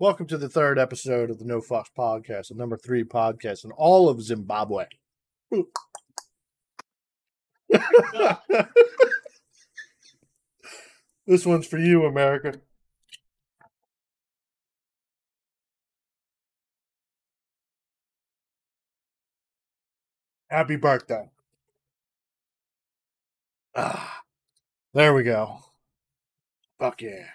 Welcome to the third episode of the No Fox Podcast, the number three podcast in all of Zimbabwe. this one's for you, America. Happy birthday. Ah, there we go. Fuck yeah.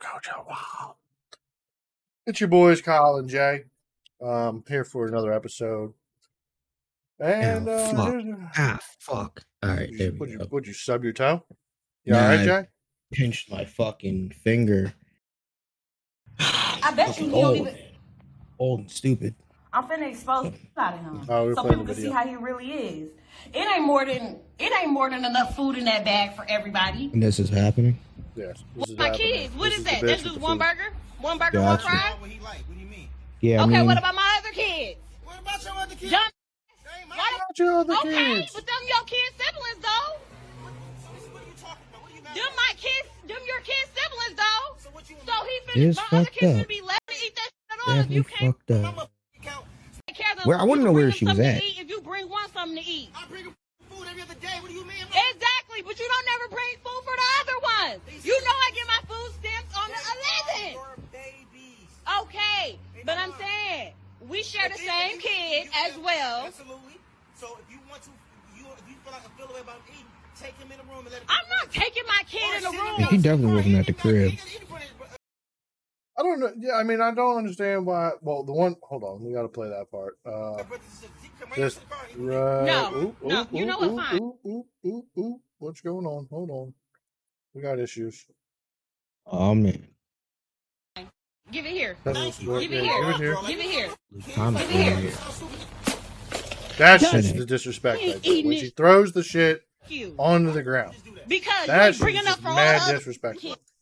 Kojo, wow. It's your boys, Kyle and Jay. Um, here for another episode. And Oh, uh, fuck. here's- Ah, fuck. All right, there would we you go. would you sub your toe? You Nah, all right, I- Jay? Pinched my fucking finger. I bet you he don't old, even. Old and stupid. I'm finna expose out of him, Oh, we're so playing people the can see how he really is. It ain't more than it ain't more than enough food in that bag for everybody. And this is happening. Yes. What's this is my happening. kids? What This is the that? That's just one food. burger? One burger, Gotcha. one fry? What he like? What do you mean? Yeah, I okay, mean, what about my other kids? What about your other kids? Dumb. They ain't my Why Not your other okay, kids. but them your kids siblings though. So what are you talking about? What are you mad Them my kids, them your kids siblings though. So what you So he It finna, my other kids up. finna be left to eat that shit at all. If you can't fucked up. take care of them, Where- I you wanna know where bring she was at. If you bring one something to eat. I bring food every other day. What do you mean? I'm not- Exactly, but you don't never bring food for the other ones. You know I get my food stamps on the 11th. Your babies. Okay, but I'm saying we share the If same if kid you as well. Absolutely. So if you want to, you if you feel like a feel away about eating, take him in the room and let him. I'm not taking my kid in the room. He definitely wasn't at the He ain't got- he crib. ain't got anybody- I don't know. Yeah, I mean, I don't understand why. Well, the one. Hold on, we got to play that part. Uh, But this is- he come right this into the car, he- right. No, Ooh, no, ooh, you know ooh, what, fine. Ooh, ooh, ooh, ooh. What's going on? Hold on. We got issues. Oh man, Give it here. Thank you. Give it here. give it here. Give it here. time Give it here. here. That's just the disrespect. He Right there. eating When it. she throws the shit You. onto the ground. Because you That's ain't bringing just up for all mad the other disrespectful. kids.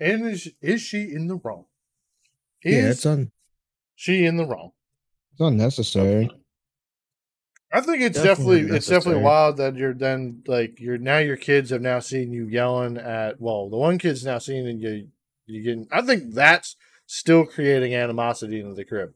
And is is she in the wrong? Yeah, Is it's un she in the wrong? it's unnecessary. I think it's Definitely definitely, it's definitely wild that you're then like you're now your kids have now seen you yelling at well the one kid's now seeing you you getting I think that's still creating animosity into the crib.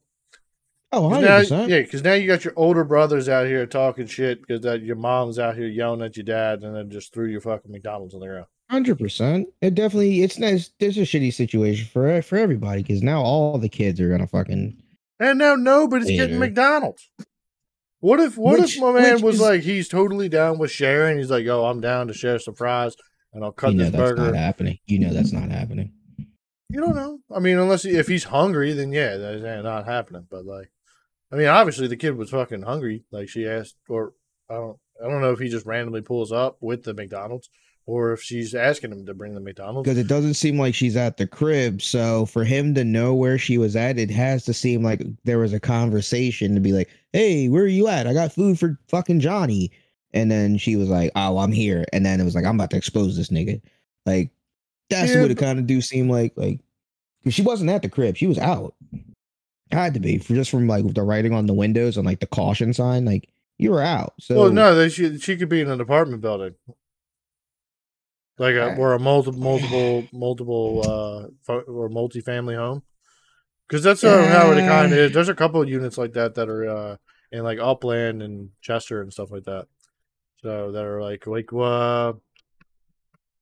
Oh, 'Cause 100 now, yeah, because now you got your older brothers out here talking shit because that your mom's out here yelling at your dad and then just threw your fucking McDonald's on the ground. Hundred percent. It definitely it's nice. There's a shitty situation for for everybody because now all the kids are gonna fucking. And now nobody's getting McDonald's. What if what Which- if my man was is- like he's totally down with sharing? He's like, yo, I'm down to share some fries and I'll cut you know this that's burger. not happening. You know that's not happening. You don't know. I mean, unless he, if he's hungry, then yeah, that's eh, not happening. But like, I mean, obviously the kid was fucking hungry. Like she asked, or I don't, I don't know if he just randomly pulls up with the McDonald's, or if she's asking him to bring the McDonald's. Because it doesn't seem like she's at the crib. So for him to know where she was at, it has to seem like there was a conversation to be like, "Hey, where are you at? I got food for fucking Johnny." And then she was like, "Oh, I'm here." And then it was like, "I'm about to expose this nigga." Like that's Yeah, what it kind of do seem like. Like 'cause she wasn't at the crib; she was out. Had to be for just from like the writing on the windows and like the caution sign. Like you were out. So well, no, they she she could be in an apartment building, like a Right. or a multiple multiple multiple uh or multi-family home. Because that's uh, how it kind of is. There's a couple of units like that that are uh, in like Upland and Chester and stuff like that. So that are like like uh,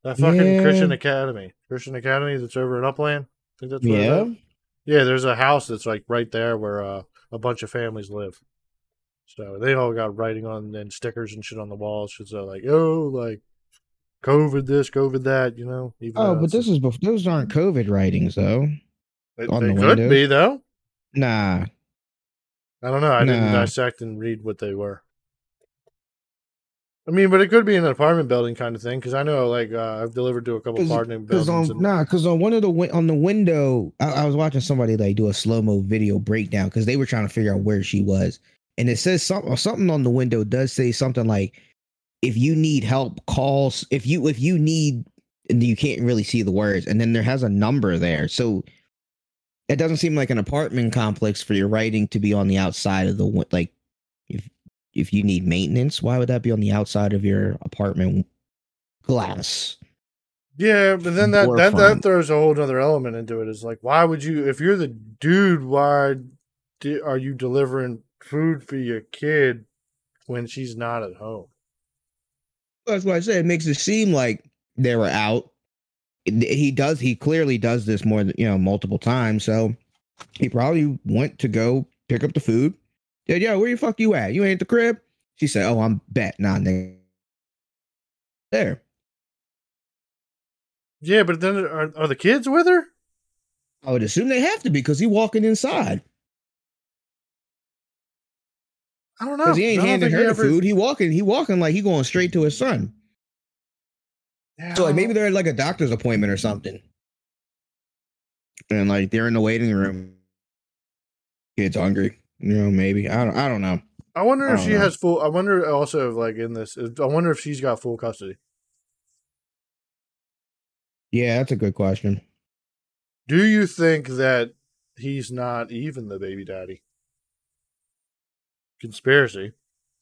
that fucking Yeah. Christian Academy, Christian Academy that's over in Upland. I think that's where yeah. Yeah, there's a house that's like right there where uh, a bunch of families live. So they all got writing on and stickers and shit on the walls. Uh, like, oh, like COVID this, COVID that, you know. Even Oh, but this is bef- those aren't COVID writings though. they, on they the could windows. be though. Nah, I don't know. I didn't dissect and read what they were. I mean, but it could be an apartment building kind of thing because I know, like, uh, I've delivered to a couple apartment buildings. on and, nah, because on one of the win- on the window, I, I was watching somebody like do a slow mo video breakdown because they were trying to figure out where she was, and it says something something on the window does say something like, "If you need help, calls. If you if you need, and you can't really see the words, and then there has a number there, so it doesn't seem like an apartment complex for your writing to be on the outside of the like if if you need maintenance, why would that be on the outside of your apartment glass? Yeah, but then that, that that throws a whole other element into it. Is like, why would you, if you're the dude, why di- are you delivering food for your kid when she's not at home? That's why I say it makes it seem like they were out. He does. He clearly does this more than you know multiple times. So he probably went to go pick up the food. Said, "Yo, where the fuck you at? You ain't at the crib?" She said, "Oh, I'm bet. Nah, nigga. There. Yeah, but then are, are the kids with her? I would assume they have to be because he walking inside. I don't know. Because he ain't handing her ever- food. He walking. He walking like he going straight to his son. Yeah, So like maybe they're at like a doctor's appointment or something. And like they're in the waiting room. Kid's hungry. You know, maybe. I don't I don't know. I wonder I if she know. has full. I wonder also if like in this. I wonder if she's got full custody. Yeah, that's a good question. Do you think that he's not even the baby daddy? Conspiracy.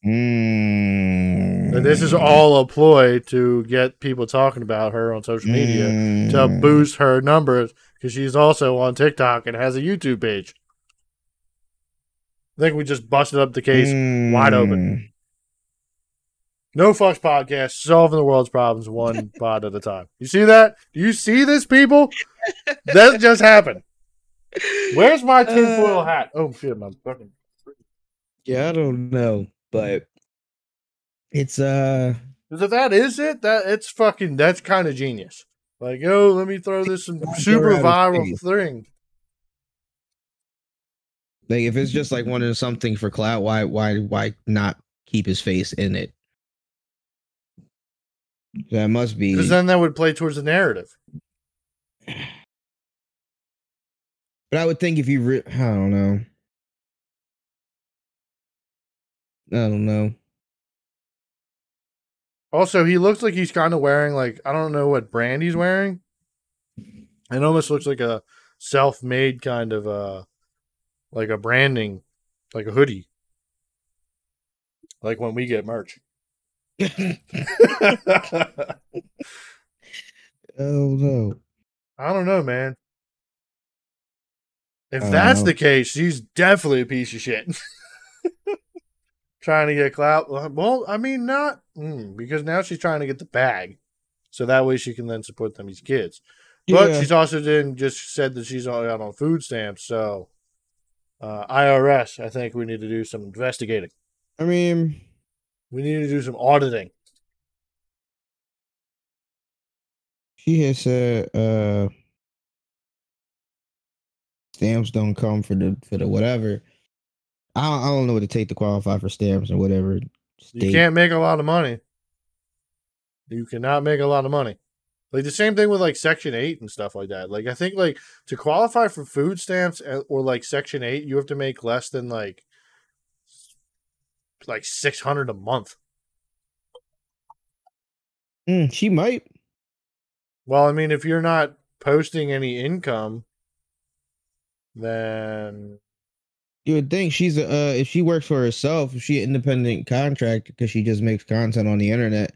Mm. That this is all a ploy to get people talking about her on social media to Mm. boost her numbers because she's also on TikTok and has a YouTube page. I think we just busted up the case wide open. Mm. No fucks podcast, solving the world's problems one pod at a time. You see that? Do you see this, people? that just happened. Where's my tinfoil Uh, hat? Oh shit, my fucking. Yeah, I don't know, but it's uh. if that is it, that it's fucking. That's kind of genius. Like, oh, let me throw this super viral thing. like if it's just like wanting something for clout, why why why not keep his face in it? That must be Because then that would play towards the narrative. But I would think if you, re- I don't know. I don't know. Also, he looks like he's kind of wearing like I don't know what brand he's wearing. It almost looks like a self-made kind of uh like a branding, like a hoodie. Like when we get merch. Oh no. I don't know, man. If that's know. the case, she's definitely a piece of shit. trying to get clout. Well, I mean, not mm, because now she's trying to get the bag, so that way she can then support them these kids. But Yeah. she's also then just said that she's all out on food stamps. So uh, IRS, I think we need to do some investigating. I mean, We need to do some auditing. she has said uh stamps don't come for the for the whatever. I don't, I don't know what it take to qualify for stamps or whatever. You can't make a lot of money. You cannot make a lot of money. Like the same thing with like Section Eight and stuff like that. Like I think like to qualify for food stamps or like Section Eight, you have to make less than like like six hundred a month. Mm, she might. Well, I mean, if you're not posting any income, then You would think she's a uh, if she works for herself, if she an independent contractor because she just makes content on the internet.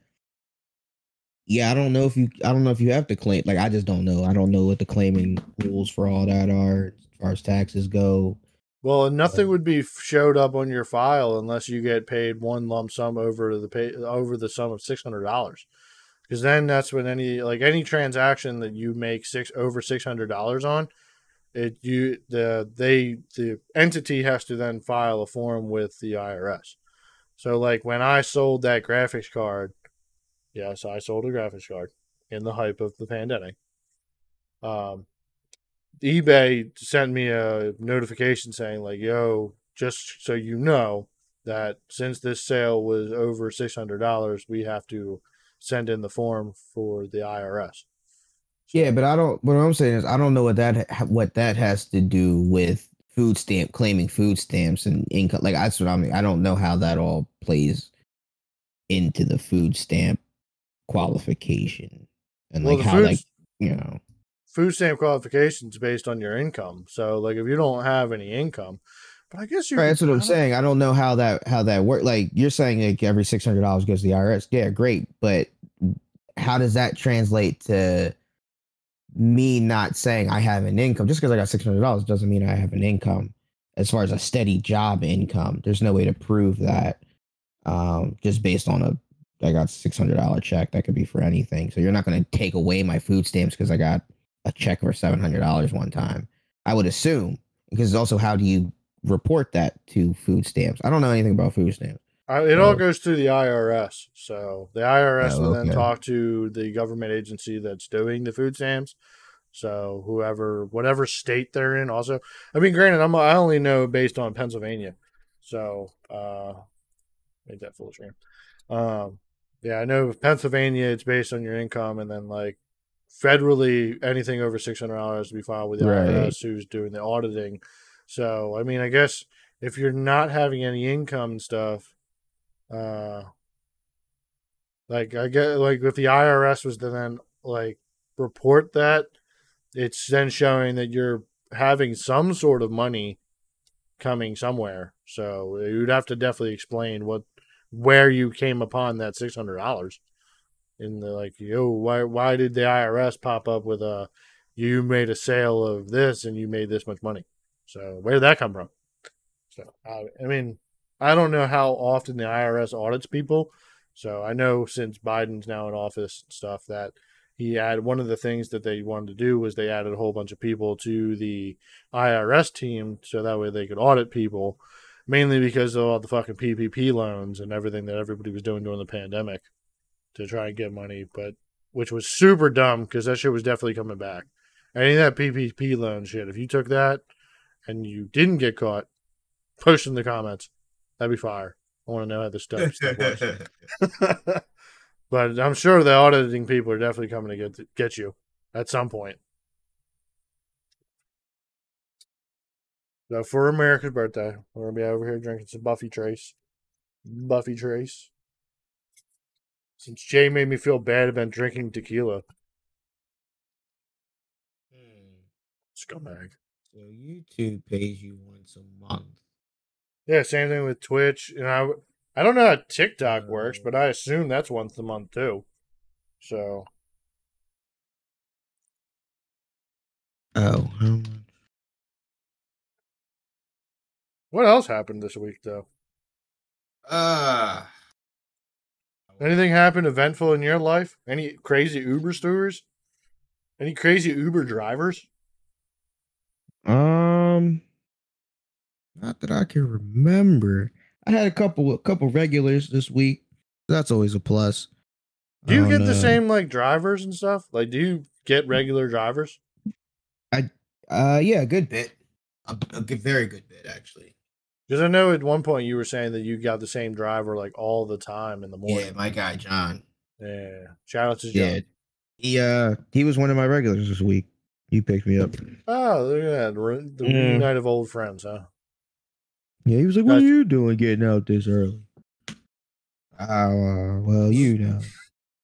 Yeah, I don't know if you I don't know if you have to claim like I just don't know. I don't know what the claiming rules for all that are as far as taxes go. well, nothing Um, would be showed up on your file unless you get paid one lump sum over the pay over the sum of six hundred dollars. Because then that's when any like any transaction that you make six over six hundred dollars on, it you the they the entity has to then file a form with the IRS. So like when I sold that graphics card, yes, I sold a graphics card in the hype of the pandemic. Um, eBay sent me a notification saying like, "Yo, just so you know that since this sale was over six hundred dollars, we have to send in the form for the IRS." Yeah, but I don't. What I'm saying is, I don't know what that what that has to do with food stamp claiming food stamps and income. Like that's what I mean. I don't know how that all plays into the food stamp qualification and Well, like how food like you know. food stamp qualifications based on your income. So like if you don't have any income, but I guess you Right, that's what I'm saying. I don't know how that how that work. Like you're saying, like every six hundred dollars goes to the IRS. Yeah, great, but how does that translate to me not saying I have an income? Just because I got six hundred dollars doesn't mean I have an income. As far as a steady job income, there's no way to prove that. Um, just based on a, I got six hundred dollar check. That could be for anything. So you're not going to take away my food stamps because I got a check for seven hundred dollars one time. I would assume because also how do you report that to food stamps? I don't know anything about food stamps. Uh, it all Oh. goes through the IRS. So the IRS Oh, will then okay. talk to the government agency that's doing the food stamps. So whoever, whatever state they're in, also. I mean, granted, I'm I only know based on Pennsylvania. So uh, make that full screen. Um, yeah, I know Pennsylvania. It's based on your income, and then like federally, anything over six hundred dollars to be filed with the Right. IRS, who's doing the auditing. So I mean, I guess if you're not having any income and stuff, uh, like I get like if the IRS was to then like report that, it's then showing that you're having some sort of money coming somewhere. So you'd have to definitely explain what where you came upon that six hundred dollars. In the like, yo, why why did the IRS pop up with a you made a sale of this and you made this much money? So where did that come from? So I mean, I don't know how often the IRS audits people. So I know since Biden's now in office and stuff that he had one of the things that they wanted to do was they added a whole bunch of people to the IRS team so that way they could audit people, mainly because of all the fucking PPP loans and everything that everybody was doing during the pandemic to try and get money, but which was super dumb because that shit was definitely coming back. Any of that PPP loan shit, if you took that and you didn't get caught, post in the comments. That'd be fire. I want to know how this stuff, stuff works. but I'm sure the auditing people are definitely coming to get get you at some point. So for America's birthday, we're gonna be over here drinking some Buffy Trace. Buffy Trace. Since Jay made me feel bad about drinking tequila, hmm. scumbag. So YouTube pays you once a month. Yeah, same thing with Twitch, and I I don't know how TikTok works, but I assume that's once a month too. So Oh, how much? what else happened this week though? Uh, Anything happened eventful in your life? Any crazy Uber stories? Any crazy Uber drivers? um, not that I can remember. I had a couple, a couple regulars this week. That's always a plus. Do you get don't the know. same like drivers and stuff? Like, do you get regular drivers? I Uh, yeah, a good bit. A, a good, very good bit, actually. Because I know at one point you were saying that you got the same driver like all the time in the morning. Yeah, my guy John. Yeah. Shout out to John. Yeah, he uh, he was one of my regulars this week. He picked me up. Oh, look at that. The Yeah. reunite of old friends, huh? Yeah, he was like, "What are you doing getting out this early?" Oh, uh, well, you know,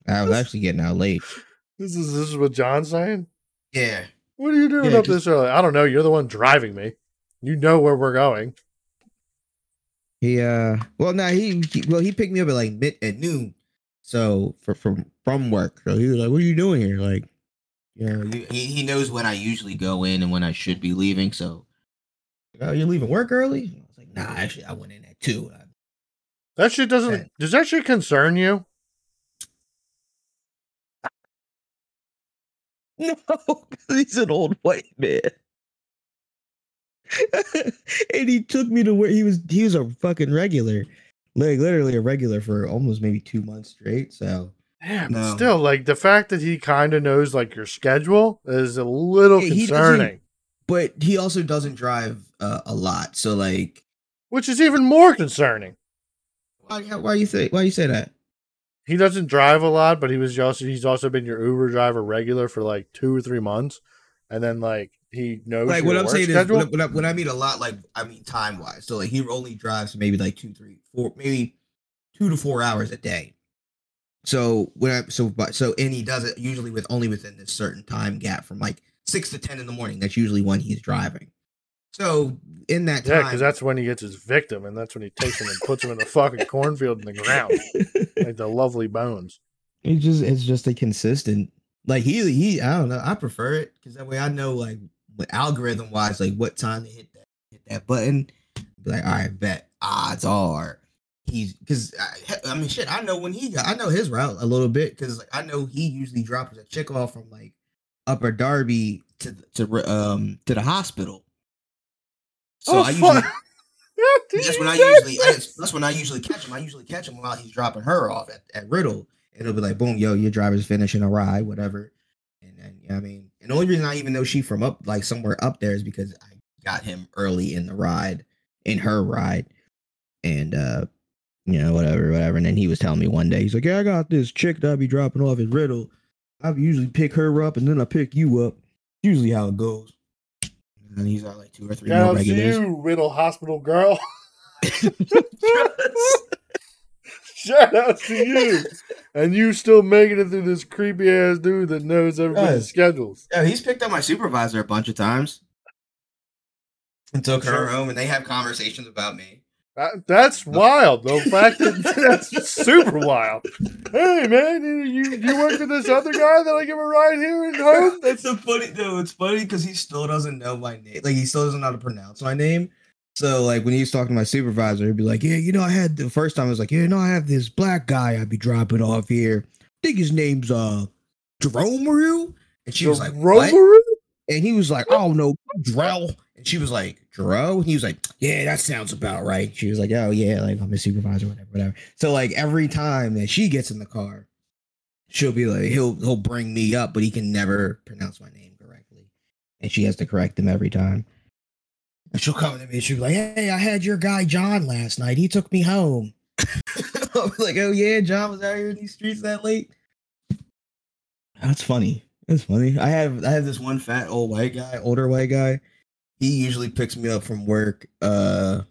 I was actually getting out late. This is this is what John's saying. Yeah, What are you doing Yeah, up this early? I don't know. You're the one driving me. You know where we're going. he uh, well, nah, he, he well, he picked me up at like mid at noon, so for from from work. So he was like, "What are you doing here?" Like, you know, he he knows when I usually go in and when I should be leaving. So, oh, you're leaving work early? Nah, actually, I went in at two. That shit doesn't. Does that shit concern you? No, he's an old white man. and he took me to where he was he was a fucking regular. Like literally a regular for almost maybe two months straight. So Yeah, but No. still, like the fact that he kind of knows like your schedule is a little Yeah, he concerning. but he also doesn't drive uh, a lot. So like Which is even more concerning. why why you say why you say that? He doesn't drive a lot, but he was also he's also been your Uber driver regular for like two or three months, and then like he knows Like what I'm saying schedule. is when I, when, I, when I mean a lot, like I mean time wise. So like he only drives maybe like two, three, four, maybe two to four hours a day. So when I so but so and he does it usually with only within this certain time gap from like six to ten in the morning. That's usually when he's driving. So in that yeah, because that's when he gets his victim, and that's when he takes him and puts him in the fucking cornfield in the ground, like the lovely bones. It's just it's just a consistent like he he I don't know I prefer it because that way I know like algorithm wise like what time to hit that hit that button. Be like all right, bet odds are he's because I, I mean shit I know when he got I know his route a little bit because like I know he usually drops a chick off from like Upper Darby to to um to the hospital. So oh, I usually that's when I usually that's, when I usually catch him. I usually catch him while he's dropping her off at, at Riddle. And it'll be like, boom, yo, your driver's finishing a ride, whatever. And then yeah, I mean, and the only reason I even know she from up like somewhere up there is because I got him early in the ride, in her ride. And uh, you know, whatever, whatever. And then he was telling me one day, he's like, Yeah, I got this chick that I be dropping off at Riddle. I usually pick her up and then I pick you up. Usually how it goes. And he's got like two or three Shout more out to regulars. you, Riddle Hospital girl. Shout out to you. And you still making it through this creepy ass dude that knows everybody's Yes. schedules. Yeah, he's picked up my supervisor a bunch of times and took her home, and they have conversations about me. That, that's wild. The fact that that's super wild. Hey man, you you you work with this other guy that I give a ride here in home? That's so funny. No, it's funny because he still doesn't know my name. Like he still doesn't know how to pronounce my name. So like when he was talking to my supervisor, he'd be like, "Yeah, you know, I had the first time I was like, yeah, no, I have this black guy I'd be dropping off here. I think his name's uh Jerome Rue." And she was like, "What?" And he was like, "Oh no, Drell." And she was like, "Dro?" And he was like, "Yeah, that sounds about right." She was like, "Oh yeah, like I'm a supervisor, whatever, whatever." So like every time that she gets in the car, she'll be like, he'll he'll bring me up, but he can never pronounce my name correctly, and she has to correct him every time. And she'll come to me and she'll be like, "Hey, I had your guy John last night. He took me home." I'll be like, "Oh yeah, John was out here in these streets that late." That's funny. That's funny. I have I have this one fat old white guy, older white guy. He usually picks me up from work uh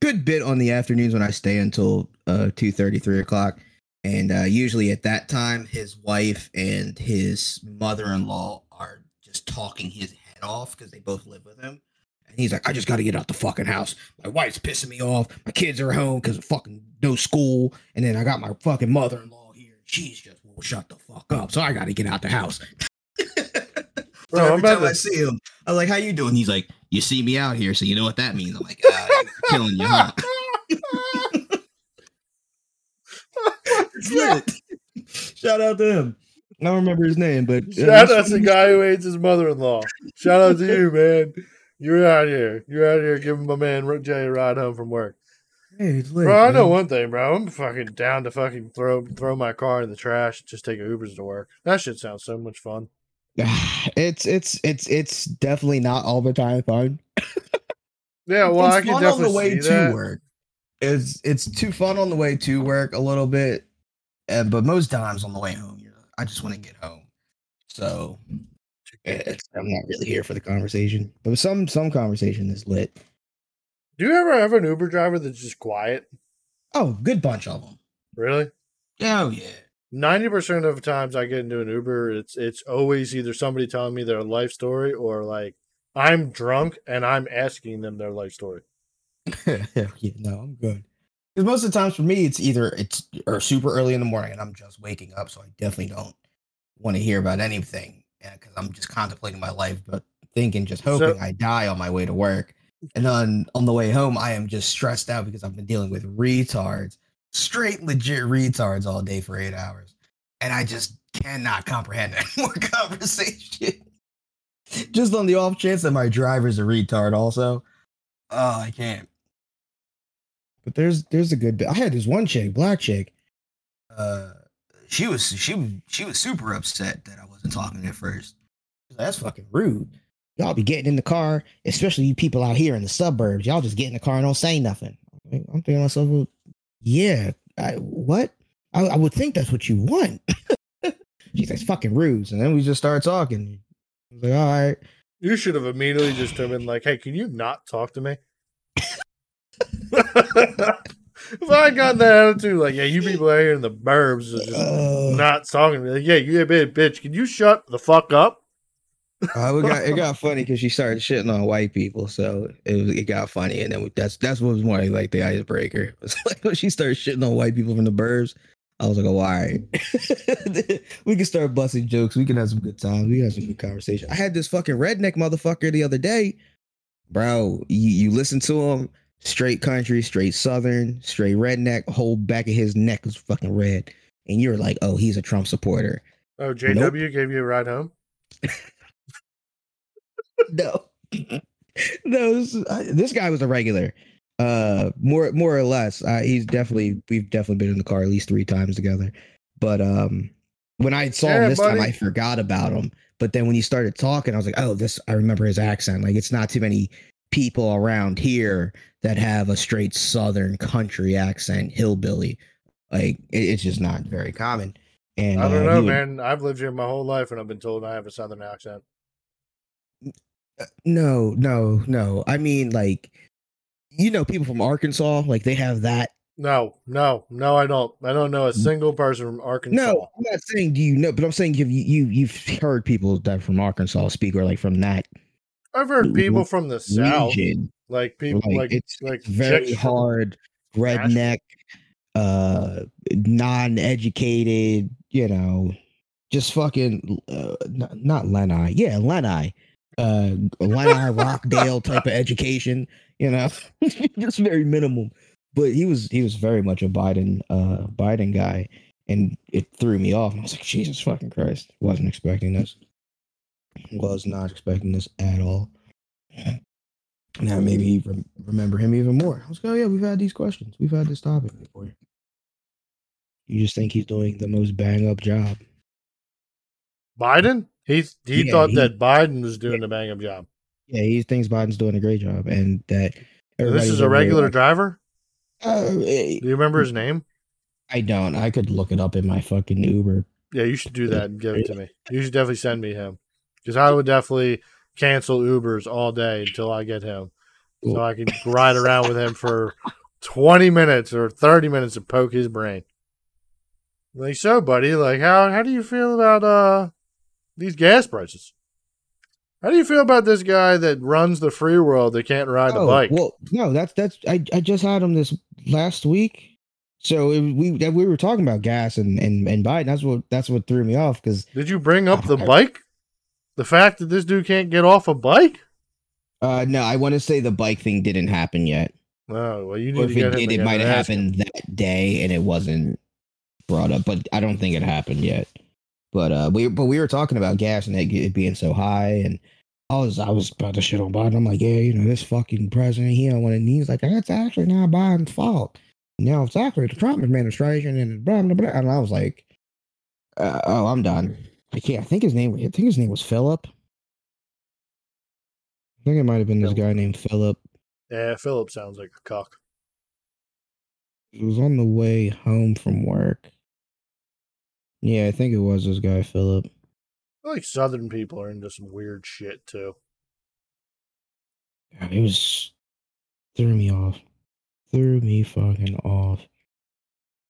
good bit on the afternoons when I stay until uh 2 3 o'clock. And uh usually at that time his wife and his mother-in-law are just talking his head off because they both live with him. And he's like, I just gotta get out the fucking house. My wife's pissing me off. My kids are home because of fucking no school. And then I got my fucking mother-in-law here. She's just shut the fuck up. So I gotta get out the house. so Bro, I'm every about time I to- see him, I'm like, "How you doing?" He's like, "You see me out here, so you know what that means." I'm like, you're "Killing you, huh?" Lit. Shout out to him. I don't remember his name, but uh, Shout out to the guy who hates his mother in law. Shout out to you, man. You're out here. You're out here giving my man Jay a ride home from work. Hey, it's lit, Bro, I know man. one thing, bro. I'm fucking down to fucking throw throw my car in the trash, and just take Ubers to work. That shit sounds so much fun. It's it's it's it's definitely not all the time fun. Yeah, well, it's I can fun on definitely the way see to that. work. It's it's too fun on the way to work a little bit, and but most times on the way home, you're I just want to get home. So it's, I'm not really here for the conversation, but some some conversation is lit. Do you ever have an Uber driver that's just quiet? Oh, good bunch of them. Really? Oh yeah. Ninety percent of the times I get into an Uber, it's it's always either somebody telling me their life story or like I'm drunk and I'm asking them their life story. yeah, no, I'm good. Because most of the times for me, it's either it's or super early in the morning and I'm just waking up, so I definitely don't want to hear about anything because I'm just contemplating my life, but thinking, just So- hoping I die on my way to work. And then on the way home, I am just stressed out because I've been dealing with retards, straight legit retards all day for eight hours, and I just cannot comprehend any more conversation. just on the off chance that my driver's a retard, also. Oh, I can't. But there's there's a good bit. I had this one chick, black chick. Uh, she was she was she was super upset that I wasn't talking at first. That's fucking rude. Y'all be getting in the car, especially you people out here in the suburbs. Y'all just get in the car and don't say nothing. I'm thinking to myself, well, yeah, I, what? I, I would think that's what you want. She's like, fucking rude. And then we just start talking. I was like, all right. You should have immediately just been like, "Hey, can you not talk to me?" if I got that attitude, like, "Yeah, you people out here in the burbs are just Uh, not talking to me," like, "Yeah, you a bit bitch. Can you shut the fuck up?" Uh, it got it got funny because she started shitting on white people, so it was, it got funny, and then we, that's that's what was more like the icebreaker. It's like when she started shitting on white people from the burbs. I was like, oh, all right. we can start busting jokes. We can have some good times. We can have some good conversation. I had this fucking redneck motherfucker the other day. Bro, you, you listen to him, straight country, straight southern, straight redneck, whole back of his neck is fucking red. And you're like, oh, he's a Trump supporter. Oh, JW gave you a ride home. no, no, this, uh, this guy was a regular. Uh, more more or less. Uh, he's definitely we've definitely been in the car at least three times together. But um, when I saw him Yeah, this time. I forgot about him. But then when he started talking, I was like, oh, this I remember his accent. Like it's not too many people around here that have a straight Southern country accent, hillbilly. Like it, it's just not very common. And I don't uh, know, would- man. I've lived here my whole life, and I've been told I have a southern accent. No, no, no. I mean, like, you know, people from Arkansas, like they have that. No, no, no. I don't. I don't know a single person from Arkansas. No, I'm not saying do you know, but I'm saying you you you've heard people that from Arkansas speak or like from that I've heard people from the south, region. like people Like, like it's like very hard, redneck, uh, non-educated. You know, just fucking uh, n- not Lenai. Yeah, Lenai. Uh, Lenai Rockdale type of education. You know, just very minimal. But he was he was very much a Biden uh Biden guy, and it threw me off. And I was like, Jesus fucking Christ! Wasn't expecting this. Was not expecting this at all. Now maybe rem- remember him even more. I was like, oh yeah, we've had these questions. We've had this topic before. You just think he's doing the most bang up job. Biden. He he Yeah, thought he- that Biden was doing a bang up job. Yeah, he thinks Biden's doing a great job, and that this is a regular like, driver. Uh, eh, Do you remember his name? I don't. I could look it up in my fucking Uber. Yeah, you should do that and give it to me. You should definitely send me him because I would definitely cancel Ubers all day until I get him, so I can ride around with him for twenty minutes or thirty minutes and poke his brain. Like so, buddy. Like how how do you feel about uh these gas prices? How do you feel about this guy that runs the free world that can't ride a Oh, bike? Well, no, that's that's I, I just had him this last week. So it, we that we were talking about gas and and and Biden. That's what that's what threw me off because Did you bring up the I- bike? The fact that this dude can't get off a bike? uh no, I want to say the bike thing didn't happen yet. Oh, well, you need Or to if it did, it might have ask him. happened that day and it wasn't brought up. But I don't think it happened yet. But uh, we but we were talking about gas and it, it being so high, and I was I was about to shit on Biden. I'm like, yeah, you know, this fucking president, he don't want to. He's like, that's actually not Biden's fault. No, it's actually the Trump administration and blah blah blah. And I was like, uh, oh, I'm done. I can't. I think his name. I think his name was Philip. I think it might have been this guy named Philip. Yeah, Philip sounds like a cock. It was on the way home from work. Yeah, I think it was this guy, Philip. I feel like Southern people are into some weird shit too. God, it was threw me off. Threw me fucking off.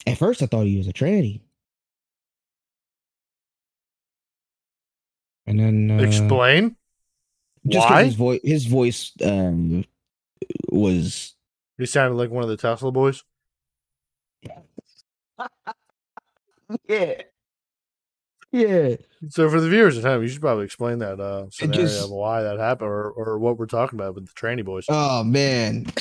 At first, I thought he was a tranny. And then uh, Explain. just 'cause why? his voice, his voice um, was He sounded like one of the Tesla boys. yeah, yeah. So for the viewers at home, you should probably explain that uh, scenario just- of why that happened, or or what we're talking about with the tranny boys. Oh man.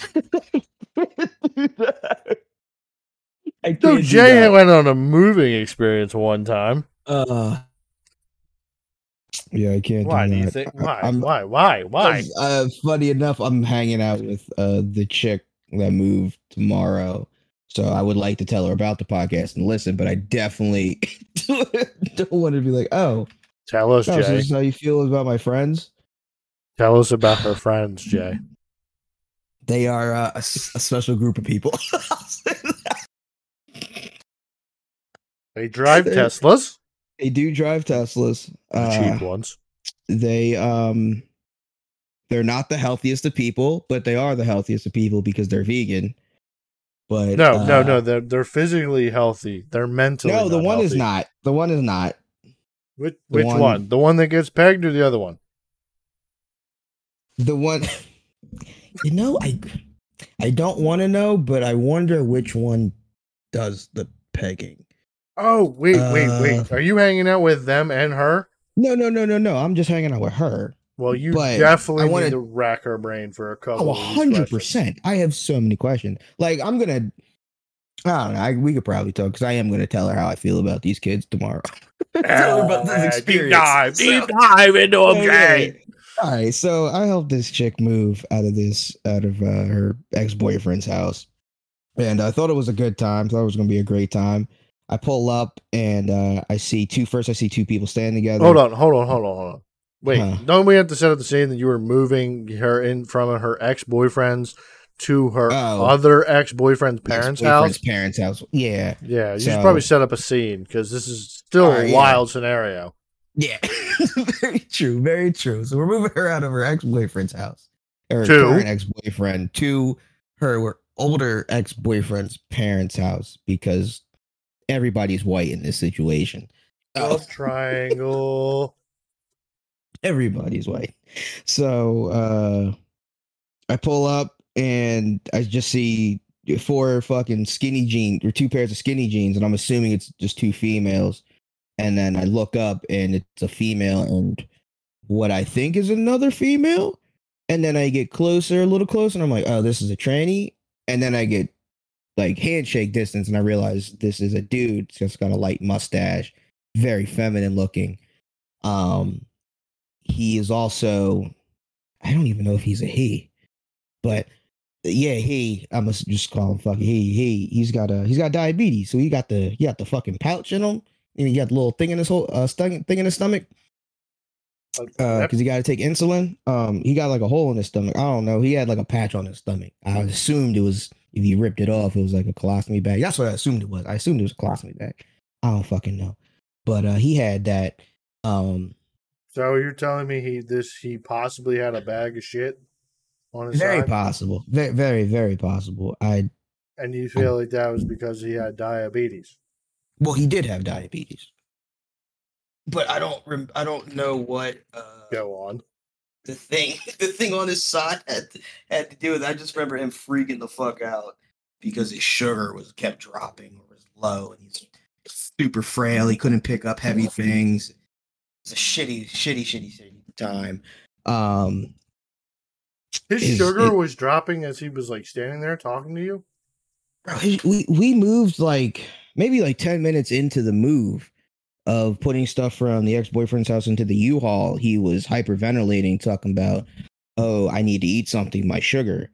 I so Jay went on a moving experience one time. Uh, yeah, I can't. Why do, do you think? Why? I'm- why? Why? Why? Uh, funny enough, I'm hanging out with uh the chick that moved tomorrow, so I would like to tell her about the podcast and listen, but I definitely don't want to be like, oh, Tell us, so Jay. this is how you feel about my friends. Tell us about her friends, Jay. They are uh, a, a special group of people. They drive They're- Teslas, they do drive Teslas. the Uh, cheap ones. they um they're not the healthiest of people, but they are the healthiest of people because they're vegan. But No, no, uh, no. They're they're physically healthy. They're mentally. no. The one is not. The one is not. Which the which one- one? The one that gets pegged or the other one? The one. You know, I I don't want to know, but I wonder which one does the pegging. Oh wait, wait, Uh, wait. Are you hanging out with them and her? No, no, no, no, no. I'm just hanging out with her. Well, you But definitely I wanna- need to rack her brain for a couple. Oh, hundred percent! I have so many questions. Like I'm gonna. I don't know. I, we could probably talk because I am gonna tell her how I feel about these kids tomorrow. Tell her about this Ah, Deep experience. dive, deep dive into Oh, them. Jay. All right, so I helped this chick move out of this out of uh, her ex boyfriend's house, and I thought it was a good time. Thought it was gonna be a great time. I pull up and uh, I see two. First, I see two people standing together. Hold on, hold on, hold on, hold on. Wait, Huh. don't we have to set up the scene that you were moving her in from her ex boyfriend's to her Oh. other ex boyfriend's parents' house? Ex-boyfriend's Parents' house. Yeah, Yeah, you should probably set up a scene because this is still Alright, a yeah. wild scenario. yeah. very true. Very true. So we're moving her out of her ex boyfriend's house, or To? current ex boyfriend, to her older ex boyfriend's parents' house because everybody's white in this situation. Oh. Love triangle. Everybody's white. So uh I pull up and I just see four fucking skinny jeans or two pairs of skinny jeans, and I'm assuming it's just two females. And then I look up and it's a female and what I think is another female. And then I get closer, a little closer, and I'm like, oh, this is a tranny. And then I get like handshake distance, and I realize this is a dude. Just got a light mustache, very feminine looking. Um, he is also, I don't even know if he's a he, but yeah, he. I must just call him fucking he. He. He's got a he's got diabetes, so he got the he got the fucking pouch in him, and he got the little thing in his whole uh thing in his stomach uh because he got to take insulin. Um, he got like a hole in his stomach. I don't know. He had like a patch on his stomach. I assumed it was if he ripped it off, it was like a colostomy bag. That's what I assumed it was. I assumed it was a colostomy bag. I don't fucking know, but uh, he had that. Um, So you're telling me he this he possibly had a bag of shit on his side? very side, possible. Very, very, very possible. I and you feel like that was because he had diabetes. well, he did have diabetes, but I don't. Rem- I don't know what. Uh, Go on. the thing the thing on his side had to, had to do with. I just remember him freaking the fuck out because his sugar was kept dropping or was low, and he's super frail. He couldn't pick up heavy things. It's a shitty, shitty, shitty, shitty time. Um, His Is sugar it- was dropping as he was like standing there talking to you. bro, he- we we moved like maybe like ten minutes into the move of putting stuff from the ex boyfriend's house into the U-Haul. He was hyperventilating, talking about, "Oh, I need to eat something. My sugar."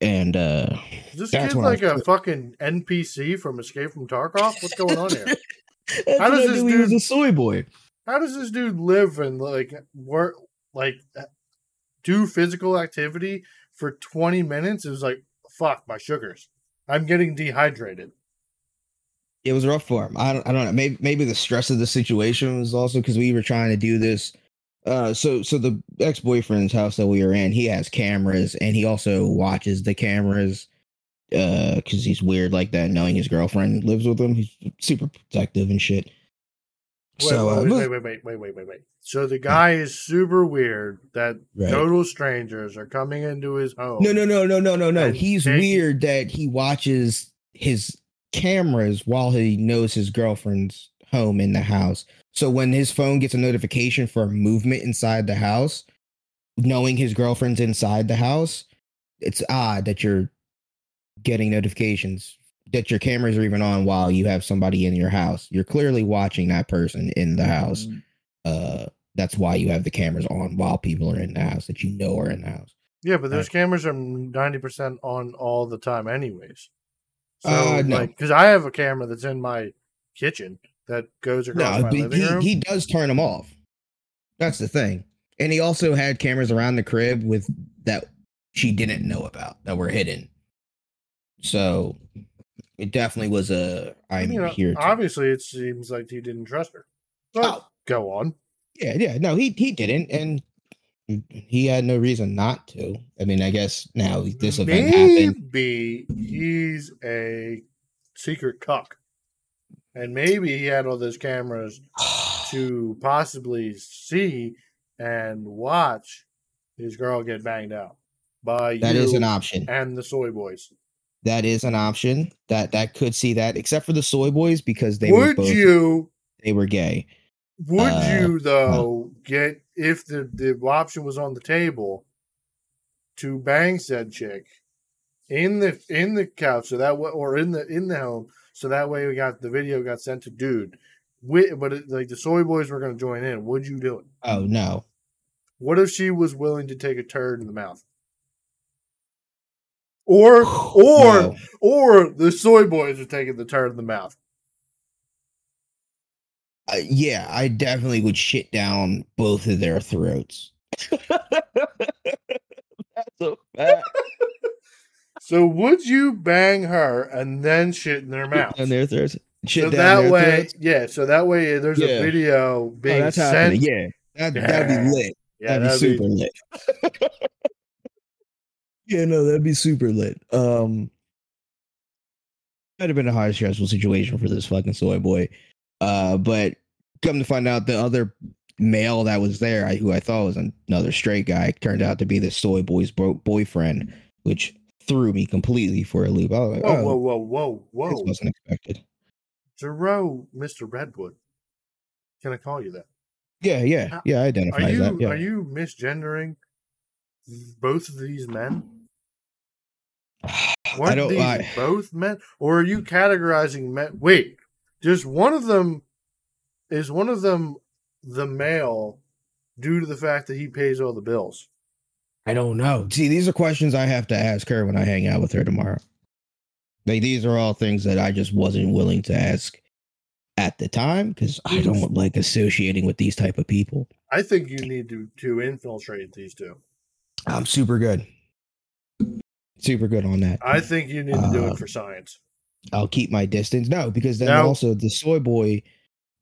And uh Is this That's kid when I like a quit. fucking NPC from Escape from Tarkov? What's going on here? How does I this knew he was dude- a soy boy. How does this dude live and like work like do physical activity for 20 minutes? It was like, fuck my sugars. I'm getting dehydrated. It was rough for him. I don't, I don't know. Maybe maybe the stress of the situation was also because we were trying to do this. Uh, so so the ex boyfriend's house that we were in, he has cameras and he also watches the cameras. Uh, because he's weird like that, knowing his girlfriend lives with him. He's super protective and shit. Wait, so uh, wait, look- wait, wait, wait, wait, wait, wait, wait. So the guy is super weird that Right. total strangers are coming into his home. No, no, no, no, no, no, no. He's weird that he watches his cameras while he knows his girlfriend's home in the house. So when his phone gets a notification for movement inside the house, knowing his girlfriend's inside the house, it's odd that you're getting notifications that your cameras are even on while you have somebody in your house. You're clearly watching that person in the house. Uh that's why you have the cameras on while people are in the house that you know are in the house. Yeah, but those cameras are 90% on all the time, anyways. So, Uh, no. like, because I have a camera that's in my kitchen that goes across No, my living he, room. he does turn them off. That's the thing. And he also had cameras around the crib with that she didn't know about that were hidden. So it definitely was a I'm you uh, know, here. To, obviously, it seems like he didn't trust her. But Oh. go on. yeah, yeah. No, he he didn't, and he had no reason not to. I mean, I guess now this event happened. Maybe he's a secret cuck. And maybe he had all those cameras to possibly see and watch his girl get banged out by That is an option. and the soy boys. That is an option. That that could see that, except for the soy boys because they were would both you? they were gay. Would Uh, you though get if the the option was on the table to bang said chick in the in the couch so that way or in the in the home so that way we got the video got sent to dude. Wi- But it, like the soy boys were going to join in. Would you do it? Oh no, What if she was willing to take a turd in the mouth? Or or No. or the soy boys are taking the turn in the mouth. Uh, yeah, I definitely would shit down both of their throats. That's a fact. So would you bang her and then shit in their mouth? And their throats. Shit so down that their way, throats. yeah. So that way, there's Yeah. a video Oh, being that's sent. happening. Yeah, that that'd be lit. Yeah, that'd, be super lit. yeah, no, that'd be super lit. Um, that'd have been a high stressful situation for this fucking soy boy. Uh, but come to find out, the other male that was there, I, who I thought was another straight guy, turned out to be the soy boy's bro- boyfriend, which threw me completely for a loop. I was like, Whoa, oh, whoa, whoa, whoa, this wasn't expected. Zero, Mister Redwood. Can I call you that? Yeah, yeah, yeah. I Are identify you that. Yeah. are you misgendering both of these men? I Weren't don't. these I, both men, or are you categorizing men? Wait, just one of them is one of them the male due to the fact that he pays all the bills. I don't know. See, these are questions I have to ask her when I hang out with her tomorrow. Like these are all things that I just wasn't willing to ask at the time because I don't like associating with these type of people. I think you need to to infiltrate these two. I'm super good. Super good on that. I think you need to do Uh, it for science. I'll keep my distance. No, because then No. also the soy boy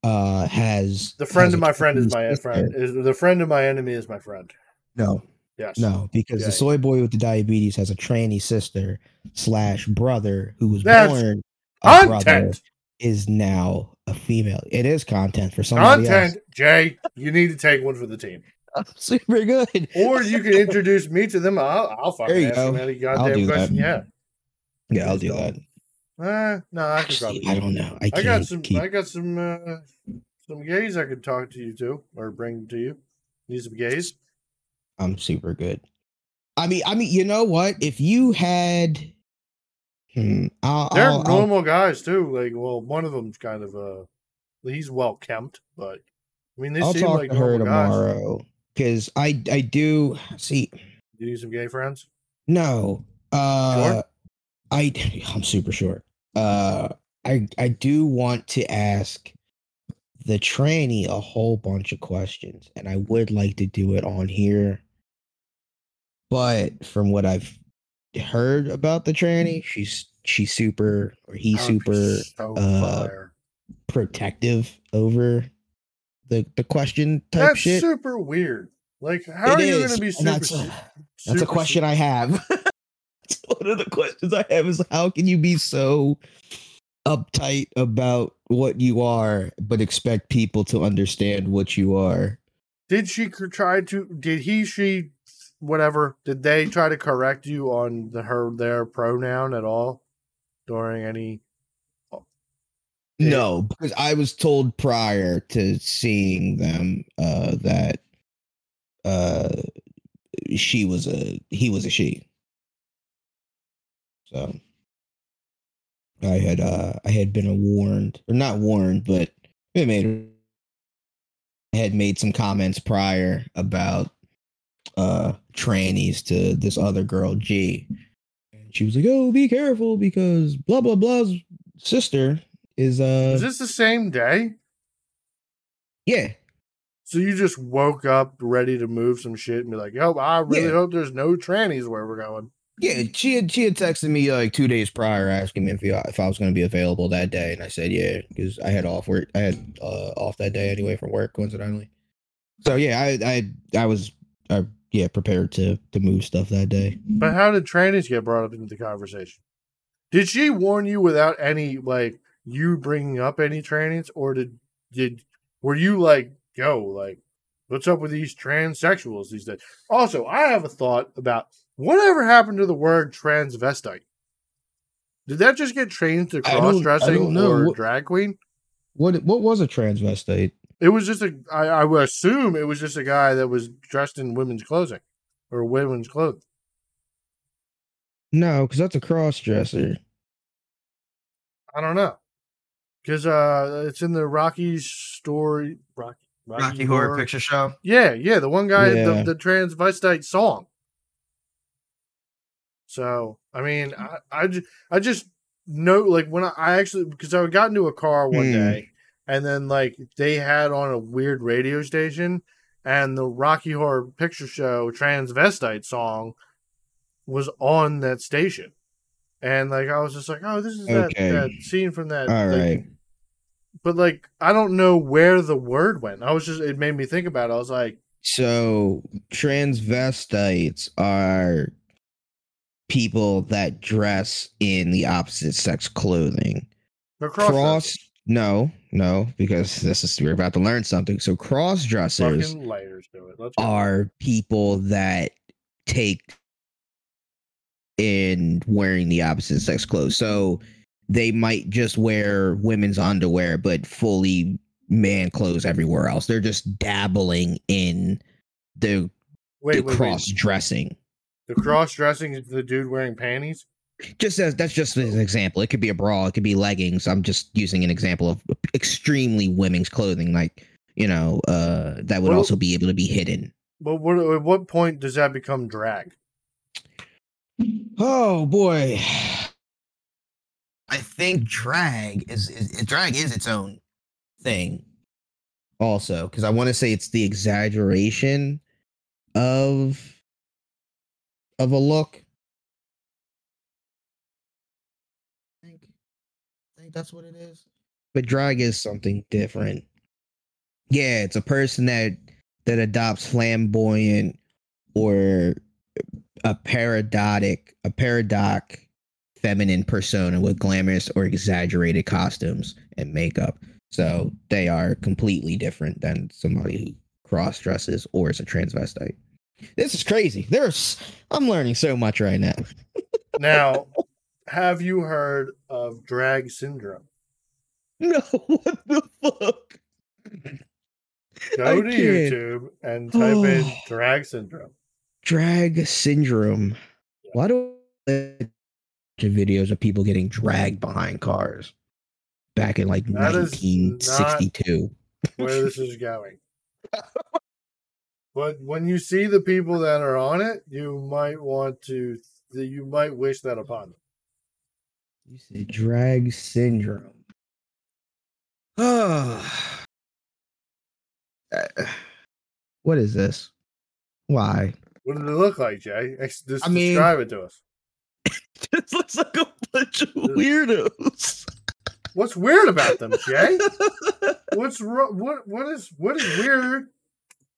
uh has The friend has of my friend is my friend. Is the friend of my enemy is my friend. No, Yes. no, because the soy boy with the diabetes has a tranny sister slash brother who was That's born a brother is now a female. It is content for somebody Content. Jay, you need to take one for the team. Else. Super good. Or you can introduce me to them. I'll, I'll fucking There you ask go. them any I'll goddamn do that. Yeah. Yeah, I'll do that. Uh, no, I could Actually, probably. I don't know. I I got some. keep. I got some. Uh, some gays I could talk to you to or bring to you. Need some gays? I'm super good. I mean, I mean, you know what? If you had, hmm, I'll, They're I'll, I'll- normal guys too. Like, well, one of them's kind of uh, he's well kempt, but I mean, they I'll seem talk like to her tomorrow. guys. Because I, I do see. Do you need some gay friends? No, uh, I, I'm super short. Uh, I, I do want to ask the tranny a whole bunch of questions, and I would like to do it on here. But from what I've heard about the tranny, she's she's super or he's That would be super so uh, protective over the the question type shit. That's shit. super weird. Like, how It are you going to be super? that's a- That's a question su- I have. One of the questions I have is how can you be so uptight about what you are, but expect people to understand what you are? Did she try to? Did he? She? Whatever. Did they try to correct you on the her their pronoun at all during any? No, because I was told prior to seeing them uh, that uh, she was a he was a she. So I had uh I had been warned or not warned, but it made I had made some comments prior about uh trannies to this other girl G. And she was like, "Oh, be careful because blah blah blah's sister is uh Was this the same day? yeah So you just woke up ready to move some shit and be like, "Yo, I really Yeah. hope there's no trannies where we're going." Yeah, she had she had texted me like two days prior asking me if he, if I was going to be available that day, and I said yeah because I had off work. I had uh, off that day anyway from work, coincidentally. So yeah, I I I was uh, yeah prepared to to move stuff that day. But how did trannies get brought up into the conversation? Did she warn you without any like you bringing up any trannies, or did did were you like, "Yo, like, what's up with these transsexuals these days?" Also, I have a thought about whatever happened to the word transvestite. Did that just get trained to I don't- I cross dressing or What- drag queen? What what was a transvestite? It was just a. I, I would assume it was just a guy that was dressed in women's clothing or women's clothes. No, because that's a cross dresser. I don't know because uh, it's in the Rocky story. Rocky, Rocky Horror Picture Show. Yeah, yeah, the one guy, Yeah. the, the transvestite song. So I mean, I I just, I just know like when I, I actually because I got into a car one Hmm. day and then like they had on a weird radio station and the Rocky Horror Picture Show transvestite song was on that station. And like I was just like, oh, this is that, Okay. that scene from that. All like, right. But like I don't know where the word went. I was just it made me think about it. I was like, So transvestites are people that dress in the opposite sex clothing. cross Cross no, no, because this is we're about to learn something. So cross dressers fucking layers to it. Let's go. are people that take in wearing the opposite sex clothes. So they might just wear women's underwear, but fully man clothes everywhere else. They're just dabbling in the, wait, the wait, cross dressing. The cross dressing is the dude wearing panties. Just as that's just an example. It could be a bra, it could be leggings. I'm just using an example of extremely women's clothing, like you know, uh, that would Well- also be able to be hidden. But what, at what point does that become drag? Oh boy. I think drag is, is drag is its own. thing also because i want to say it's the exaggeration of of a look I think, I think that's what it is but drag is something different yeah it's a person that that adopts flamboyant or uh, a paradotic a paradox feminine persona with glamorous or exaggerated costumes and makeup so they are completely different than somebody who cross dresses or is a transvestite. This is crazy. There's I'm learning so much right now. Now, have you heard of drag syndrome? No, what the fuck? Go to. YouTube and type in Oh. drag syndrome. Drag syndrome. Why do I videos of people getting dragged behind cars back in like That is 1962? Where this is going. But when you see the people that are on it, you might want to, you might wish that upon them. You said drag syndrome. Uh, what is this? Why? What does it look like, Jay? Just I mean- describe it to us. This looks like a bunch of weirdos. What's weird about them, Jay? What's wrong? What what is what is weird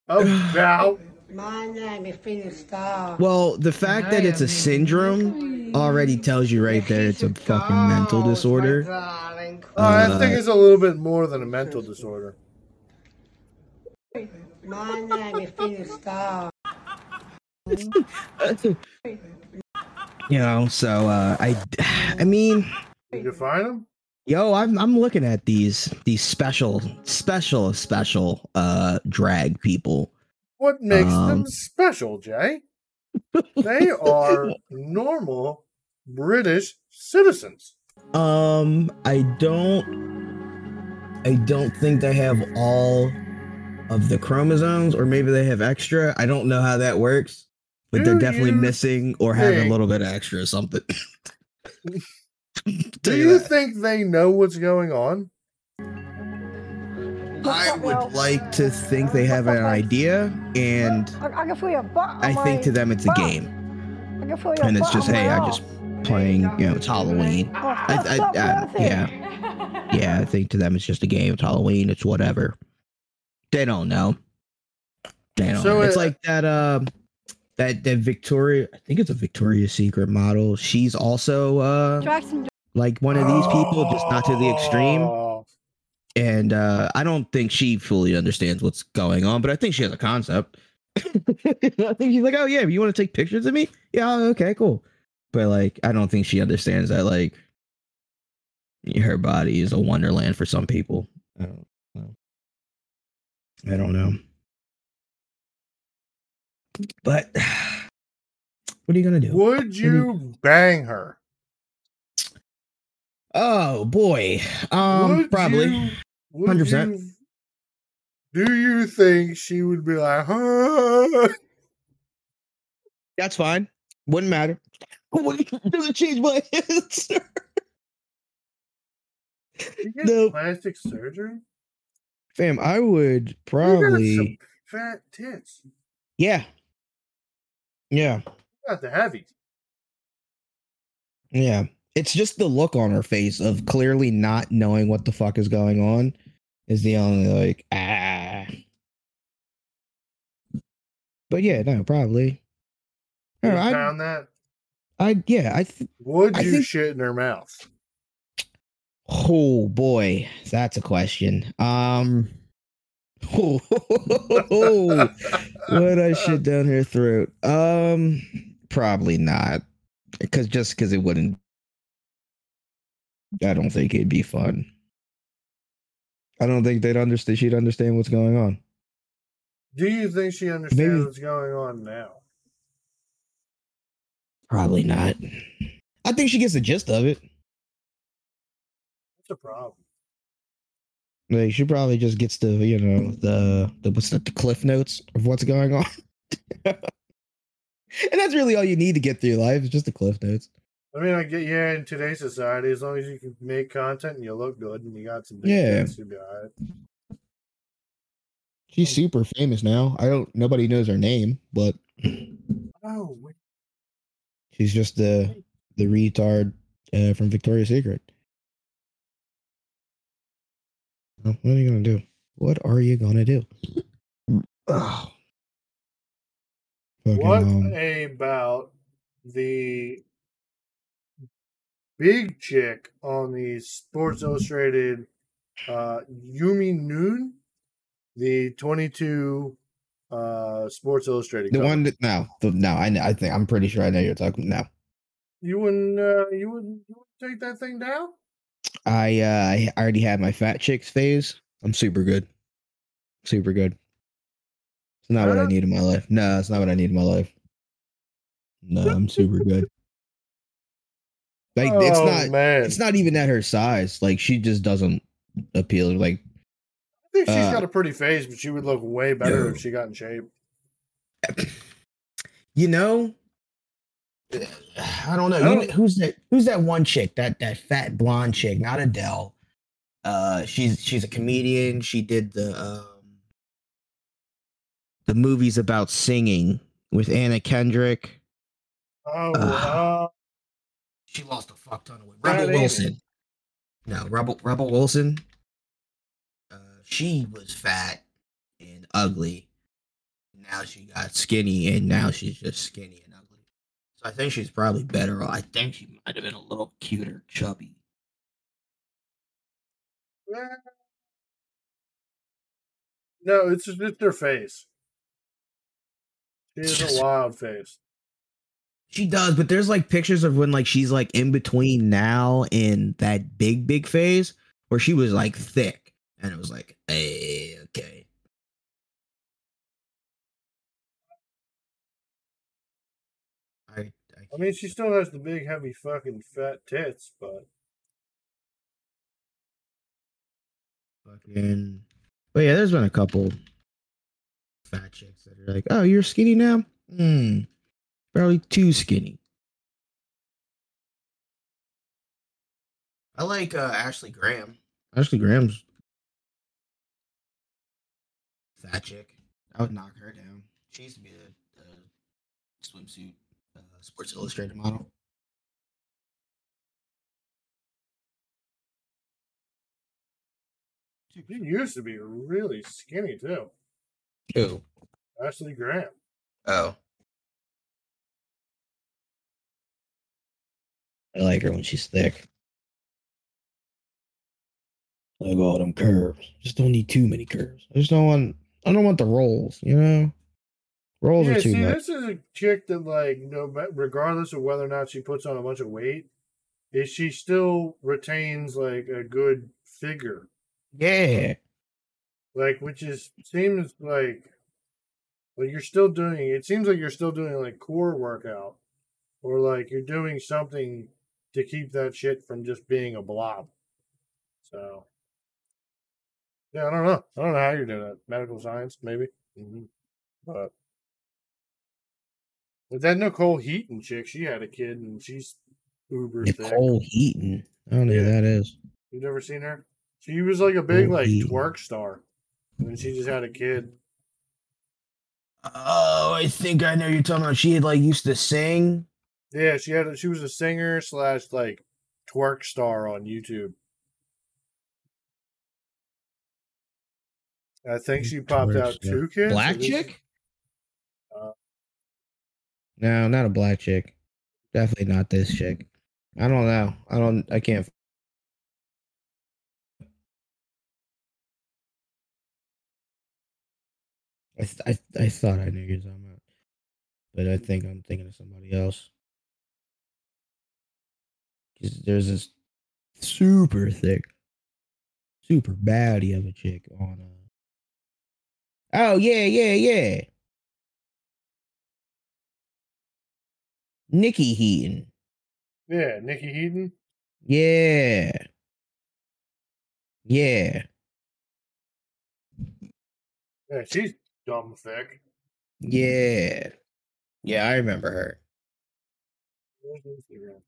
about? My name is Phoenix Star. well, the fact that it's a syndrome already tells you right there it's a fucking mental disorder. Darling. Oh, I Uh, think it's a little bit more than a mental disorder. My name is Phoenix Star. You know, so uh I I mean, did You find them. yo, I'm I'm looking at these these special special special uh drag people. What makes Um, them special, Jay? They are normal British citizens. Um, I don't. I don't think they have all of the chromosomes, or maybe they have extra. I don't know how that works, but they're Do definitely you missing or have a little bit extra or something. Do you that. think they know what's going on? I would like to think they have an idea, and I, I can feel your butt. I think to them it's a game, I can feel your and it's just hey, I arm. just playing. You know, it's Halloween. Oh, I, I, I yeah, yeah. I think to them it's just a game. It's Halloween. It's whatever. They don't know. They don't. So know. It's it- like that. Uh, that that Victoria. I think it's a Victoria's Secret model. She's also uh like one of these people, just not to the extreme. Oh, And uh I don't think she fully understands what's going on, but I think she has a concept. I think she's like, oh yeah, you want to take pictures of me? Yeah, okay, cool. But like, I don't think she understands that like her body is a wonderland for some people. I don't know. I don't know. But what are you gonna do? Would you bang her? Oh boy. Um Would probably. 100%. Do you think she would be like, huh? That's fine. Wouldn't matter. Doesn't change my answer. You get No. plastic surgery? Fam, I would probably fat tits. Yeah. Yeah. Got the heavy. Yeah. It's just the look on her face of clearly not knowing what the fuck is going on is the only like ah. But yeah, no, probably. You I, found that? I, yeah, I. Th- Would I you think- shit in her mouth? oh boy, that's a question. Um. what I shit down her throat? Um, probably not, because just because it wouldn't. I don't think it'd be fun. I don't think they'd understand. She'd understand what's going on. Do you think she understands Maybe- what's going on now? Probably not. I think she gets the gist of it. What's the problem? Like she probably just gets the you know the the what's that the cliff notes of what's going on. and that's really all you need to get through life is just the cliff notes. I mean, I get yeah. In today's society, as long as you can make content and you look good and you got some Yeah. you'll be all right. She's super famous now. I don't nobody knows her name, but Oh, wait. she's just the the retard uh, from Victoria's Secret. What are you gonna do? What are you gonna do? Ugh. Fucking, what um, about the big chick on the Sports Illustrated uh Yumi Nu, the 22 uh Sports Illustrated. the cover. one that no, the, no, I know, I think I'm pretty sure I know you're talking. No, you wouldn't uh you wouldn't, you wouldn't take that thing down? I uh I already had my fat chicks phase. I'm super good. Super good. It's not what I need in my life. No, it's not what I need in my life. No, I'm super good. Like it's Oh, not man. it's not even at her size. Like she just doesn't appeal. Like I think she's uh, got a pretty face, but she would look way better no. if she got in shape. you know, I don't know. I don't- know- who's that? Who's that one chick? That that fat blonde chick, not Adele. Uh, she's she's a comedian. She did the um the movies about singing with Anna Kendrick. Oh, Uh, uh, She lost a fuck ton of weight. Rebel Amy. Wilson. No, Rebel Rebel Wilson. Uh, she was fat and ugly. Now she got skinny, and now she's just skinny. So I think she's probably better. I think she might have been a little cuter, chubby. no, it's just it's her face. She has a wild face. She does, but there's like pictures of when like she's like in between now and that big big phase where she was like thick, and it was like, hey, okay. I, I, I mean, she still has the big, heavy, fucking fat tits, but fucking. But yeah, there's been a couple fat chicks that are like, "Oh, you're skinny now? Hmm, barely too skinny." I like uh, Ashley Graham. Ashley Graham's fat chick. I would knock her down. She used to be a, a swimsuit Sports Illustrated model. she used to be really skinny too. Who? Ashley Graham. Oh. I like her when she's thick. Like all them curves. Just don't need too many curves. I just don't want I don't want the rolls, you know? Rolls Yeah, are too see, much. this is a chick that, like, no, regardless of whether or not she puts on a bunch of weight, is she still retains like a good figure, Yeah. like which is seems like like you're still doing. It seems like you're still doing like core workout, or like you're doing something to keep that shit from just being a blob. So. Yeah, I don't know. I don't know how you're doing that. Medical science, maybe. hmm But but that Nicole Heaton chick, she had a kid and she's uber thick. Nicole Heaton. I don't know who that is. You've never seen her? She was like a big Nicole like Heaton. twerk star, and she just had a kid. Oh, I think I know you're talking about. She had like used to sing. Yeah, she had. A, she was a singer slash like twerk star on YouTube. I think she popped Twerk out star. two kids. Black so this- chick? No, not a black chick. Definitely not this chick. I don't know. I don't. I can't. I I, I thought I knew you were talking but I think I'm thinking of somebody else. 'Cause there's this super thick, super baddie of a chick on. Uh... Oh yeah, yeah, yeah. Nikki Heaton. Yeah, Nikki Heaton. Yeah. Yeah. Yeah, she's dumb thick. Yeah. Yeah, I remember her.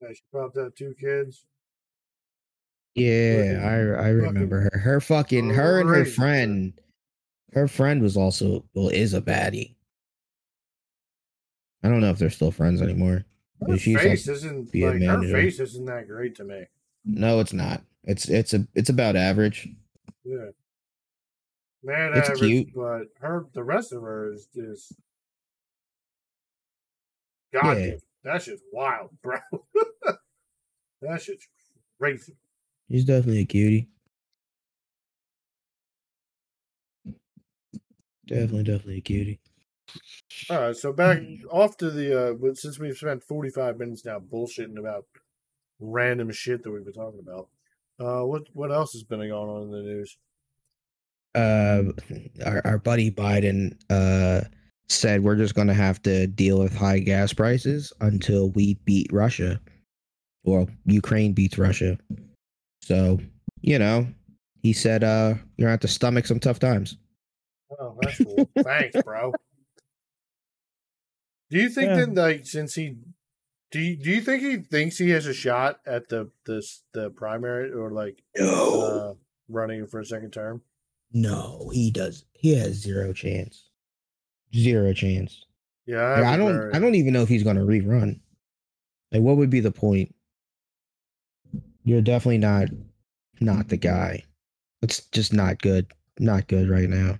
Yeah, she popped out two kids. Yeah, I I remember her. Her fucking her and her friend. Her friend was also well is a baddie. I don't know if they're still friends anymore. Her she's face isn't like her face isn't that great to me. no, it's not. It's it's a it's about average. Yeah. Man It's average, cute. but her the rest of her is just God Yeah. damn, that shit's wild, bro. that shit's crazy. She's definitely a cutie. Definitely, definitely a cutie. All right, so back Mm. off to the uh since we've spent 45 minutes now bullshitting about random shit that we've been talking about. Uh what what else has been going on in the news? uh our, our buddy Biden uh said we're just gonna have to deal with high gas prices until we beat Russia. Or Ukraine beats Russia. So, you know, he said uh you're gonna have to stomach some tough times. Oh, that's cool. Thanks, bro. Do you think Yeah. that like since he do you, do you think he thinks he has a shot at the this the primary or like uh running for a second term? No, he does. He has zero chance. Zero chance. Yeah, Like, I don't very- I don't even know if he's gonna rerun. Like what would be the point? You're definitely not not the guy. It's just not good. Not good right now.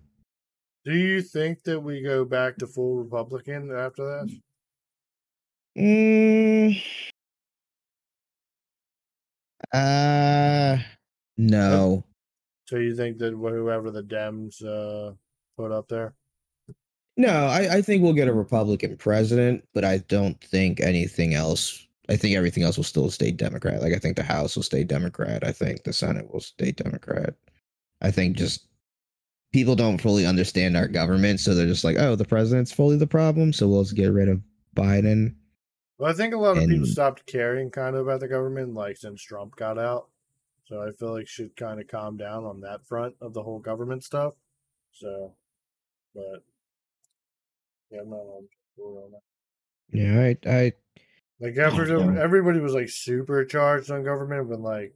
Do you think that we go back to full Republican after that? Mm, uh no. So you think that whoever the Dems uh put up there? No, I, I think we'll get a Republican president, but I don't think anything else. I think everything else will still stay Democrat. Like I think the House will stay Democrat. I think the Senate will stay Democrat. I think just people don't fully understand our government, so they're just like, oh, the president's fully the problem, so we'll just get rid of Biden. Well, I think a lot of people stopped caring kind of about the government like since Trump got out. So I feel like should kind of calm down on that front of the whole government stuff. So, but yeah, I'm not on board on that. Yeah, I I Like after the, Yeah. everybody was like super charged on government when like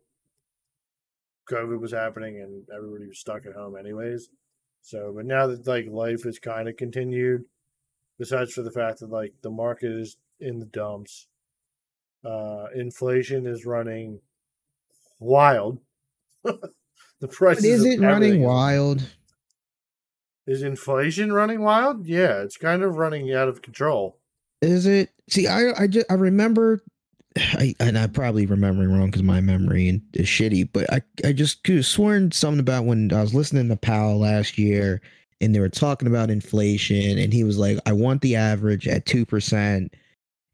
COVID was happening and everybody was stuck at home anyways. So, but now that like life has kind of continued, besides for the fact that like the market is in the dumps, uh, inflation is running wild. the price is it running wild? Is inflation running wild? Yeah, it's kind of running out of control. Is it? See, I I just I remember I and I probably remembering wrong because my memory is shitty, but I I just could have sworn something about when I was listening to Powell last year and they were talking about inflation and he was like, I want the average at two percent.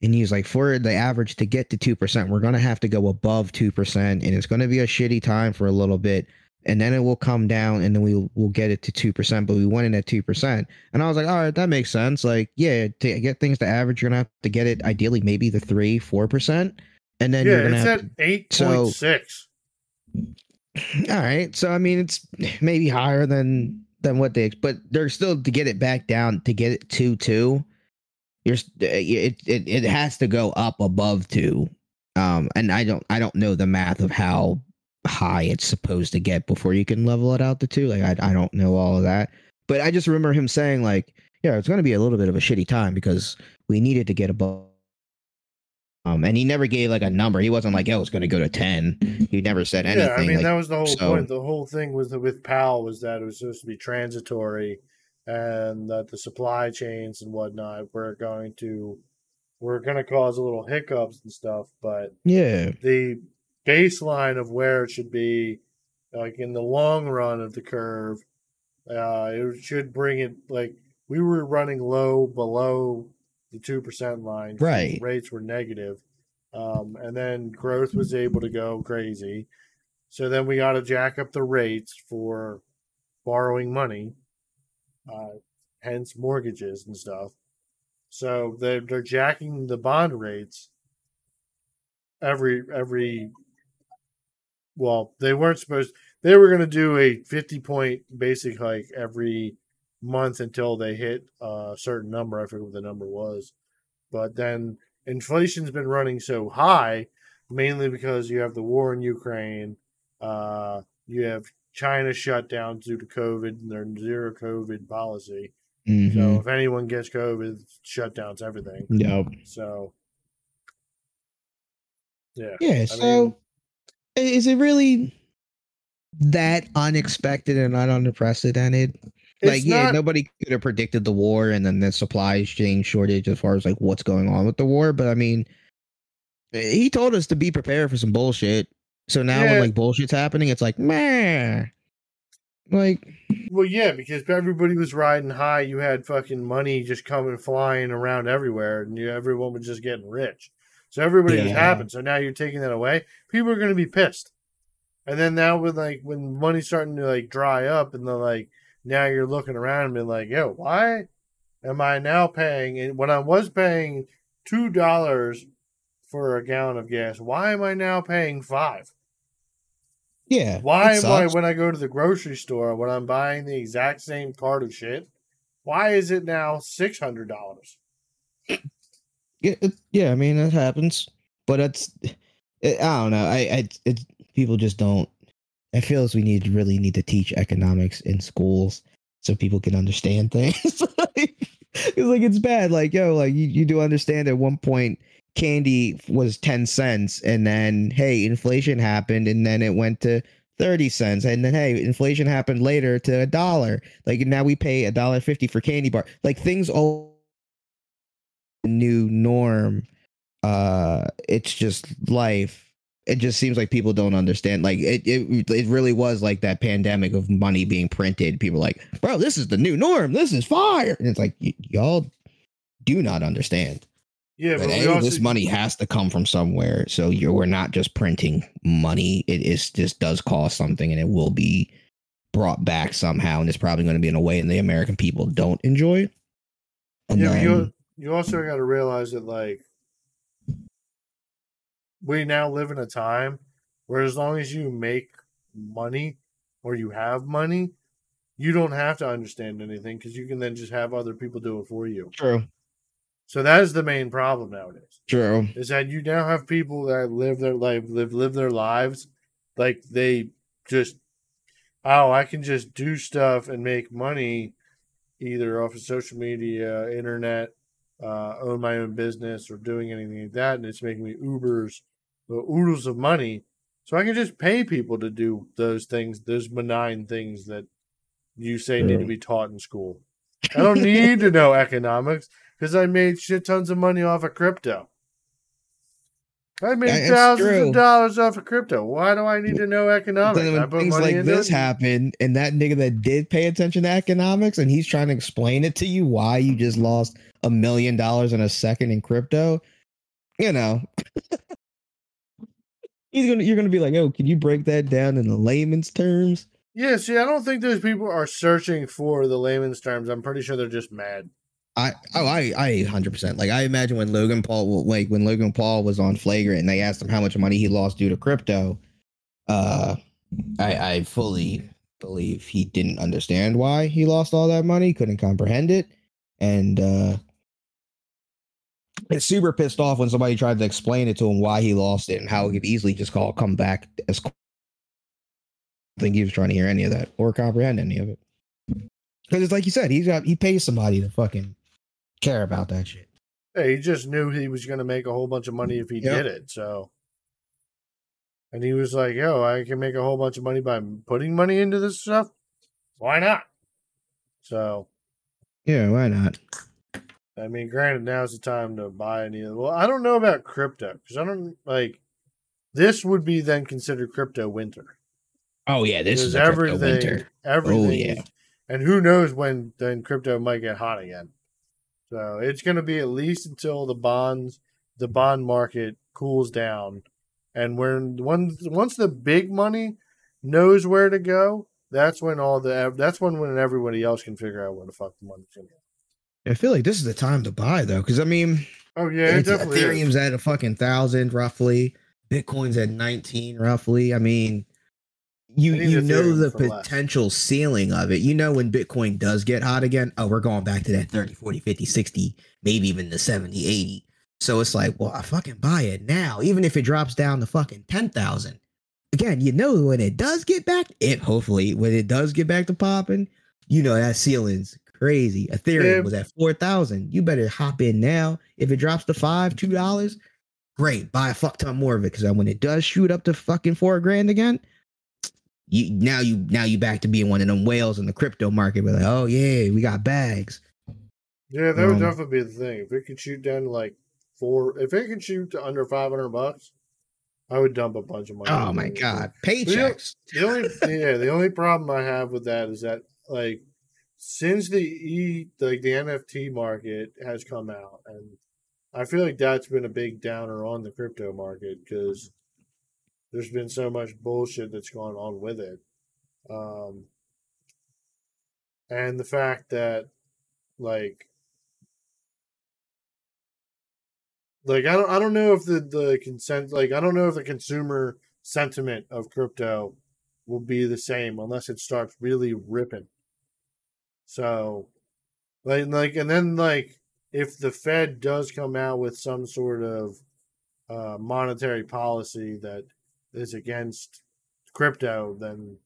And he was like, for the average to get to two percent, we're gonna have to go above two percent, and it's gonna be a shitty time for a little bit, and then it will come down, and then we will we'll get it to two percent. But we went in at two percent, and I was like, all right, that makes sense. Like, yeah, to get things to average, you're gonna have to get it ideally maybe the three, four percent, and then yeah, you're gonna it's have at eight point six. all right. So I mean, it's maybe higher than than what they, but they're still to get it back down to get it to two. You're it it it has to go up above two. Um, and I don't I don't know the math of how high it's supposed to get before you can level it out to two. Like I I don't know all of that, but I just remember him saying like, yeah, it's going to be a little bit of a shitty time because we needed to get above. Um, and he never gave like a number. He wasn't like, "Oh, it's going to go to 10. He never said anything. Yeah, I mean like, that was the whole so- point. The whole thing with with Powell was that it was supposed to be transitory, and that the supply chains and whatnot were going to were going to cause a little hiccups and stuff. But yeah, the baseline of where it should be, like in the long run of the curve, uh, it should bring it like we were running low below the two percent line. Right. rates were negative, um, and then growth was able to go crazy. So then we got to jack up the rates for borrowing money, uh, hence mortgages and stuff. So they're they're jacking the bond rates every every well, they weren't supposed they were gonna do a fifty point basic hike every month until they hit a certain number. I forget what the number was. But then inflation's been running so high, mainly because you have the war in Ukraine, uh, you have China shut down due to COVID and their zero COVID policy. So mhm. if anyone gets COVID, shutdowns everything. Yep. So yeah. Yeah. So, is it really that unexpected and not unprecedented? Like, yeah, not- nobody could have predicted the war and then the supply chain shortage as far as like what's going on with the war. But I mean, eh, he told us to be prepared for some bullshit. So now Yeah. when like bullshit's happening, it's like, man, like, Well, yeah, because everybody was riding high. You had fucking money just coming flying around everywhere, and you, everyone was just getting rich. So everybody was Yeah. happy. So now you're taking that away. People are going to be pissed. And then now with like when money's starting to like dry up, and they're like now you're looking around and being like, yo, why am I now paying? And when I was paying two dollars for a gallon of gas, why am I now paying five? yeah, Why am I when I go to the grocery store when I'm buying the exact same cart of shit? Why is it now six hundred dollars? Yeah, it, yeah. I mean, that happens, but it's it, eh, I don't know. I, I it's people just don't. I feel as we need really need to teach economics in schools so people can understand things. it's like it's bad. Like yo, like you, you do understand at one point candy was ten cents, and then hey, inflation happened, and then it went to. 30 cents and then hey inflation happened later to a dollar like now we pay a dollar 50 for candy bar like things all new norm uh it's just life. It just seems like people don't understand like it, it it really was like that pandemic of money being printed. People like bro this is the new norm. This is fire. And it's like y- y'all do not understand. Yeah, but but also, this money has to come from somewhere. So you're we're not just printing money. It is this does cost something and it will be brought back somehow. And it's probably going to be in a way and the american people don't enjoy. And yeah, then, you also got to realize that like we now live in a time where as long as you make money or you have money, you don't have to understand anything because you can then just have other people do it for you. true So that is the main problem nowadays. true is that you now have people that live their life live live their lives like they just oh I can just do stuff and make money either off of social media, internet, uh, own my own business or doing anything like that, and it's making me Ubers, oodles of money. So I can just pay people to do those things, those benign things that you say need to be taught in school. I don't need to know economics because I made shit tons of money off of crypto. I made It's thousands of dollars off of crypto. Why do I need to know economics? Then when things like this it. happen, and that nigga that did pay attention to economics, and he's trying to explain it to you why you just lost a million dollars in a second in crypto, you know, he's gonna you're gonna be like, oh, can you break that down in layman's terms? Yeah, see, I don't think those people are searching for the layman's terms. I'm pretty sure they're just mad. I oh I I hundred percent like I imagine when Logan Paul like when Logan Paul was on flagrant and they asked him how much money he lost due to crypto, uh, I I fully believe he didn't understand why he lost all that money, couldn't comprehend it, and uh, it's super pissed off when somebody tried to explain it to him why he lost it and how he could easily just call come back as. I think he was trying to hear any of that or comprehend any of it. Because it's like you said, he's got he pays somebody to fucking care about that shit. Hey, he just knew he was to make a whole bunch of money if he Yep. did it. So, and he was like, "Yo, I can make a whole bunch of money by putting money into this stuff. Why not?" So, Yeah, why not? I mean, granted, now's the time to buy any of. the- Well, I don't know about crypto because I don't like. This would be then considered crypto winter. Oh yeah, this Because is crypto winter. Oh, everything. Oh, yeah. and who knows when then crypto might get hot again. So it's going to be at least until the bonds, the bond market cools down, and when once once the big money knows where to go, that's when all the that's when when everybody else can figure out where the fuck the money's going to go. I feel like this is the time to buy though, because I mean, Oh yeah, it definitely is. Ethereum's at a fucking thousand roughly. Bitcoin's at nineteen roughly. I mean, you you know the for less. potential ceiling of it. You know when Bitcoin does get hot again, oh, we're going back to that 30, 40, 50, 60, maybe even the 70, 80. So it's like, well, I fucking buy it now, even if it drops down to fucking 10,000. Again, you know when it does get back, it hopefully when it does get back to popping, you know that ceiling's crazy. Ethereum Yeah. was at 4,000. You better hop in now. If it drops to 5, $2, great. Buy a fuck ton more of it cuz when it does shoot up to fucking 4 grand again, you now you now you back to being one of them whales in the crypto market. We're like, oh yeah, we got bags. Yeah, that would Um, definitely be the thing. If it could shoot down to like four, if it can shoot to under five hundred bucks, I would dump a bunch of money. Oh my god, paychecks. The only yeah, the only problem I have with that is that like since the e like the NFT market has come out, and I feel like that's been a big downer on the crypto market because there's been so much bullshit that's gone on with it, um, and the fact that like like I don't I don't know if the the consent like I don't know if the consumer sentiment of crypto will be the same unless it starts really ripping. So like like and then like if the Fed does come out with some sort of uh, monetary policy that is against crypto, then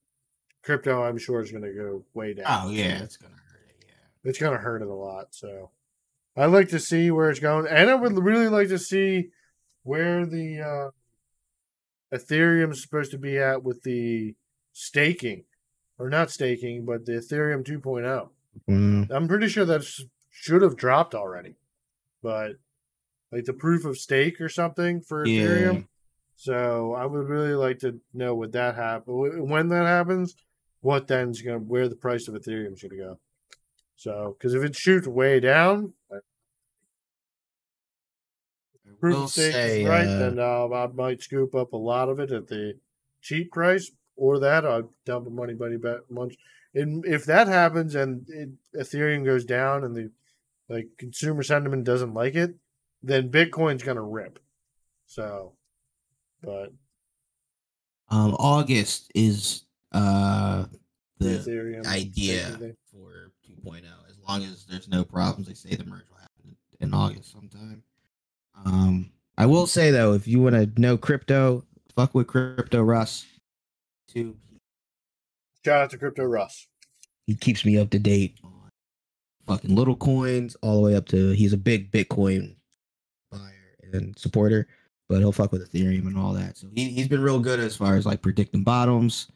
crypto I'm sure is going to go way down. Oh yeah, it's gonna hurt it. Yeah. it's going to hurt it a lot. So I'd like to see where it's going, and I would really like to see where the uh, Ethereum is supposed to be at with the staking, or not staking, but the Ethereum 2.0. Mm, I'm pretty sure that should have dropped already, but like the proof of stake or something for Yeah. Ethereum. So I would really like to know what that happen when that happens. What then's gonna where the price of Ethereum is going to go. So because if it shoots way down, proof of stake say, is right, uh, then uh, I might scoop up a lot of it at the cheap price, or that I'll dump a money buddy bet much. And if that happens and it, Ethereum goes down and the like consumer sentiment doesn't like it, then Bitcoin's gonna rip. So, but Um, August is uh the the Ethereum idea for 2.0. As long as there's no problems, they say the merge will happen in August sometime. Um, I will say though, if you want to know crypto, fuck with crypto Russ. Two Shout out to Crypto Russ. He keeps me up to date on fucking little coins all the way up to he's a big Bitcoin buyer and supporter, but he'll fuck with Ethereum and all that. So he he's been real good as far as like predicting bottoms.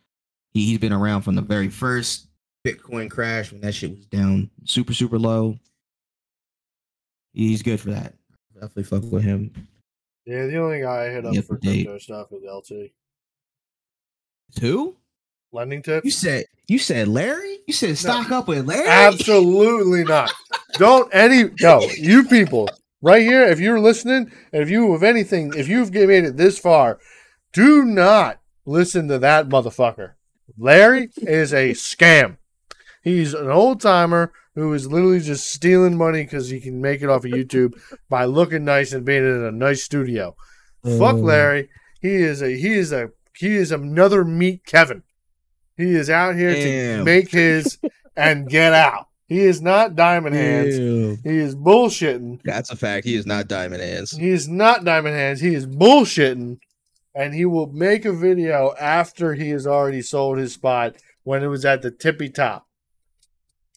He he's been around from the very first Bitcoin crash when that shit was down super super low. He's good for that. Definitely fuck with him. Yeah, the only guy I hit up for date. crypto stuff is LT. Who? Lending tips? You said you said Larry. You said stock up with Larry. Absolutely not. Don't any no, you people right here, if you're listening, and if you have anything, if you've made it this far, do not listen to that motherfucker. Larry is a scam. He's an old timer who is literally just stealing money because he can make it off of YouTube by looking nice and being in a nice studio. Fuck Oh. Larry. He is a he is a he is another Meet Kevin. He is out here to make his and get out. He is not diamond hands. Ew. He is bullshitting. That's a fact. He is not Diamond Hands. He is not diamond hands. He is bullshitting. And he will make a video after he has already sold his spot when it was at the tippy top.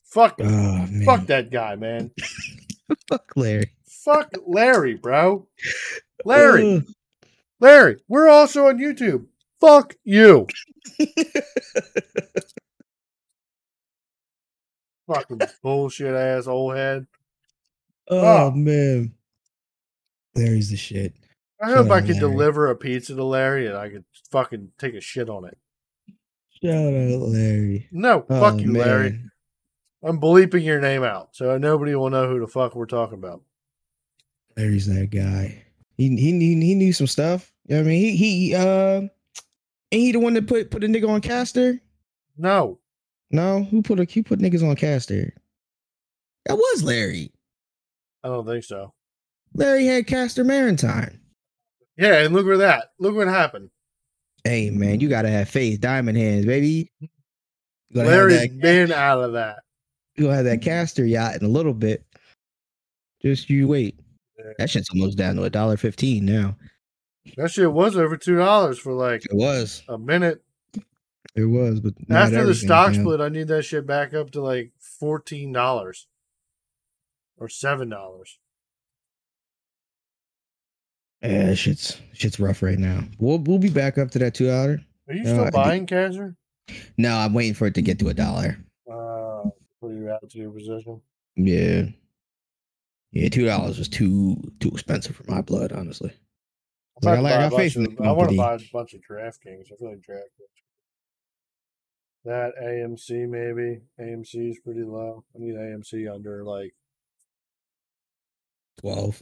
Fuck Oh. Fuck that guy, man. Fuck Larry. Fuck Larry, bro. Larry. Larry, we're also on YouTube. Fuck you. Fucking bullshit ass old head. Oh, Oh. man. Larry's the shit. I hope I could Larry. deliver a pizza to Larry and I could fucking take a shit on it. Shout out Larry. No, Oh, fuck you, Larry. I'm bleeping your name out, so nobody will know who the fuck we're talking about. Larry's that guy. He he he, he knew some stuff. You know what I mean, he he uh ain't he the one that put put a nigga on Castor? No, No, who put a who put niggas on Castor? That was Larry. I don't think so. Larry had Castor Maritime. Yeah, and look at that. Look what happened. Hey man, you gotta have faith. Diamond hands, baby. Larry's been out of that. you gonna have that Castor yacht in a little bit. Just you wait. Yeah. That shit's almost down to a dollar fifteen now. That shit was over two dollars for like It was. a minute. It was, but After the stock split, I need that shit back up to like fourteen dollars or seven dollars. Yeah, shit's shit's rough right now. We'll we'll be back up to that two dollar. Are you still did- buying Kaiser? No, I'm waiting for it to get to a dollar. Uh, put you out to your position. Yeah. Yeah, two dollars was too too expensive for my blood, honestly. Like, I like I buy a in bunch of- I want to buy a bunch of DraftKings. I feel like DraftKings. That AMC maybe. AMC is pretty low. I need AMC under like Twelve.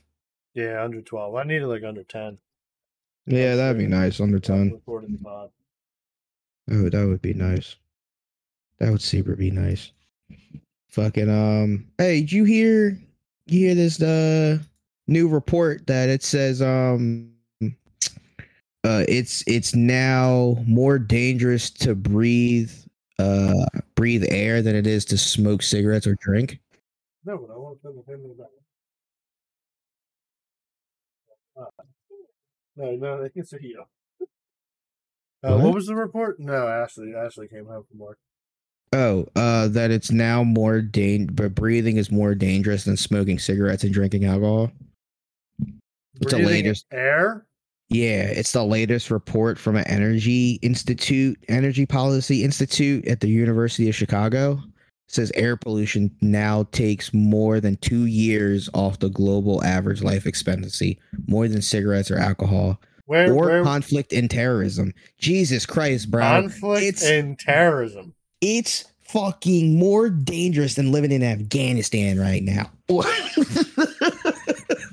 yeah under twelve. I need it like under ten. Yeah, that'd be nice. Under ten. Oh. That would that would be nice. That would super be nice. Fucking um. Hey, did you hear? You hear this uh new report that it says um. Uh, it's it's now more dangerous to breathe uh breathe air than it is to smoke cigarettes or drink. No, but I want to send him in the back. Ah. No, no, they can see you. Uh, What? what was the report? No, Ashley. Ashley came home from work. Oh, uh, that it's now more dan- but breathing is more dangerous than smoking cigarettes and drinking alcohol. It's the latest. air. Yeah, it's the latest report from an energy institute, energy policy institute at the University of Chicago. It says air pollution now takes more than two years off the global average life expectancy, more than cigarettes or alcohol, Where, or where conflict and terrorism. Jesus Christ, bro! conflict it's and terrorism. it's fucking more dangerous than living in Afghanistan right now.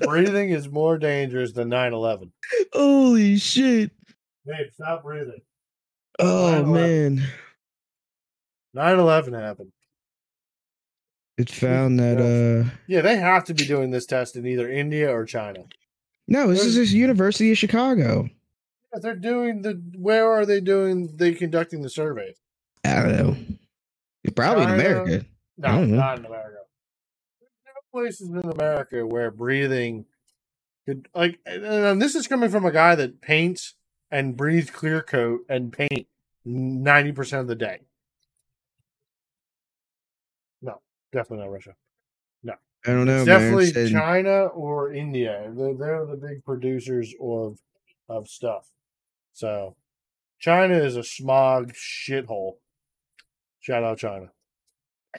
breathing is more dangerous than 9-11. Holy shit! Babe, stop breathing. Oh 9/11. man. 9-11 happened. It found that uh Yeah, they have to be doing this test in either India or China. no, this is this University of Chicago. Yeah, they're doing the. Where are they doing? They conducting the surveys? I don't know. It's probably in America. No, I don't know. not in America. Places in America where breathing could like. And, this is coming from a guy that paints and breathes clear coat and paint ninety percent of the day. No, definitely not Russia. No. I don't know, It's definitely It said- China or India. They're, they're the big producers of of stuff. So China is a smog shithole. Shout out China.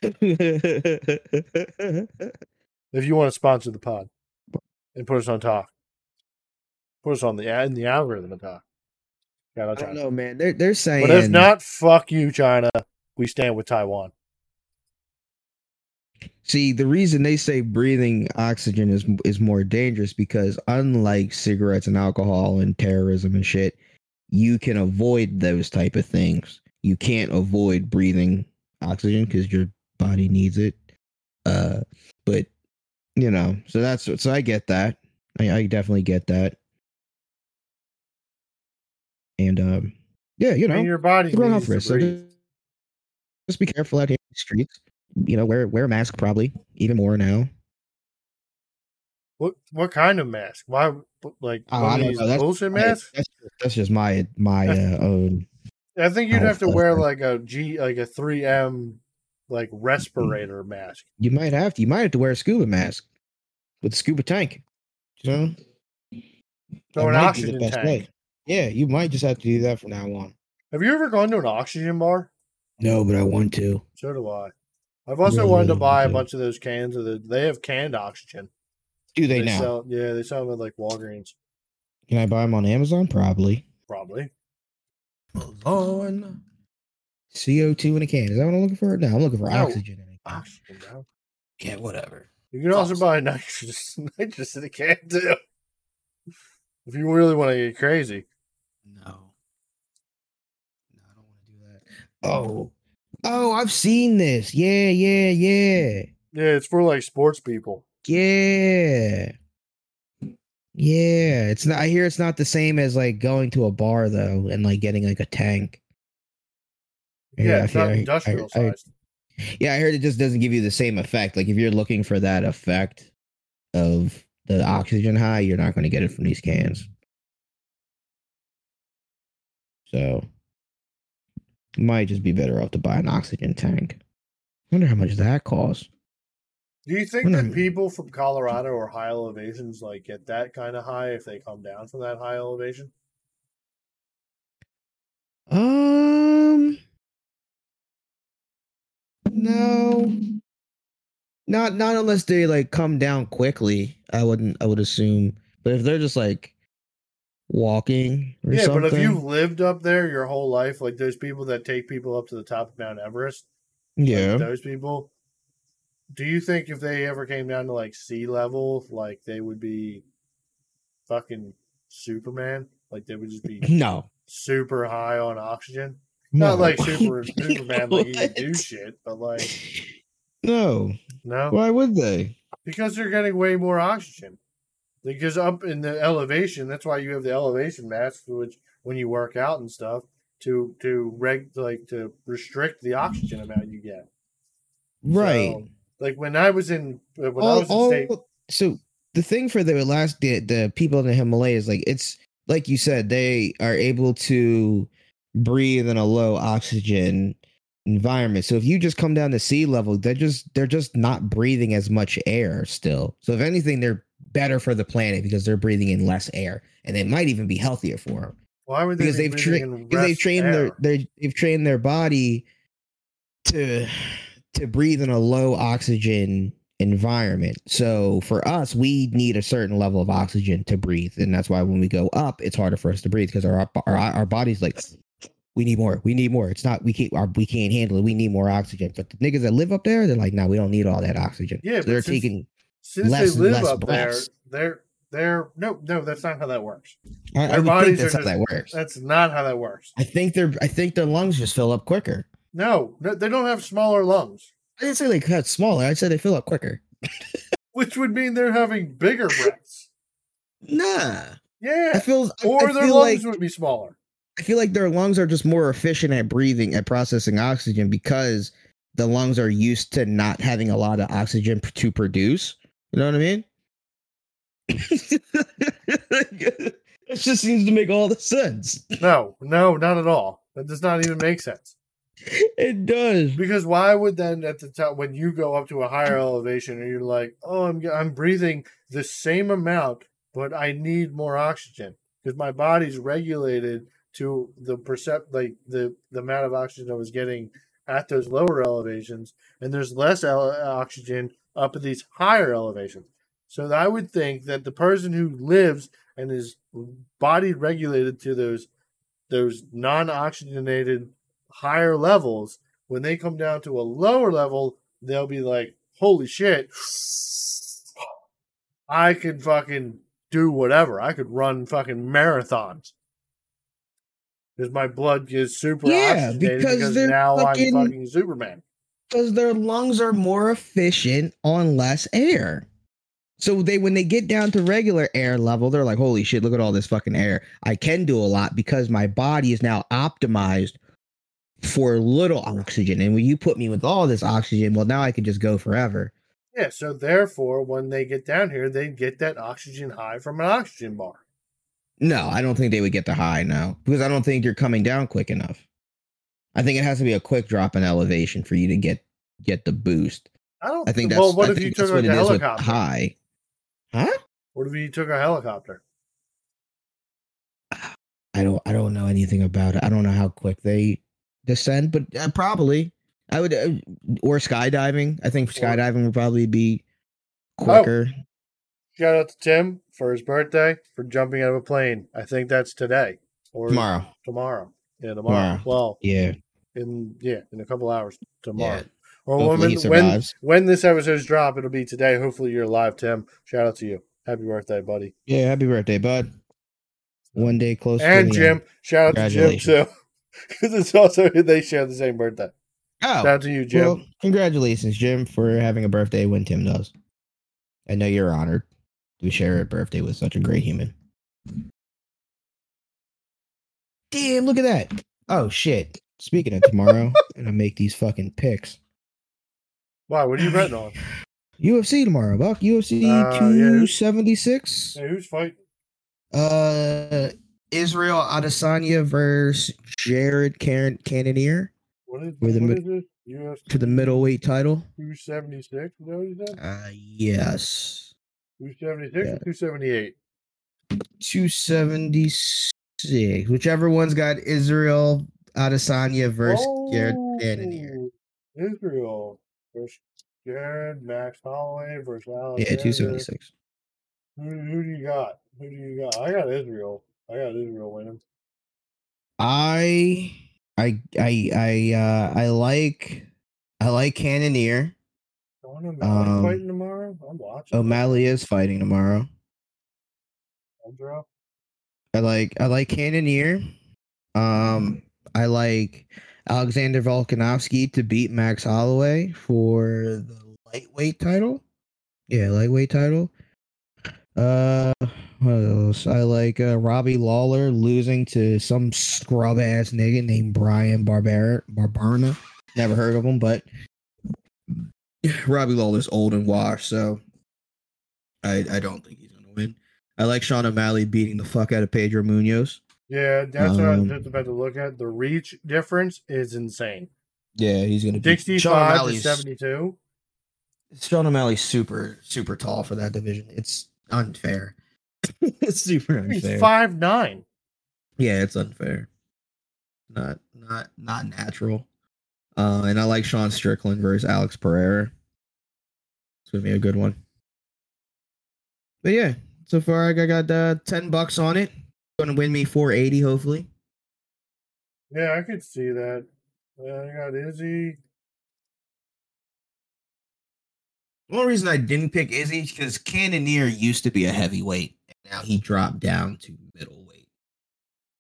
If you want to sponsor the pod and put us on top. Put us on the in the algorithm attack. Shout out I don't know, man. They're they're saying But if not, fuck you, China. We stand with Taiwan. See, the reason they say breathing oxygen is is more dangerous because unlike cigarettes and alcohol and terrorism and shit, you can avoid those type of things. You can't avoid breathing oxygen because your body needs it. Uh, but you know, so that's so I get that. I, I definitely get that. And um, yeah, you know, mean, your body off to risk. So breathe. just be careful out here in the streets. You know, wear wear a mask probably even more now. What what kind of mask? Why like Oh, I don't know. That's, bullshit I- masks? that's that's just my my uh, own. I think you'd have to wear that. like a G like a three M like respirator mask. You might have to. You might have to wear a scuba mask with a scuba tank. You know, So an oxygen tank. way. Yeah, you might just have to do that from now on. Have you ever gone to an oxygen bar? No, but I want to. So do I. I've also Really, wanted to buy a bunch of those cans of the. They have canned oxygen. Do they, now? sell. Yeah, they sell them at like Walgreens. Can I buy them on Amazon? Probably. Probably. Lord. CO two in a can. Is that what I'm looking for? No, I'm looking for No. oxygen in a can. Oxygen, bro. Yeah, whatever. You can also buy nitrous nitrous in a can too. If you really want to get crazy. No. No, I don't want to do that. Oh, oh, I've seen this. Yeah, yeah, yeah. Yeah, it's for like sports people. Yeah. Yeah, it's not I hear it's not the same as like going to a bar though and like getting like a tank. Yeah, I it's feel- not I- industrial I- I- sized. Yeah, I heard it just doesn't give you the same effect. Like if you're looking for that effect of the oxygen high, you're not going to get it from these cans. So might just be better off to buy an oxygen tank. wonder how much that costs. Do you think that people from Colorado or high elevations like get that kind of high if they come down from that high elevation? Um, no, not not unless they like come down quickly. I wouldn't. I would assume, but if they're just like walking or Yeah, something, but if you've lived up there your whole life, like those people that take people up to the top of Mount Everest, like yeah, those people, do you think if they ever came down to like sea level, like they would be fucking Superman? Like they would just be no, super high on oxygen? No. Not like super Superman, like he can do shit, but like No, no, why would they? because they're getting way more oxygen. Because up in the elevation, that's why you have the elevation mask, which when you work out and stuff, to to reg like to restrict the oxygen amount you get. Right. So, like when I was in when I was in all- state, so the thing for the last the, the people in the Himalayas, like it's like you said, they are able to breathe in a low oxygen environment. So if you just come down to sea level, they're just they're just not breathing as much air still. So if anything, they're better for the planet because they're breathing in less air, and they might even be healthier for them why would they because be they've trained because they've trained their air? they they've trained their body to to breathe in a low oxygen environment. So for us, we need a certain level of oxygen to breathe, and that's why when we go up, it's harder for us to breathe because our our our body's like. We need more. We need more. It's not. We can't. Our, we can't handle it. We need more oxygen. But the niggas that live up there, they're like, no, we don't need all that oxygen. Yeah, so they're since- taking. Since less they live less up breaths. there, they're they're no no that's not how that works. I, I Their think bodies that's are how just- that works. That's not how that works. I think their. I think their lungs just fill up quicker. No, they don't have smaller lungs, I didn't say they cut smaller. I said they fill up quicker. which would mean they're having bigger breaths. Nah. Yeah, I feel I- or I their feel lungs like would be smaller. I feel like their lungs are just more efficient at breathing at processing oxygen because the lungs are used to not having a lot of oxygen to produce. You know what I mean? it just seems to make all the sense. No, no, not at all. That does not even make sense. It does. Because why would then at the top when you go up to a higher elevation and you're like, oh, I'm I'm breathing the same amount, but I need more oxygen because my body's regulated to the percept like the the amount of oxygen I was getting at those lower elevations, and there's less oxygen up at these higher elevations. So I would think that the person who lives and is body regulated to those those non-oxygenated higher levels, when they come down to a lower level, they'll be like, "Holy shit! I can fucking do whatever. I could run fucking marathons." Because my blood is super Yeah, because because, they're now fucking- I'm fucking Superman. because their lungs are more efficient on less air. So they when they get down to regular air level, they're like, "Holy shit, look at all this fucking air. I can do a lot because my body is now optimized for little oxygen. And when you put me with all this oxygen, well now I can just go forever." Yeah, so therefore, when they get down here, they get that oxygen high from an oxygen bar. No, I don't think they would get the high now because I don't think you're coming down quick enough. I think it has to be a quick drop in elevation for you to get get the boost. I don't. I think that's well, what I if you took like a it is with helicopter? high. Huh? What if you took a helicopter? I don't I don't know anything about it. I don't know how quick they descend, but uh, probably I would uh, or skydiving. I think skydiving would probably be Oh. quicker. Shout out to Tim for his birthday for jumping out of a plane. I think that's today or Tomorrow. Tomorrow, yeah, tomorrow. Tomorrow. Well, Yeah. in yeah, in a couple hours tomorrow. Yeah. Or Hopefully when he when when this episode's drop, it'll be today. Hopefully you're alive, Tim. Shout out to you. Happy birthday, buddy. Yeah, happy birthday, bud. One day closer. And the Jim. end. Shout out to Jim too. Because it's also they share the same birthday. Oh, shout Oh, out to you, Jim. well, congratulations, Jim, for having a birthday when Tim does. I know you're honored to share a birthday with such a great human. Damn, look at that. Oh shit. Speaking of tomorrow, and I'm make these fucking picks. wow, what are you betting on? UFC tomorrow, Buck. UFC Uh, yeah. 276. Hey, who's fighting? Uh Israel Adesanya versus Jared Can- Cannonier What is, With the what is this? UFC to the middleweight title. 276? Is that what you said? Uh yes. 276 Yeah. or 278? 276. Whichever one's got Israel Adesanya versus Jared Cannonier. Oh, Israel versus Jared, Max Holloway versus Alex. Yeah, 276. Who, who do you got? Who do you got? I got Israel. I got Israel winning. I I I I uh I like I like Cannonier. Sean O'Malley Um, fighting tomorrow? I'm watching. O'Malley is fighting tomorrow. I like I like Cannonier. Um, I like Alexander Volkanovski to beat Max Holloway for the lightweight title. Yeah, lightweight title. Uh, what else? I like uh, Robbie Lawler losing to some scrub ass nigga named Brian Barber Barberena. Never heard of him, but Robbie Lawler's old and washed, so I I don't think he's gonna win. I like Sean O'Malley beating the fuck out of Pedro Munoz. Yeah, that's what I was Um, just about to look at. The reach difference is insane. Yeah, he's gonna beat Sean 65 to 72. Sean O'Malley's super super tall for that division. It's unfair. it's super unfair. He's unfair. five nine. Yeah, it's unfair. Not not not natural. Uh, and I like Sean Strickland versus Alex Pereira. It's gonna be a good one. But yeah, so far I got uh, ten bucks on it. Gonna win me four eighty hopefully. Yeah, I could see that. Uh, I got Izzy. The only reason I didn't pick Izzy is because Cannonier used to be a heavyweight, and now he dropped down to middleweight.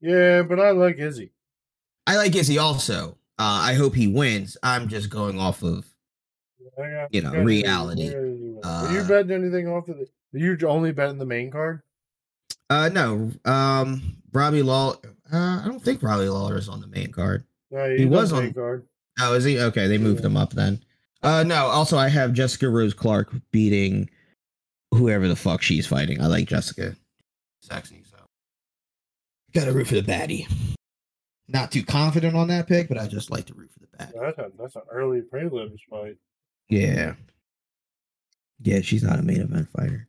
Yeah, but I like Izzy. I like Izzy also. Uh, I hope he wins. I'm just going off of You know, I got Izzy. reality. I got Izzy winning. Are you Uh, betting anything off of the? You only betting the main card? uh no um Robbie Law. Uh, I don't think Robbie Lawler is on the main card. No, He was the on- main card. Oh, is he? Okay, they moved him up then. Uh no, also I have Jessica Rose Clark beating whoever the fuck she's fighting. I like Jessica. Sexy, so gotta root for the baddie. Not too confident on that pick, but I just like to root for the baddie. That's a that's an early prelims fight. Yeah. Yeah, she's not a main event fighter.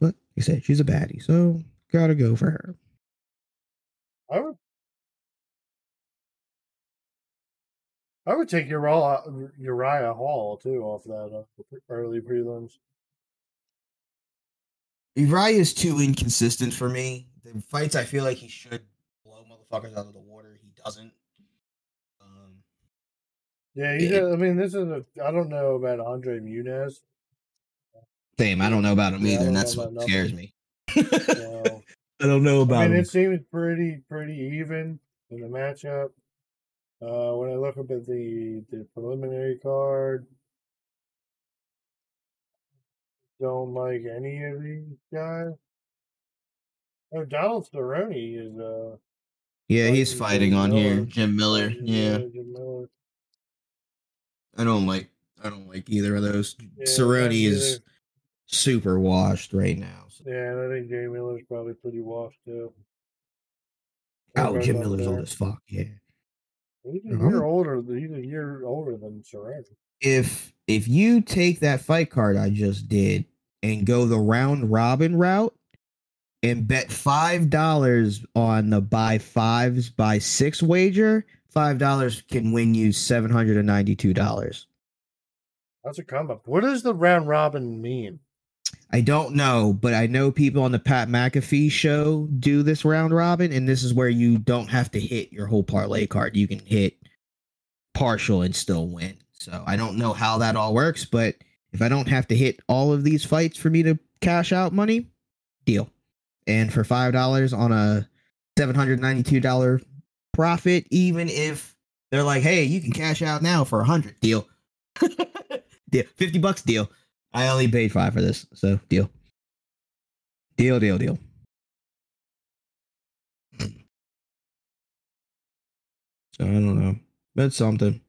But like I said, she's a baddie, so gotta go for her. I would. I would take Uriah, Uriah Hall too off that uh, early prelims. Uriah is too inconsistent for me. The fights I feel like he should motherfuckers out of the water. He doesn't. Um, Yeah, he's It- a, I mean, this is a. I don't know about Andre Muniz. Same. I don't know about him Yeah, either, and that's what scares me. So, I don't know I about mean, him. it seems pretty pretty even in the matchup. Uh, when I look up at the the preliminary card, don't like any of these guys. Oh, Donald Cerrone is uh yeah, he's Fighting fighting Jim on here. Jim Miller. Yeah, Jim Miller. I don't like. I don't like either of those. Yeah, Cerrone is either. super washed right now. so- Yeah, and I think Jay Miller's probably pretty washed too. Oh, Right Jim Miller's there. old as fuck. Yeah. He's a Uh-huh. year older. He's a year older than Cerrone. If if you take that fight card I just did and go the round robin route and bet five dollars on the buy fives buy six wager, five dollars can win you seven hundred and ninety two dollars. That's a come up. What does the round robin mean? I don't know, but I know people on the Pat McAfee show do this round robin, and this is where you don't have to hit your whole parlay card. You can hit partial and still win. So I don't know how that all works, but if I don't have to hit all of these fights for me to cash out money, deal. And for five dollars on a seven hundred ninety-two dollar profit, even if they're like, "Hey, you can cash out now for a hundred, deal." deal, fifty bucks, deal. I only paid five for this, so deal. Deal, deal, deal. So I don't know. That's something.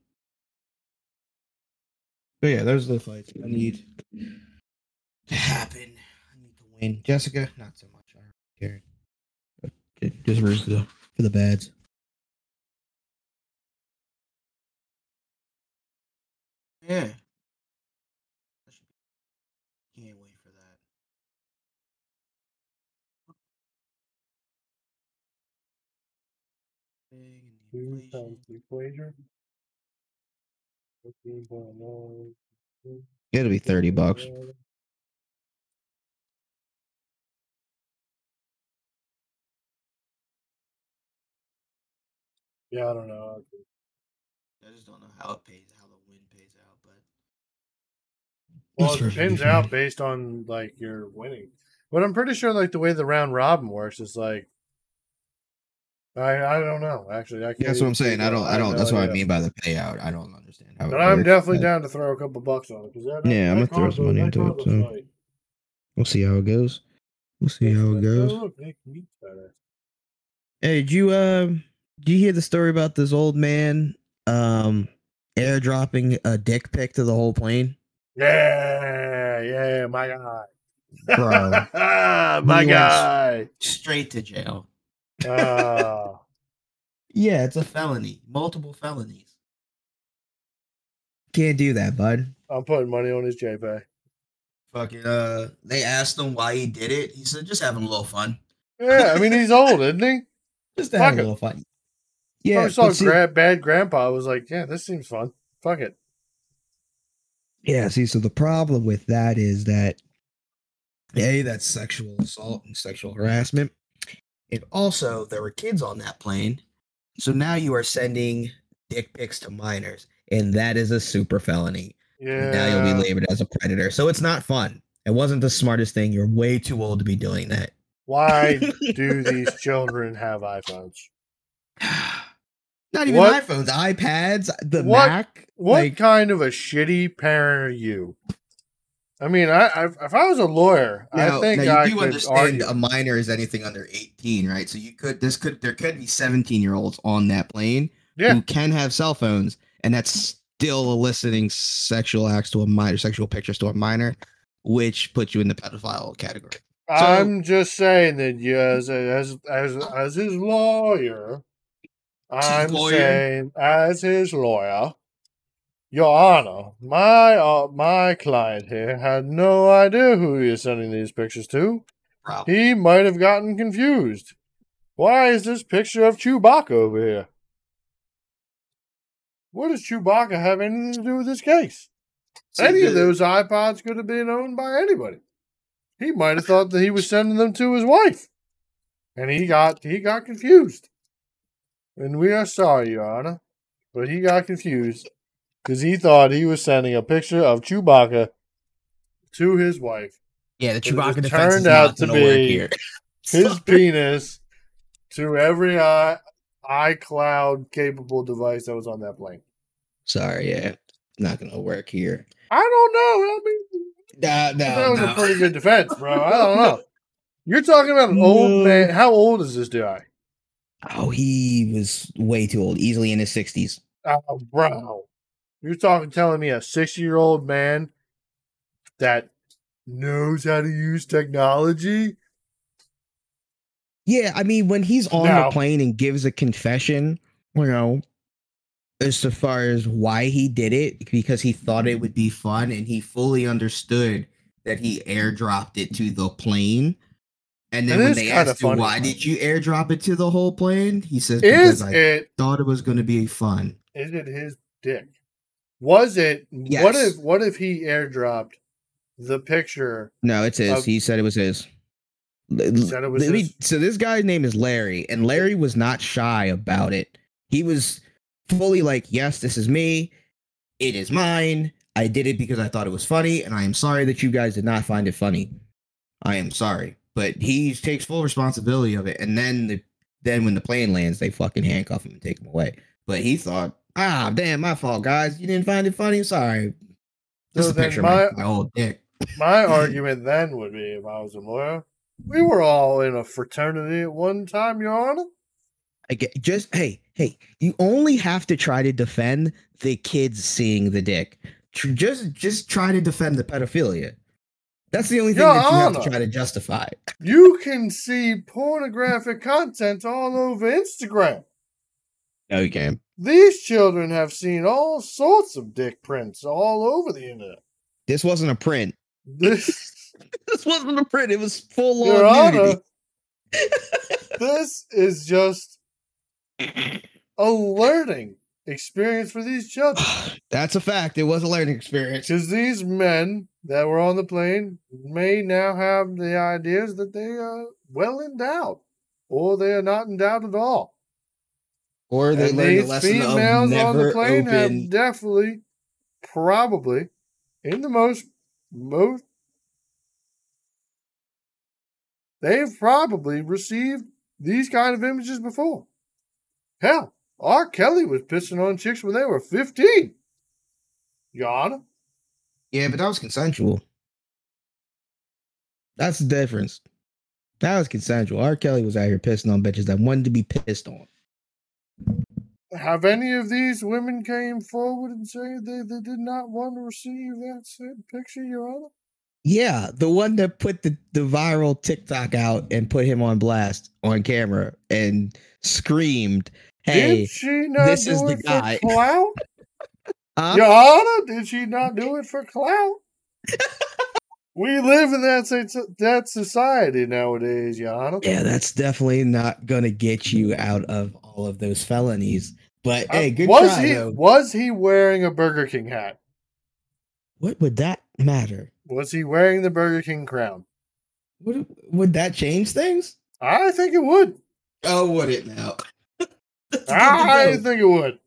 But yeah, those are the fights I need to happen. I need to win. Jessica, not so much. I don't care. But ju- Just for the for the bads. Yeah. Can't wait for that. Big and the Two inflation. times the wager. Fifteen point nine. It'll be thirty bucks. Yeah, I don't know. I just don't know how it pays, how the win pays out, but Well, That's it perfectly depends fine. out based on like your winning. But I'm pretty sure like the way the round robin works is like I I don't know actually. I can't That's what I'm saying. I don't. I don't. That's what I mean by the payout. I don't understand how. it But I'm works, definitely but down to throw a couple bucks on it because that, that, Yeah, I'm gonna throw some money into it, so. tight. We'll see how it goes. We'll see how it goes. look, Nick Meat's better. Hey, did you uh, did you hear the story about this old man um airdropping a dick pic to the whole plane? Yeah, yeah, my guy. Bro. my He guy. straight to jail. Ah. Yeah, it's a Felony, multiple felonies. can't do that, bud. I'm putting money on his JPay. Fucking uh, they asked him why he did it. He said, "Just having a little fun." Yeah, I mean he's old, isn't he? Just to Fuck have a little fun. Yeah, Probably saw see- gra- bad grandpa I was like, yeah, this seems fun. Fuck it. Yeah, see, so the problem with that is that A, that's sexual assault and sexual harassment. And also there were kids on that plane. So now you are sending dick pics to minors. And that is a super felony. Yeah. Now you'll be labeled as a predator. So it's not fun. It wasn't the smartest thing. You're way too old to be doing that. Why do these children have iPhones? Not even What- iPhones, iPads, the What- Mac. What Like- kind of a shitty parent are you? I mean, I, I if I was a lawyer, Now, I think now I you do could understand argue. a minor is anything under 18, right? So you could this could there could be 17 year olds on that plane Yeah, who can have cell phones, and that's still eliciting sexual acts to a minor, sexual pictures to a minor, which puts you in the pedophile category. I'm just saying that you, as a, as as as his lawyer, I'm lawyer? saying as his lawyer, Your Honor, my uh, my client here had no idea who he is sending these pictures to. Problem. He might have gotten confused. Why is this picture of Chewbacca over here? What does Chewbacca have anything to do with this case? Any of those iPods could have been owned by anybody. he might have thought that he was sending them to his wife, and he got he got confused. And we are sorry, Your Honor, but he got confused because he thought he was sending a picture of Chewbacca to his wife, Yeah, the Chewbacca defense turned out to be his penis to every i iCloud capable device that was on that plane. Sorry, yeah, not gonna work here. I don't know. I mean, Nah, that no, was a pretty good defense, bro. I don't know. You're talking about an old man. How old is this guy? Oh, he was way too old, easily in his sixties. Oh, bro. You're talking, telling me a 60 year old man that knows how to use technology? Yeah, I mean, when he's on No. the plane and gives a confession, you know, as to far as why he did it, because he thought it would be fun and he fully understood that he airdropped it to the plane. And then when they asked him why did you airdrop it to the whole plane, he says because Is I it thought it was going to be fun. is it his dick? Was it what if what if he airdropped the picture? No, it's his. Of- he said it was his. said it was me- his? so this guy's name is Larry, and Larry was not shy about it. He was fully like, "Yes, this is me. It is mine. I did it because I thought it was funny, and I am sorry that you guys did not find it funny. I am sorry." But he takes full responsibility of it, and then the then when the plane lands, they fucking handcuff him and take him away. But he thought, "Ah, damn, my fault, guys. You didn't find it funny. Sorry." Just So a picture my- of my, my old dick. My argument then would be if I was a lawyer, we were all in a fraternity at one time, Your Honor. I get just hey, hey, you only have to try to defend the kids seeing the dick. Just just try to defend the pedophilia. That's the only thing Your that you have to try to justify. You can see pornographic content all over Instagram. No, you can't. These children have seen all sorts of dick prints all over the internet. This wasn't a print. This, This wasn't a print. It was full Your on Honor, nudity. this is just a learning experience for these children. That's a fact. It was a learning experience. Because these men that were on the plane may now have the ideas that they are well endowed, or they are not endowed at all. Or they and learned the these lesson of females on the plane have definitely, probably, in the most most, they've probably received these kind of images before. Hell, R. Kelly was pissing on chicks when they were fifteen. Your Honor. Yeah, but that was consensual. That's the difference. That was consensual. R. Kelly was out here pissing on bitches that wanted to be pissed on. Have any of these women came forward and say they, they did not want to receive that said picture, Your Honor? Yeah, the one that put the, the viral TikTok out and put him on blast on camera and screamed, "Hey, did she not this do is the it guy." for clout? huh? Your Honor, did she not do it for clout? we live in that that society nowadays, Your Honor. yeah, that's definitely not gonna get you out of all of those felonies. But Uh, hey, good was try he though. was he wearing a Burger King hat? What would that matter? Was he wearing the Burger King crown? Would would that change things? I think it would. Oh, would it now? I think it would.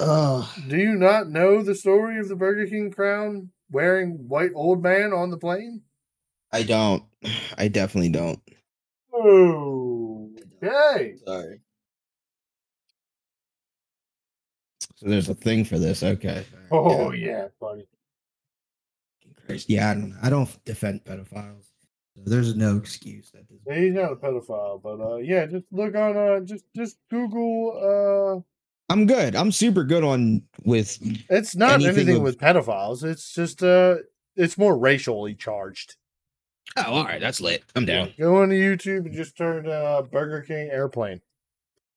Oh, Do you not know the story of the Burger King crown wearing white old man on the plane? I don't. I definitely don't. Oh, okay. Sorry. So there's a thing for this. Okay. Oh yeah, buddy. Christ. Yeah, I don't. I don't defend pedophiles. So there's no excuse that this. He's not a pedophile, but uh, yeah, just look on uh, just just Google. Uh, I'm good. I'm super good on with. It's not Anything anything of- with pedophiles. It's just uh, it's more racially charged. Oh, all right. That's lit. I'm down. Go on to YouTube and just turn uh, Burger King airplane.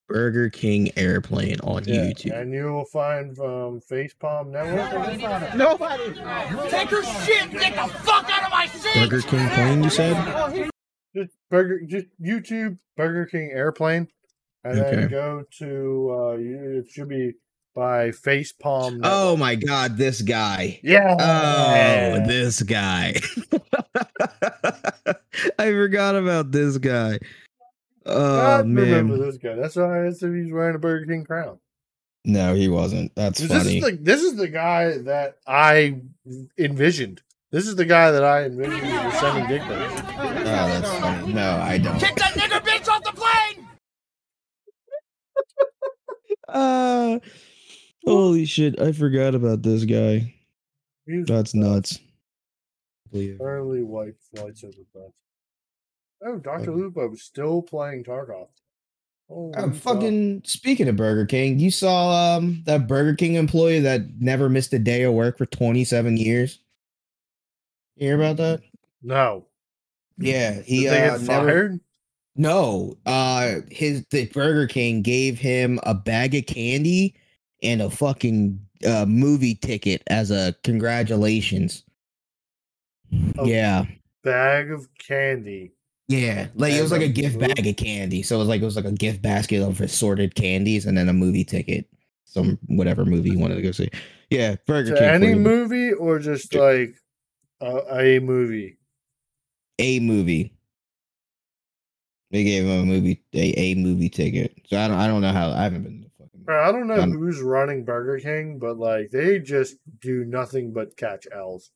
Burger King airplane on Yeah, YouTube. and you will find um, Facepalm Network. Nobody. Take your shit! Get the fuck out of my seat! Burger King plane. You said. Just Burger, just YouTube Burger King airplane, and Okay. then go to uh, you, it should be by Facepalm. Oh my God! This guy. yeah. Oh, this guy. I forgot about this guy. I Oh remember this guy. That's why I said he's wearing a Burger King crown. no, he wasn't. That's 'Cause This funny. is the this is the guy that I envisioned. This is the guy that I envisioned was sending dick pics. Oh, that's funny. No, I don't. Get that nigger bitch off the plane! Uh, holy shit! I forgot about this guy. He's That's nuts. early white flights over bus. Oh, Doctor Okay. Lupo was still playing Tarkov. Oh, I'm fucking speaking of Burger King, you saw um that Burger King employee that never missed a day of work for 27 years. You hear about that? no. Yeah, he Did they uh, get never- fired? No, uh, his the Burger King gave him a bag of candy and a fucking uh, movie ticket as a congratulations. Oh. Yeah, Bag of candy. Yeah, like it was like a gift bag of candy. So it was like it was like a gift basket of assorted candies and then a movie ticket, some whatever movie you wanted to go see. Yeah, Burger To King. any movie or just like a, a movie? a movie. They gave him a movie a, a movie ticket. So I don't I don't know how I haven't been to fucking Bro, I don't know who's running Burger King, but like they just do nothing but catch L's.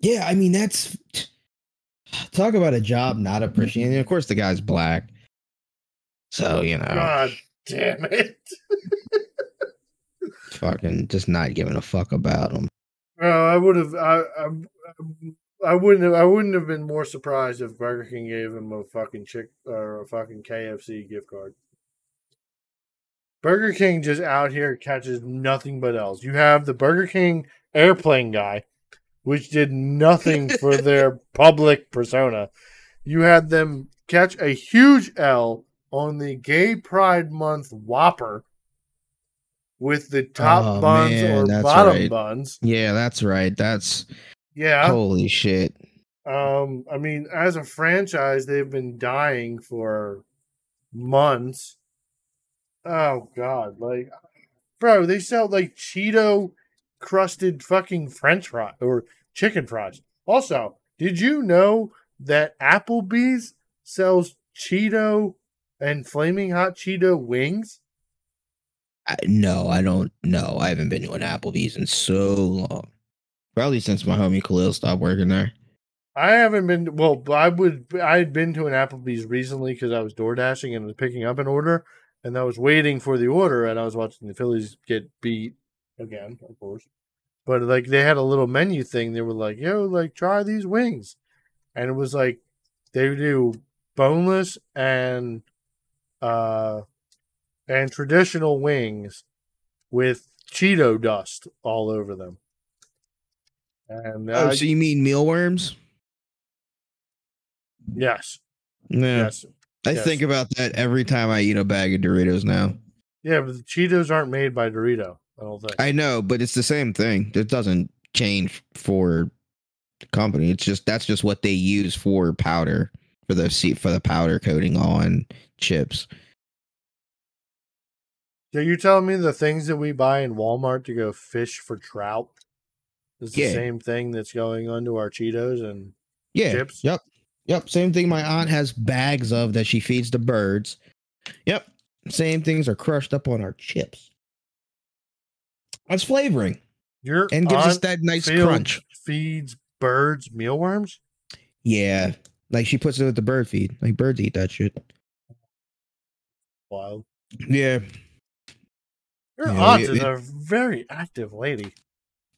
Yeah, I mean that's talk about a job not appreciating. Of course the guy's black. So, you know, God damn it. fucking just not giving a fuck about him. Bro, I would have I, I I wouldn't have I wouldn't have been more surprised if Burger King gave him a fucking chick or a fucking KFC gift card. Burger King just out here catches nothing but L's. You have the Burger King airplane guy, which did nothing for their public persona. You had them catch a huge L on the Gay Pride Month Whopper with the top Oh, buns man, or bottom right. buns. Yeah, that's right. That's Yeah. holy shit. Um, I mean, as a franchise, they've been dying for months. Oh god, like bro, they sell like Cheeto crusted fucking French fry or chicken fries. Also, did you know that Applebee's sells Cheeto and flaming hot Cheeto wings? I, no, I don't know. I haven't been to an Applebee's in so long. Probably since my homie Khalil stopped working there. I haven't been. Well, I would. I had been to an Applebee's recently because I was door dashing and was picking up an order, and I was waiting for the order, and I was watching the Phillies get beat again, of course. But like they had a little menu thing. They were like, "Yo, like try these wings," and it was like they do boneless and uh and traditional wings with Cheeto dust all over them. And Oh, uh, so you mean mealworms? yes, Yeah. yes. I yes. think about that every time I eat a bag of Doritos now. Yeah, but the Cheetos aren't made by Dorito. I don't. I know, but it's the same thing. It doesn't change for the company. It's just that's just what they use for powder for the seat for the powder coating on chips. Are you telling me the things that we buy in Walmart to go fish for trout is the same thing that's going onto our Cheetos and Yeah. chips? Yep. Yep. Same thing my aunt has bags of that she feeds the birds. Yep. Same things are crushed up on our chips. That's flavoring Your and gives us that nice crunch. feeds birds mealworms? Yeah. Like she puts it with the bird feed. Like birds eat that shit. Wild. Yeah. Your Yeah, aunt is a very active lady.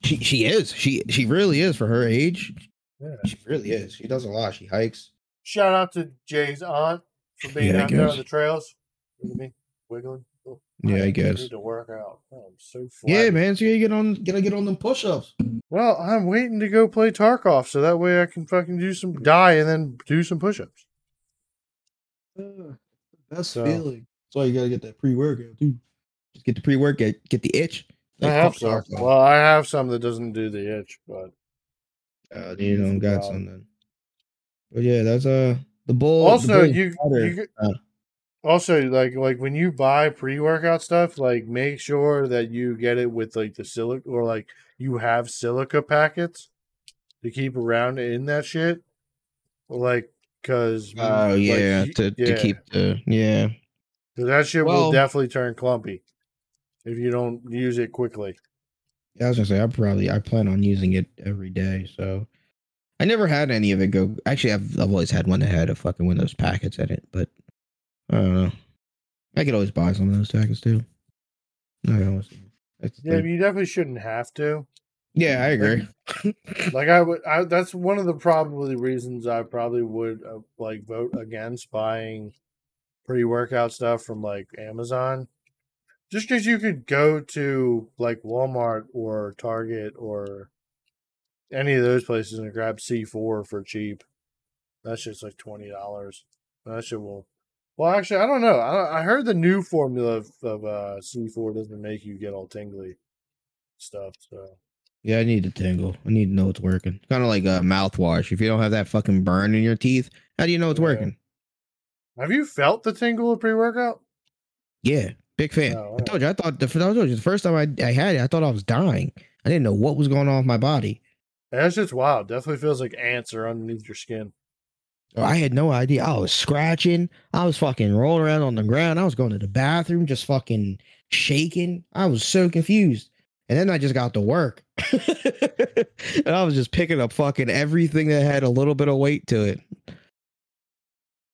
She she is. She she really is for her age. Yeah. She really is. She does a lot. She hikes. Shout out to Jay's aunt for being Yeah, out there on the trails. Look at me wiggling. Yeah, I need guess. to work out. Oh, I'm so flat. Yeah, man. So you get on gotta get on them push ups. Well, I'm waiting to go play Tarkov so that way I can fucking do some die and then do some push-ups. Best So- feeling. So you gotta get that pre workout too. Just get the pre workout, get the itch. I have some. Tarkov. Well, I have some that doesn't do the itch, but Uh, you don't got Wow. some then. But yeah, that's uh the bull. the also bull you, powder. you uh, also like like when you buy pre-workout stuff, like make sure that you get it with like the silica or like you have silica packets to keep around in that shit. Like, cause Oh like, yeah, to, to keep the yeah. 'Cause that shit will definitely turn clumpy if you don't use it quickly. Yeah, I was gonna say I probably I plan on using it every day. So I never had any of it go. Actually, I've I've always had one that had a fucking Windows packets in it, but I don't know. I could always buy some of those packets too. I can always- that's the Yeah, thing. you definitely shouldn't have to. yeah, I agree. Like I would, I, that's one of the probably reasons I probably would uh, like vote against buying pre-workout stuff from like Amazon, just because you could go to like Walmart or Target or any of those places and grab C four for cheap. That's just like twenty dollars. That shit will. Well, actually, I don't know. I, I heard the new formula of, of uh, C four doesn't make you get all tingly stuff. So yeah, I need to tingle. I need to know it's working. kind of like a mouthwash. If you don't have that fucking burn in your teeth, how do you know it's Yeah. working? Have you felt the tingle of pre workout? Yeah, Big fan. Oh, I told you. I thought the, I told you, the first time I, I had it, I thought I was dying. I didn't know what was going on with my body. That's just wild. Definitely feels like ants are underneath your skin. Oh. I had no idea. I was scratching. I was fucking rolling around on the ground. I was going to the bathroom, just fucking shaking. I was so confused. And then I just got to work. and I was just picking up fucking everything that had a little bit of weight to it.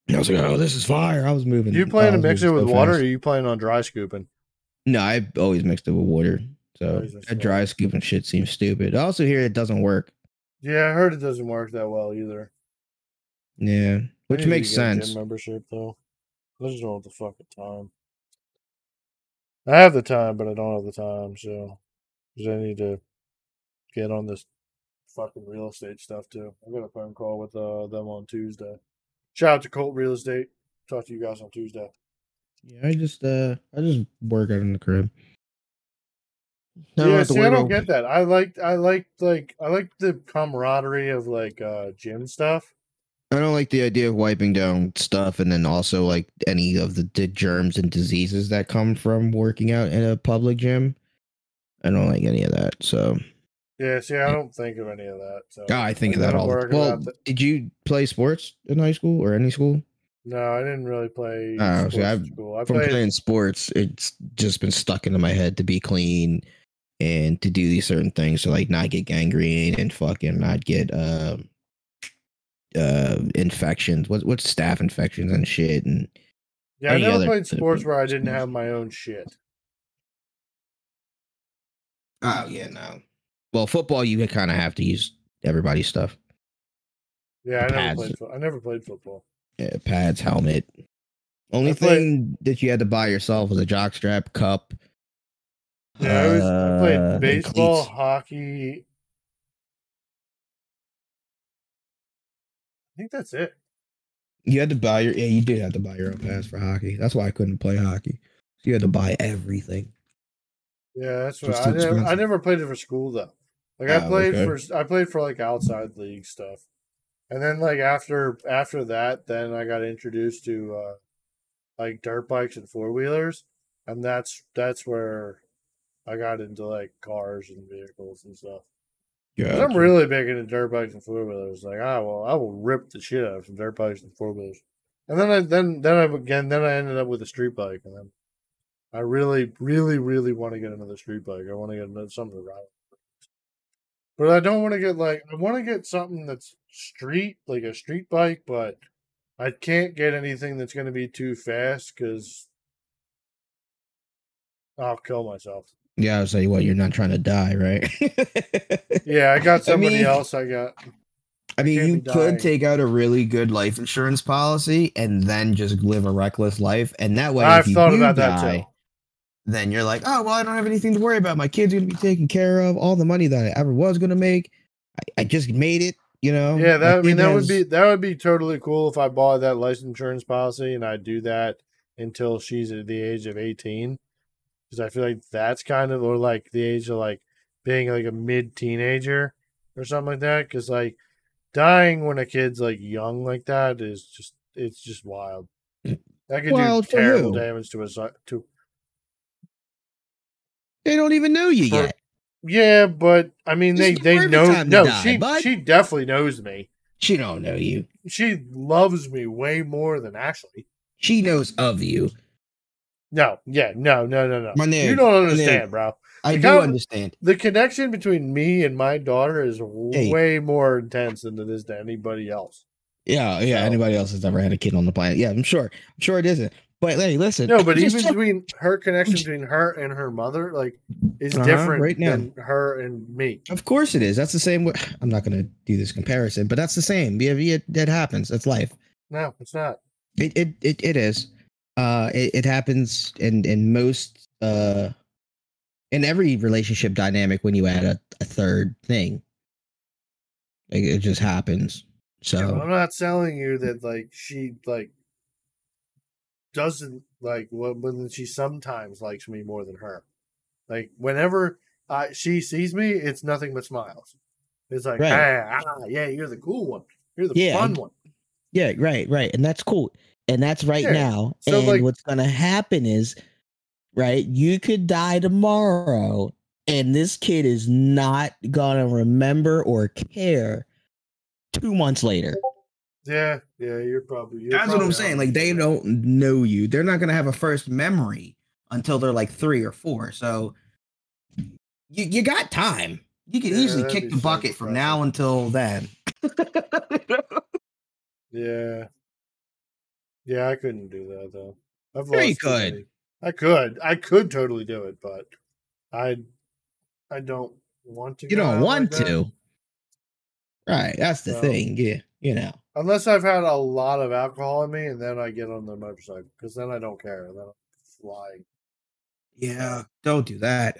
And I was like, oh, this is fire. I was moving. You plan to mix it with so water, or you plan on dry scooping? No, I always mixed it with water. So that dry scooping shit seems stupid. I also hear it doesn't work. Yeah, I heard it doesn't work that well either. Yeah, which makes get a gym sense. membership though. I just don't have the fucking time. I have the time, but I don't have the time. So, 'cause I need to get on this fucking real estate stuff too. I got a phone call with uh, them on Tuesday. Shout out to Colt Real Estate. Talk to you guys on Tuesday. Yeah, I just uh I just work out in the crib. I yeah, see, I don't get that. I like, I like, like, I like the camaraderie of like uh gym stuff. I don't like the idea of wiping down stuff and then also like any of the, the germs and diseases that come from working out in a public gym. I don't like any of that. So Yeah, see, I don't think of any of that. So Ah, I think of I'm that all. The, well, that. did you play sports in high school or any school? No, I didn't really play. Oh, sports see, I've- school. I From played. playing sports, it's just been stuck into my head to be clean and to do these certain things to like not get gangrene and fucking not get um uh infections. What what's staph infections and shit and Yeah, I never other played sports where I didn't have my own shit. oh yeah no. Well, football you kind of have to use everybody's stuff. Yeah, I never played. I never played football. Yeah, pads, helmet. Only I played- thing that you had to buy yourself was a jockstrap cup. Yeah, I, was, I uh, played baseball, hockey. Think that's it. You had to buy your yeah, you did have to buy your own pass for hockey. That's why I couldn't play hockey. You had to buy everything. Yeah, that's what I never, I never played it for school though. Like I Oh, played okay. for I played for like outside league stuff, and then like after after that, then I got introduced to uh like dirt bikes and four wheelers, and that's that's where I got into like cars and vehicles and stuff. 'Cause I'm really big into dirt bikes and four wheelers. Like I will I will rip the shit out of some dirt bikes and four wheelers, and then I then then I again then I ended up with a street bike, and then I really really really want to get another street bike. I want to get another something to ride. But I don't want to get like I want to get something that's street, like a street bike, but I can't get anything that's going to be too fast because I'll kill myself. Yeah, I was like, what, you're not trying to die, right? Yeah, I got I somebody mean- else. I got. I mean, you be dying. could take out a really good life insurance policy and then just live a reckless life, and that way, I've if you thought about that die, too. then you're like, oh well, I don't have anything to worry about. My kid's are gonna be taken care of. All the money that I ever was gonna make, I, I just made it. You know. Yeah, that I mean kid that would be that would be totally cool if I bought that life insurance policy and I do that until she's at the age of eighteen, because I feel like that's kind of or like the age of like being like a mid teenager or something like that. Because like dying when a kid's like young like that is just it's just wild. That could Wild do terrible who? damage to a to They don't even know you For- yet. Yeah, but I mean, This they the they know. No, die, she bud. she definitely knows me. She don't know you. She loves me way more than Ashley. She knows of you. No, yeah, no, no, no, no. My nigga, you don't understand, bro. I The do com- understand. The connection between me and my daughter is Hey. way more intense than it is to anybody else. Yeah, yeah. So- Anybody else has ever had a kid on the planet? Yeah, I'm sure. I'm sure it isn't. But hey, listen. No, but even between her connection between her and her mother, like, is Uh-huh, different right now. than her and me. Of course it is. That's the same way. I'm not going to do this comparison, but that's the same. Yeah, yeah, that happens. That's life. No, it's not. It it it, it is. Uh, it, it happens in in most uh in every relationship dynamic when you add a, a third thing. Like, it just happens. Yeah, So I'm not telling you that like she like doesn't like when when she sometimes likes me more than her. Like whenever I she sees me, it's nothing but smiles. It's like, Right. ah, ah, yeah, you're the cool one. You're the Yeah, fun one. yeah, right, right, and that's cool. And that's right Yeah, now. so, and like- what's gonna happen is, right, you could die tomorrow, and this kid is not gonna remember or care two months later. Yeah, yeah, you're probably. You're That's what I'm saying. Like they don't know you. They're not gonna have a first memory until they're like three or four. So you you got time. You can Yeah, easily kick be the so bucket from now until then. Yeah. Yeah, I couldn't do that though. I've Sure you could. I could. I could totally do it, but I I don't want to. you don't want like to. Right. That's the So- thing. Yeah. You know. Unless I've had a lot of alcohol in me and then I get on the motorcycle because then I don't care. Then I'm flying. Yeah. Don't do that.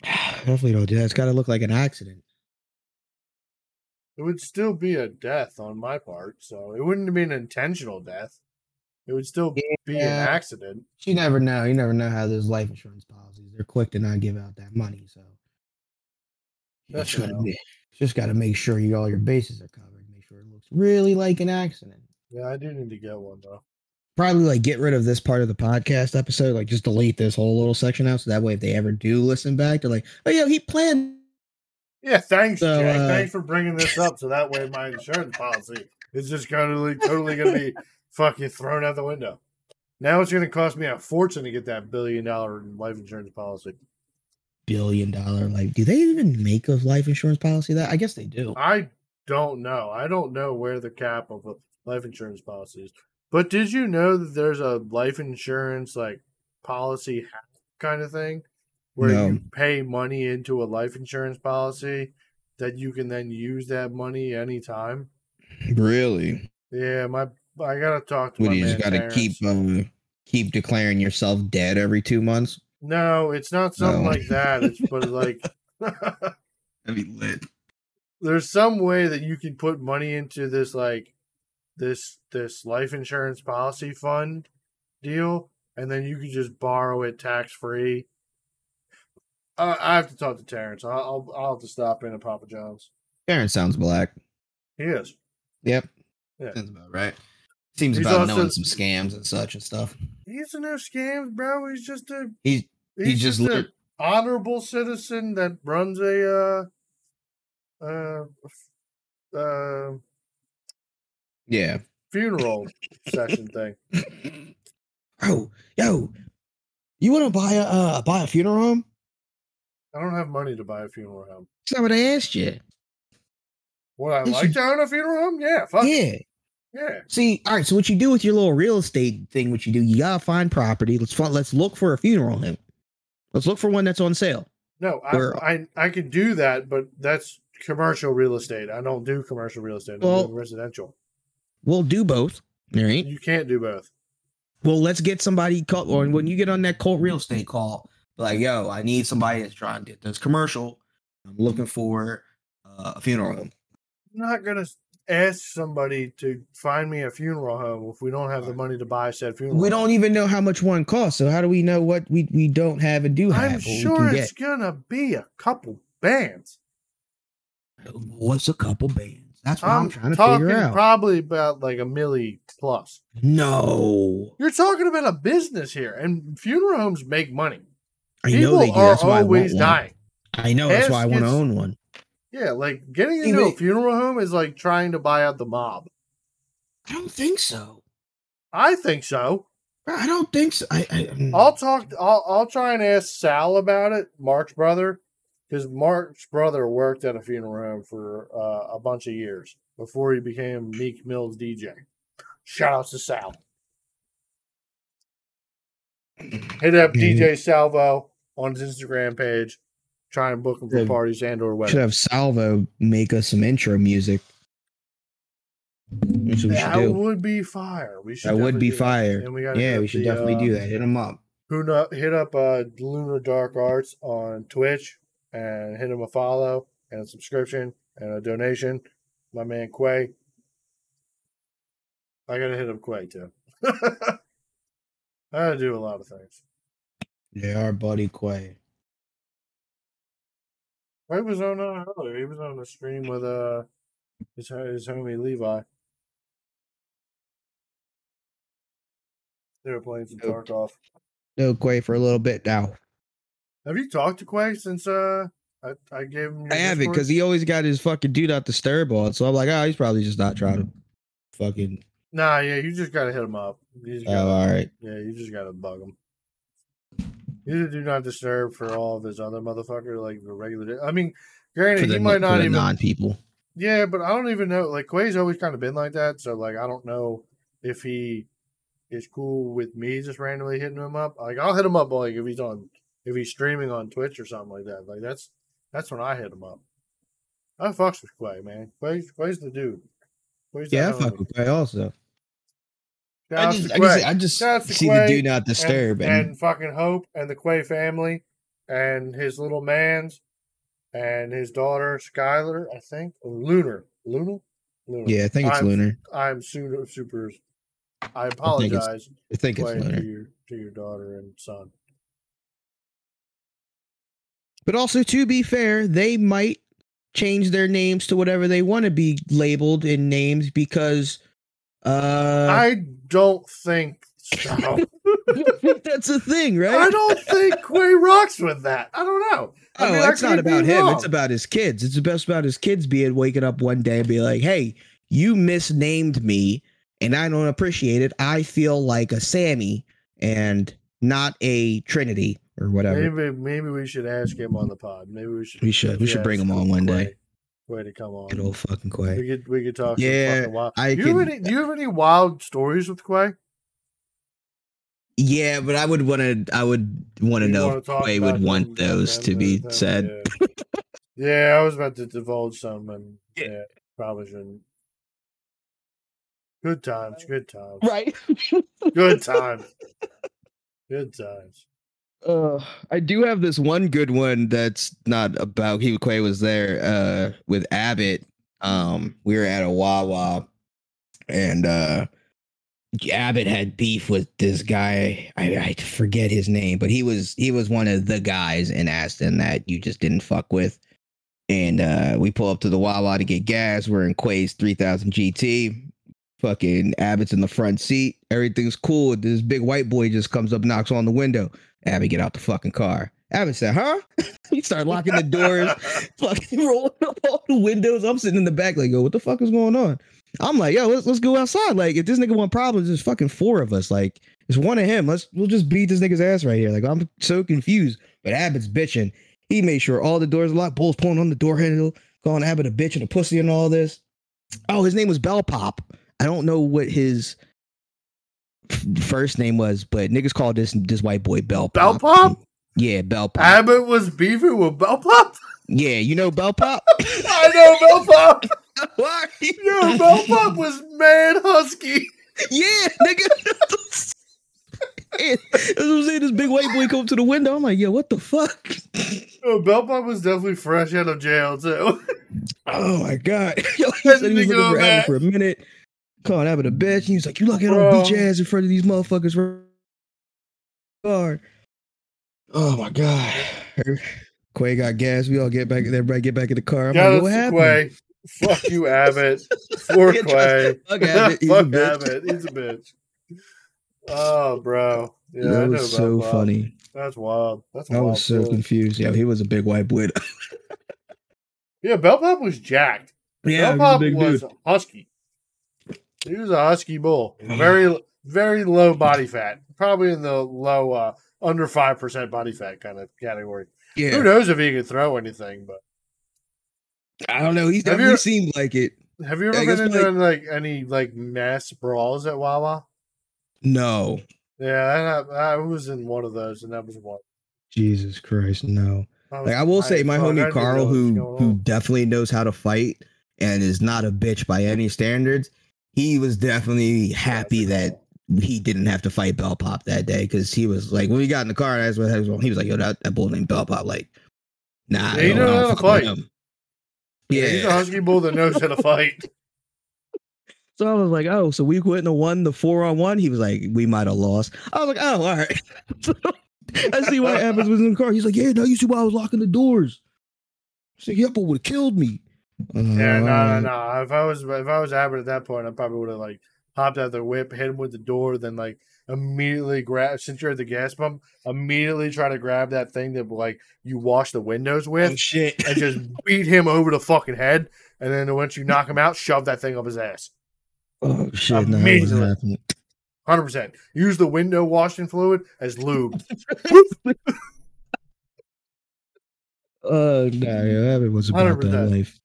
Definitely don't do that. It's got to look like an accident. It would still be a death on my part, so it wouldn't be an intentional death. It would still be an accident. You never know. You never know how those life insurance policies. They're quick to not give out that money. So That's just gotta, be- just got to make sure you all your bases are covered. Make sure it looks really like an accident. Yeah, I do need to get one though. Probably like get rid of this part of the podcast episode. Like just delete this whole little section out. So that way, if they ever do listen back, they're like, "Oh yeah, he planned." Yeah, thanks, So, Jack. uh, thanks for bringing this up. So that way, my insurance policy is just going totally, totally going to be fucking thrown out the window. Now it's going to cost me a fortune to get that billion dollar life insurance policy. Billion dollar like, do they even make a life insurance policy? That I guess they do. I don't know. I don't know where the cap of a life insurance policy is. But did you know that there's a life insurance like policy kind of thing where No. you pay money into a life insurance policy that you can then use that money anytime? Really? Yeah, my I gotta talk to What you just got to keep um, keep declaring yourself dead every two months? No, it's not something No. like that. It's but like That'd be lit. there's some way that you can put money into this like this this life insurance policy fund deal, and then you can just borrow it tax free. Uh, I have to talk to Terrence. I'll, I'll I'll have to stop in at Papa John's. Aaron sounds black. He is. Yep. Yeah. Sounds about right. Seems He's about also- knowing some scams and such and stuff. He's a no scams, bro. He's just a He's he's, He's just, just an honorable citizen that runs a uh uh uh yeah. funeral session thing. Oh, yo, you want to buy a uh, buy a funeral home? I don't have money to buy a funeral home. That's not what I asked you. Would I Yes, like you- to own a funeral home? Yeah, fuck it. Yeah. yeah. See, all right. So what you do with your little real estate thing? What you do? You gotta find property. Let's find, let's look for a funeral home. Let's look for one that's on sale. No, I, I I can do that, but that's commercial real estate. I don't do commercial real estate. I Well- do residential. We'll do both. All right. You can't do both. Well, let's get somebody call or when you get on that cult real estate call, like, yo, I need somebody that's trying to get this commercial. I'm looking for uh, a funeral home. I'm not gonna ask somebody to find me a funeral home if we don't have the money to buy said funeral. We home. don't even know how much one costs. So how do we know what we, we don't have and do have? I'm sure it's gonna be a couple bands. What's a couple bands? That's what I'm, I'm, trying to figure out. probably about like a milli plus. no. You're talking about a business here, and funeral homes make money. I People know they do. That's why I want always one. dying. I know. That's why I want to own one. Yeah, like getting into a funeral home is like trying to buy out the mob. I don't think so. I think so. I don't think so. I, I mm. I'll talk. I'll I'll try and ask Sal about it, Mark's brother, because Mark's brother worked at a funeral home for uh, a bunch of years before he became Meek Mill's DJ. Shout out to Sal. Hit up. DJ Salvo on his Instagram page. Try and book him for parties and or should have Salvo make us some intro music. That's what we should That would be fire. We should. That would be fire. We Yeah, we should the, definitely uh, do that. Hit him up. Who not hit up uh Lunar Dark Arts on Twitch and hit him a follow and a subscription and a donation. My man Quay. I gotta hit up Quay too. I do a lot of things. Yeah, our buddy Quay. Quay was on uh, earlier. He was on the stream with uh his his homie Levi. They were playing some Oh. Tarkov. No Quay for a little bit now. Have you talked to Quay since uh I, I gave him your I haven't because he always got his fucking do not disturb on. So I'm like, oh, he's probably just not trying to fucking. Nah, yeah, you just gotta hit him up. You just Oh, gotta, all right. Yeah, you just gotta bug him. You do not disturb for all of his other motherfucker, like the regular. I mean, granted, the, he might not even. non people. Yeah, but I don't even know. Like Quay's always kind of been like that, so like I don't know if he is cool with me just randomly hitting him up. Like I'll hit him up like if he's on if he's streaming on Twitch or something like that. Like that's that's when I hit him up. I fucks with Quay, man. Quay's, Quay's the dude. Quay's the Yeah, I homie. fuck with Quay also. Shout I out just, to I just, Quay. I just Shout out to see the Quay do not and- disturb and, and, fucking Hope and the Quay family and his little mans and his daughter Skylar, I think. Or Lunar. Lunar? Lunar. yeah, I think it's I'm, Lunar. I'm super super I think it's apologize I think it's Lunar. to your to your daughter and son. But also, to be fair, they might change their names to whatever they want to be labeled in names because uh I don't think so. that's a thing, right? I don't think Quay rocks with that. I don't know. I Oh, mean, it's not about him. wrong. It's about his kids. It's the best about his kids being waking up one day and be like, "Hey, you misnamed me, and I don't appreciate it. I feel like a Sammy and not a Trinity or whatever." Maybe maybe we should ask him on the pod. Maybe we should. We should. We should bring him on one day. Quay- Quay to come on. Good old fucking Quay. We Quay. could we could talk. Yeah, some wild. I do, you have any, do you have any wild stories with Quay? Yeah, but I would want to. I would want to know wanna if talk Quay would want those to be them- said. Yeah. Yeah, I was about to divulge some, and yeah, probably shouldn't. Good times, good times, Right. good times, good times. Uh, I do have this one good one that's not about he was there uh with Abbott. Um we were at a Wawa and uh Abbott had beef with this guy. I, I forget his name, but he was he was one of the guys in Aston that you just didn't fuck with. And uh we pull up to the Wawa to get gas. We're in Quay's 3000 GT. Fucking Abbott's in the front seat. Everything's cool. This big white boy just comes up, knocks on the window. Abbott, get out the fucking car. Abbott said, huh? he started locking the doors, fucking rolling up all the windows. I'm sitting in the back, like, yo, what the fuck is going on? I'm like, yo, let's let's go outside. Like, if this nigga want problems, there's fucking four of us. Like, it's one of him. Let's we'll just beat this nigga's ass right here. Like, I'm so confused. But Abbott's bitching. He made sure all the doors are locked. Bull's pulling on the door handle, calling Abbott a bitch and a pussy and all this. Oh, his name was Bell Pop. I don't know what his first name was, but niggas called this this white boy Bell Bell Pop. Pop? Yeah, Bell Pop. Abbott was beefing with Bell Pop. yeah, you know Bell Pop. I know Bell Pop. Why? Yo, Bell Pop was man husky. Yeah, nigga. As I'm saying, this big white boy come to the window. I'm like, yo, what the fuck? Yo, Bell Pop was definitely fresh out of jail too. Oh my god. Yo, he said he was looking for for a minute. Calling Abbott a bitch. And he was like, you lucky I don't Bro. beat your ass in front of these motherfuckers. right hard. Oh my god. Quay got gas. We all get back. Everybody get back in the car. I'm Shout like, out what to happened? Quay. Fuck you, Abbott. For Quay. Fuck Abbott. He's a Fuck bitch. Abbott. He's a bitch. Oh, bro. Yeah, I that know was about so Bob. funny. That's wild. That's a I wild was so story. confused. Yeah, he was a big white boy. Yeah, Bell Pop was jacked. yeah, Bell he Pop was a big was dude. husky. He was a husky bull. Very, very low body fat. Probably in the low, uh, under five percent body fat kind of category. Yeah. Who knows if he could throw anything? But I don't know. He Have definitely you- seemed like it. have you ever guess, been into like- like any like mass brawls at Wawa? No, Yeah, I, I was in one of those, and that was one. Jesus Christ, no. I was Like I will high say, my. I homie Carl, know what was who who definitely knows how to fight and is not a bitch by any standards, he was definitely happy that he didn't have to fight Bell Pop that day because he was like, when we got in the car, that's what he was like, yo, that, that bull named Bell Pop, like, nah, Yeah, he yo, I knows don't how to fuck with fight. him. Yeah, he's a husky bull that knows how to fight. So I was like, oh, so we wouldn't have won the four on one. He was like, we might have lost. I was like, oh, all right. I see why Evans was in the car. He's like, yeah, no, you see why I was locking the doors. He's like, yep, but would have killed me. Yeah, "Oh, no, no, no. If I was if I was Abbott at that point, I probably would have like hopped out the whip, hit him with the door, then like immediately grab since you're at the gas pump, immediately try to grab that thing that like you wash the windows with Oh shit. and just beat him over the fucking head. And then once you knock him out, shove that thing up his ass. Oh shit. No, that happening. Hundred percent. Use the window washing fluid as lube. Uh, nah, yeah, it was about that 100%. life.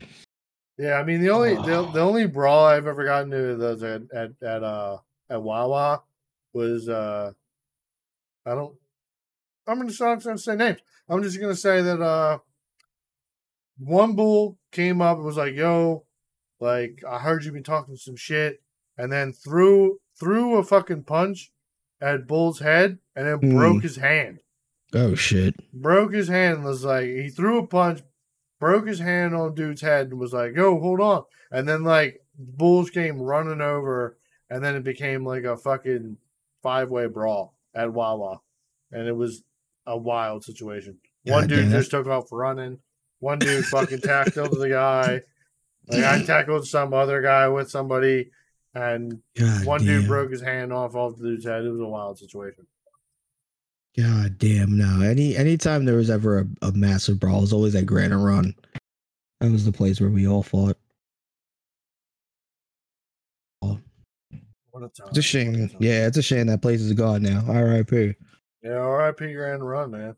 Yeah, I mean the only the, the only brawl I've ever gotten to those at at, at uh at Wawa was uh I don't I'm gonna I'm just gonna say names. I'm just gonna say that uh one bull came up and was like, yo, like I heard you been talking some shit and then threw threw a fucking punch at Bull's head and then Hmm. broke his hand. Oh shit. Broke his hand and was like he threw a punch, broke his hand on dude's head and was like, yo, hold on. And then like Bulls came running over and then it became like a fucking five way brawl at Wawa. And it was a wild situation. One dude just took off running. One dude fucking tackled the guy. Like I tackled some other guy with somebody, and God one damn. dude broke his hand off off the dude's head. It was a wild situation. God damn no. Any anytime there was ever a, a massive brawl, it was always at Granite Run. That was the place where we all fought. What a time! It's a shame. Yeah, it's a shame that place is gone now. R.I.P. Yeah, R.I.P. Granite Run, man.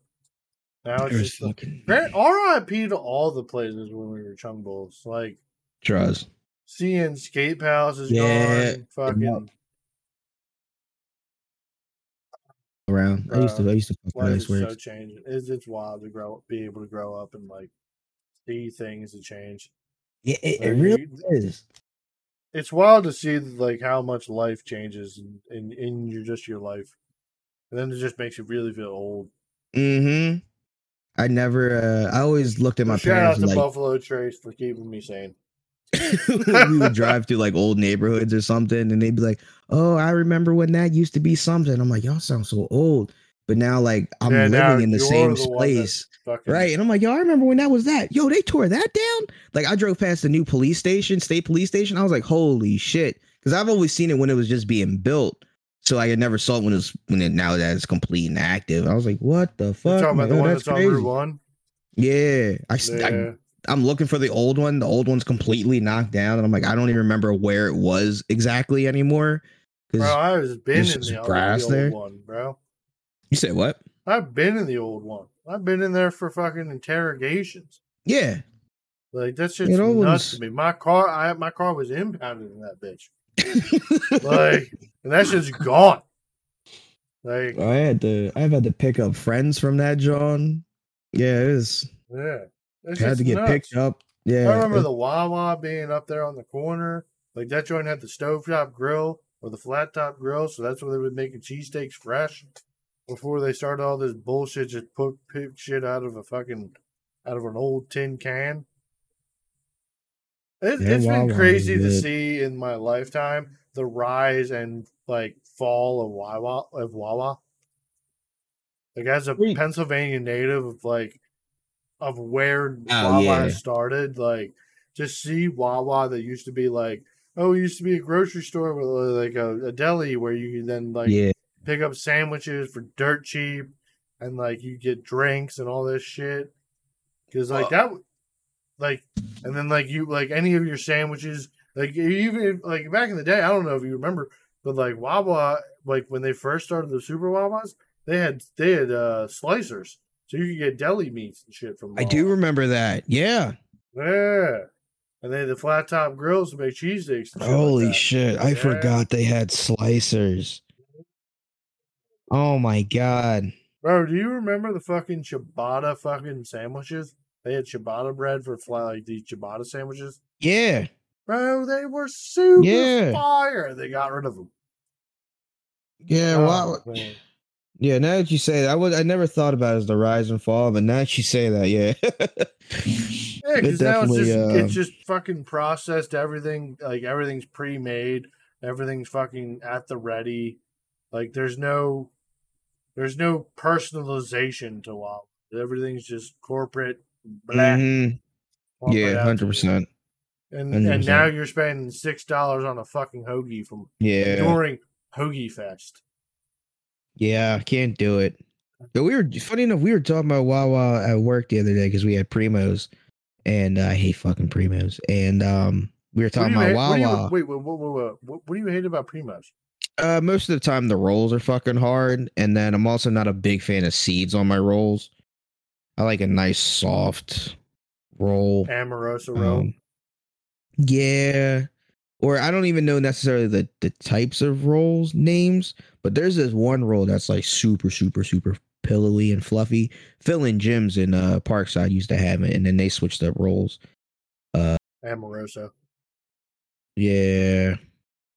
Now it's There's just fucking Grand, R.I.P. to all the places when we were Chung Bulls. Like trust. seeing Skate Palace is Yeah, gone. Fucking Around. I used to. I used to fuck with life is so changing. It's, it's wild to grow, be able to grow up and like see things to change. Yeah, it, Like, it really you- is. it's wild to see like how much life changes in in, in your just your life, and then it just makes you really feel old. Mm-hmm. I never. uh I always looked at my Shout out parents to like Buffalo Trace for keeping me sane. we would drive through like old neighborhoods or something, and they'd be like, "Oh, I remember when that used to be something." I'm like, "Y'all sound so old," but now like I'm Yeah, living in the same the one that's space, Fucking, right? And I'm like, "Yo, I remember when that was that. Yo, they tore that down." Like I drove past the new police station, state police station. I was like, "Holy shit!" Because I've always seen it when it was just being built. So I never saw it when it's when it now that it's complete and active. I was like, "What the fuck?" talking I'm about the "Oh, one that's that's on crazy." Route One? Yeah, I, Yeah. I'm looking for the old one. The old one's completely knocked down, and I'm like, I don't even remember where it was exactly anymore. Bro, I was been in just the, old- the old there. one, bro. you said what? I've been in the old one. I've been in there for fucking interrogations. Yeah, Like that's just know, nuts to me. My car, I my car was impounded in that bitch. Like, and that's shit's gone. Like, I had to. I've had to pick up friends from that John. Yeah, it was. yeah, it's had to get nuts. picked up. Yeah, I remember it- the Wawa being up there on the corner. Like that joint had the stovetop grill or the flat top grill, so that's where they were making cheesesteaks fresh before they started all this bullshit. Just put pick shit out of a fucking out of an old tin can. It, Wawa been crazy to see in my lifetime the rise and like fall of Wawa of Wawa. Like as a. Pennsylvania native of like of where Oh, Wawa yeah. started, like just see Wawa that used to be like, oh, it used to be a grocery store with uh, like a, a deli where you could then like yeah, pick up sandwiches for dirt cheap, and like you get drinks and all this shit. Because like that, like, and then like you like any of your sandwiches, like even like back in the day, I don't know if you remember, but like Wawa, like when they first started the Super Wawas, they had they had uh slicers, so you could get deli meats and shit from. I do remember that. Yeah. Yeah. And they had the flat top grills to make cheesesteaks. like Holy that. shit. I Yeah. forgot they had slicers. Oh my god. Bro, do you remember the fucking ciabatta fucking sandwiches? They had ciabatta bread for flat like these ciabatta sandwiches. Yeah. Bro, they were super Yeah. fire. They got rid of them. Yeah. wow. Oh, man. Yeah, now that you say that, I would I never thought about it as the rise and fall, but now that you say that, yeah. Yeah, It because now it's just uh, it's just fucking processed. Everything like everything's pre-made. Everything's fucking at the ready. Like there's no there's no personalization to Wawa. Everything's just corporate. Blah, Mhm. Yeah, hundred percent. And and 100%. now you're spending six dollars on a fucking hoagie from Yeah. during Hoagie Fest. Yeah, can't do it. But we were funny enough, we were talking about Wawa at work the other day because we had Primos, and uh, I hate fucking Primos. And um, we were talking you about hate- you- Wawa. wait, wait, wait, wait, wait, what, what do you hate about Primos? Uh, most of the time the rolls are fucking hard, and then I'm also not a big fan of seeds on my rolls. I like a nice soft roll. Amoroso roll. Um, yeah, or I don't even know necessarily the the types of rolls names, but there's this one roll that's like super, super, super pillowy and fluffy. Phil and Jim's in uh Parkside used to have it, and then they switched up rolls. Amoroso. Yeah,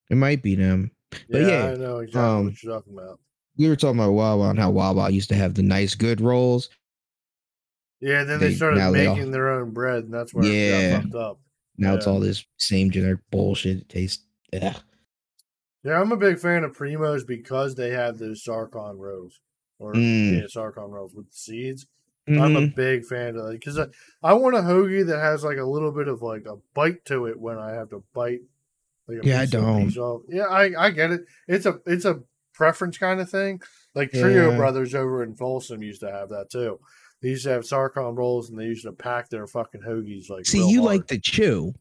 it might be them. But Yeah, yeah, I know exactly um, what you're talking about. We were talking about Wawa and how Wawa used to have the nice, good rolls. Yeah, then they, they- started they all- making their own bread, and that's where it Yeah. got fucked up. Now it's all this same generic bullshit. It tastes. Ugh. Yeah, I'm a big fan of Primos because they have those Sarcone rolls, or Mm. yeah, Sarcone rolls with the seeds. I'm a Mhm. big fan of that because I, I want a hoagie that has like a little bit of like a bite to it when I have to bite. Like a Yeah, I don't. Yeah, I I get it. It's a it's a preference kind of thing. Like Trio Yeah. Brothers over in Folsom used to have that too. They used to have Sarcone rolls and they used to pack their fucking hoagies like. See, you hard. like the chew.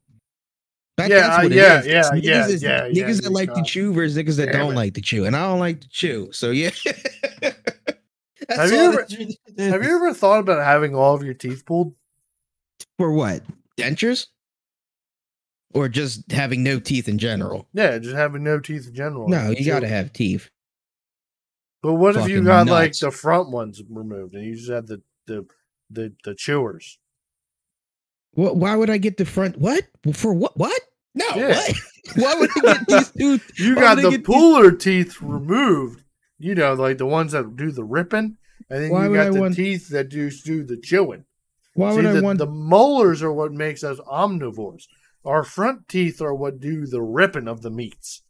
That, Yeah, that's what it yeah, is. yeah, yeah, is- yeah, yeah, Niggas that you like to chew versus niggas that Damn don't it. like to chew, and I don't like to chew. So yeah. Have you ever- Have you ever thought about having all of your teeth pulled? for what dentures, or just having no teeth in general? Yeah, just having no teeth in general. No, you got to have teeth. But what if you fucking got like the front ones removed and you just had the the the, the chewers? What? Why would I get the front? What for? What? What? No. Yeah. What? Why would I get these two? You Why got the get these- puller teeth removed. You know, like the ones that do the ripping, and then Why you got I the want- teeth that do do the chewing. Why See, would I the, want? the molars are what makes us omnivores. Our front teeth are what do the ripping of the meats.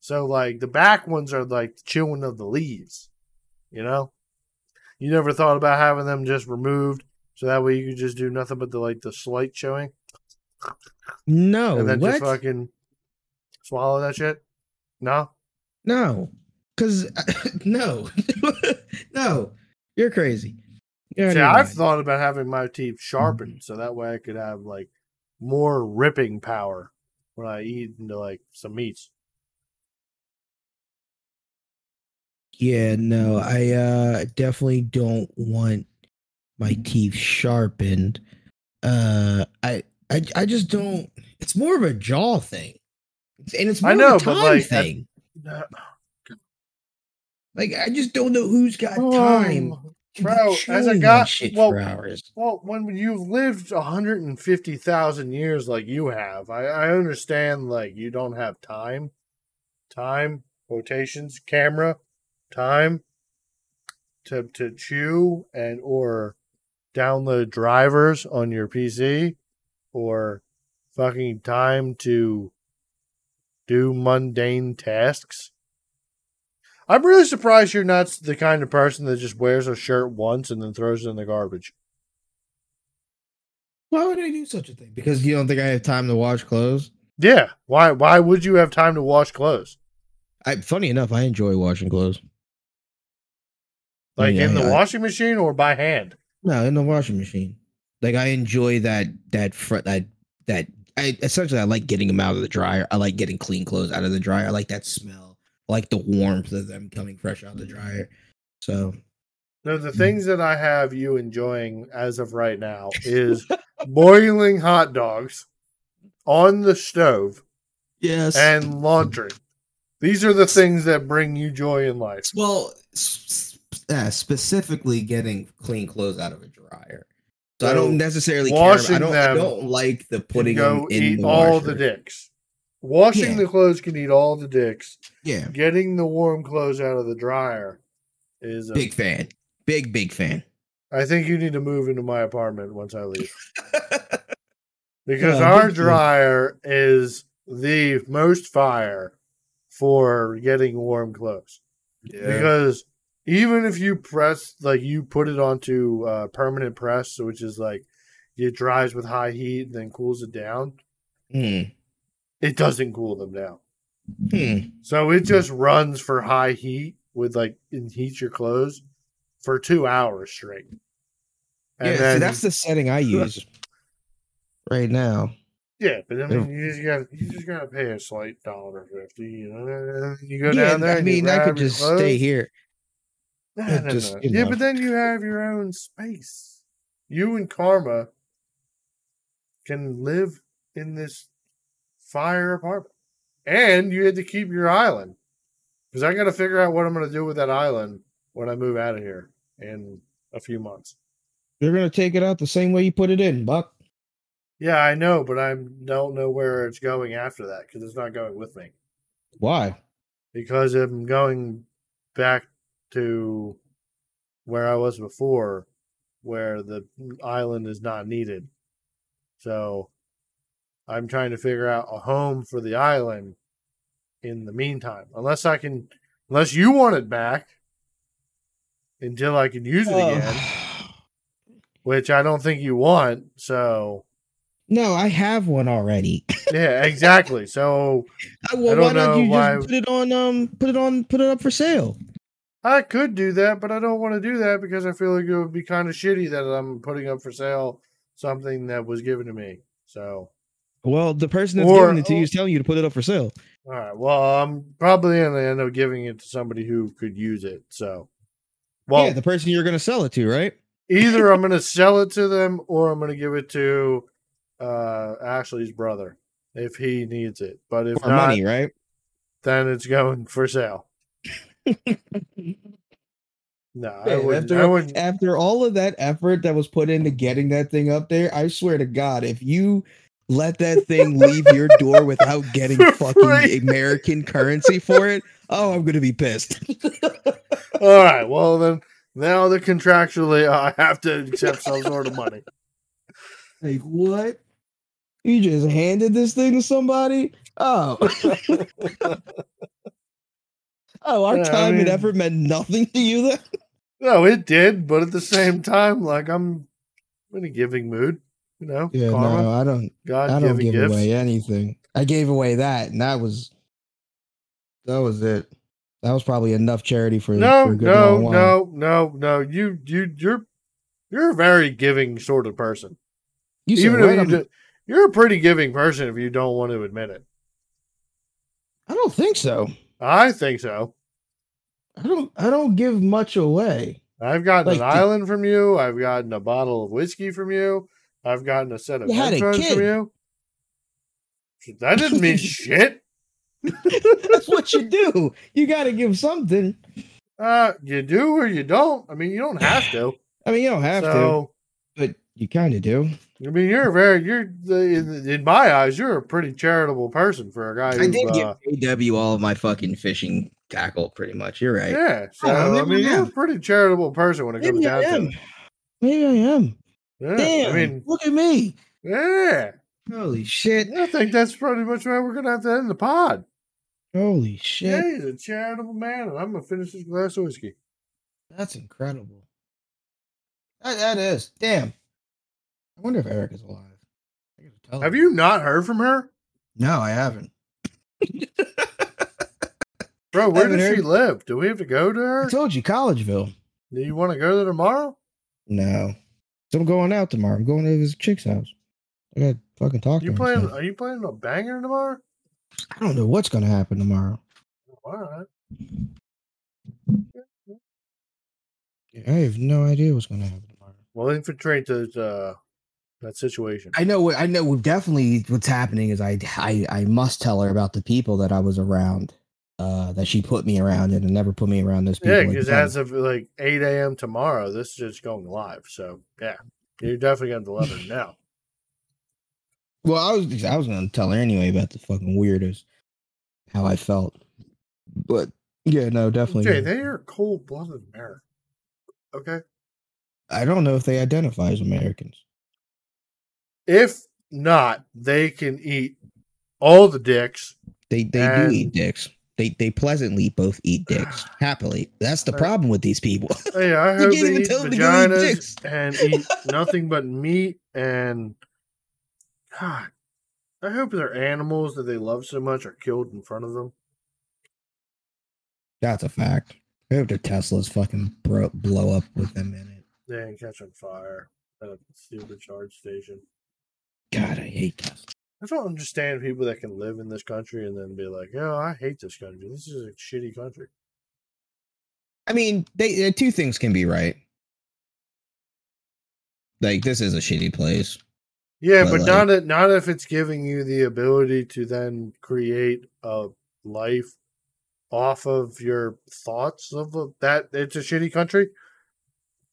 So like the back ones are like the chewing of the leaves. You know? You never thought about having them just removed so that way you could just do nothing but the like the slight chewing no. and then what? just fucking swallow that shit? No? No, because no, no, you're crazy. You're See, I've mind. thought about having my teeth mm-hmm. sharpened so that way I could have like more ripping power when I eat into like some meats. Yeah, no, I uh definitely don't want my teeth sharpened. Uh, I, I, I just don't. It's more of a jaw thing, and it's more I know, of a but, time like, thing. Like I just don't know who's got time. Oh, to be bro, as I got- well, for hours. Well, when you've lived 150,000 years like you have, I, I understand like you don't have time. Time, quotations, camera, time to to chew and or download drivers on your PC or fucking time to do mundane tasks. I'm really surprised you're not the kind of person that just wears a shirt once and then throws it in the garbage. Why would I do such a thing? Because you don't think I have time to wash clothes? Yeah. Why why would you have time to wash clothes? I funny enough, I enjoy washing clothes. Like Yeah, in the yeah. washing machine or by hand? No, in the washing machine. Like I enjoy that that fr- that that I essentially I like getting them out of the dryer. I like getting clean clothes out of the dryer. I like that smell. I like the warmth of them coming fresh out of the dryer. So No, Mm. the things that I have you enjoying as of right now is boiling hot dogs on the stove yes, and laundry. These are the things that bring you joy in life. well, s- yeah, specifically getting clean clothes out of a dryer. So, I don't necessarily care. I don't. them I don't like the putting them in the all washer. the dicks. Washing Yeah. the clothes can eat all the dicks. Yeah, Getting the warm clothes out of the dryer is a, big fan. Big big fan. I think you need to move into my apartment once I leave. because Yeah, our big deal. dryer is the most fire for getting warm clothes. Because even if you press, like you put it onto uh, permanent press, which is like it dries with high heat and then cools it down, Hmm. it doesn't cool them down. Hmm. So it just runs for high heat with like and heats your clothes for two hours straight. And yeah, then see, that's the setting I use right now. Yeah, but I mean, you just got you just gotta pay a slight dollar fifty. You know, you go yeah, down there. I mean, I could just clothes. stay here. No, Yeah, no, just, no. you Yeah, but then you have your own space. You and Karma can live in this fire apartment, and you had to keep your island because I got to figure out what I'm going to do with that island when I move out of here in a few months. You're gonna take it out the same way you put it in, Buck. Yeah, I know, but I don't know where it's going after that because it's not going with me. Why? because I'm going back to where I was before, where the island is not needed. So I'm trying to figure out a home for the island in the meantime. Unless I can, unless you want it back until I can use it again, which I don't think you want. So no, I have one already. yeah, exactly. So I- well, don't know you why- just put it on um put it on put it up for sale? I could do that, but I don't want to do that because I feel like it would be kind of shitty that I'm putting up for sale something that was given to me. So, Well, the person that's Or- giving it to you is telling you to put it up for sale. all right. Well, I'm probably going to end up giving it to somebody who could use it. So, well, yeah, the person you're gonna sell it to, right? either I'm going to sell it to them or I'm going to give it to uh, Ashley's brother if he needs it. But if For not, money, right? then it's going for sale. No, I wouldn't. after, I wouldn't. after all of that effort that was put into getting that thing up there, I swear to God, if you let that thing leave your door without getting fucking free. American currency for it, oh, I'm gonna be pissed. All right. Well, then now that contractually I have to accept some sort of money. like what? You just handed this thing to somebody? Oh. Oh, our Yeah, I time and mean- effort meant nothing to you then? No, it did, but at the same time, like I'm in a giving mood, you know. Yeah, karma, no, I don't God I don't give gifts. away anything. I gave away that, and that was that was it. That was probably enough charity for No, for a good no, no, no, no. You, you, you're, you're a very giving sort of person. You said Even what? if you, do, you're a pretty giving person if you don't want to admit it. I don't think so. I think so. I don't. I don't give much away. I've gotten Like an the- island from you. I've gotten a bottle of whiskey from you. I've gotten a set of You had a headphones from you. That didn't mean shit. That's what you do. You got to give something. Uh, you do or you don't. I mean, you don't have to. I mean, you don't have to, but you kind of do. I mean, you're very, you're in, in my eyes, you're a pretty charitable person for a guy. I did uh, give AW all of my fucking fishing tackle, pretty much. You're right. Yeah, so Yeah, I maybe mean, I you're am. a pretty charitable person when it comes I down to it. Maybe I am. Yeah, Damn. I mean, look at me. yeah, Holy shit. I think that's pretty much where we're gonna have to end the pod. Holy shit. Yeah, he's a charitable man, and I'm gonna finish this glass of whiskey. That's incredible. That, that is. Damn. I wonder if Eric is alive. I gotta tell Have him. you not heard from her, No, I haven't. bro? Where haven't does she live? Do we have to go to her? I told you, Collegeville. Do you want to go there tomorrow? No. So I'm going out tomorrow. I'm going to his chick's house. I got to fucking talk to You her. and playing? stuff. Are you playing a banger tomorrow? I don't know what's gonna happen tomorrow. All right. I have no idea what's gonna happen tomorrow. Well, infiltrate those uh that situation. I know what I know We definitely what's happening is I I I must tell her about the people that I was around. Uh that she put me around and never put me around those people. Yeah, because as of like eight a.m. tomorrow, this is just going live. So yeah, you're definitely gonna deliver it now. Well, I was I was gonna tell her anyway about the fucking weirdos, how I felt. But yeah, no, definitely. Jay, they are cold blooded American. Okay. I don't know if they identify as Americans. If not, they can eat all the dicks. They they And- do eat dicks. They they pleasantly both eat dicks happily. That's the problem with these people. Hey, I You can't they even eat tell them to go eat dicks. and eat nothing but meat and God. I hope their animals that they love so much are killed in front of them. That's a fact. I hope their Teslas fucking bro- blow up with them in it. They ain't catch on fire at a stupid charge station. God, I hate Tesla. I don't understand people that can live in this country and then be like, "Oh, I hate this country. This is a shitty country." I mean, they uh, two things can be right. Like this is a shitty place. Yeah, But, but like- not if, not if it's giving you the ability to then create a life off of your thoughts of a, that it's a shitty country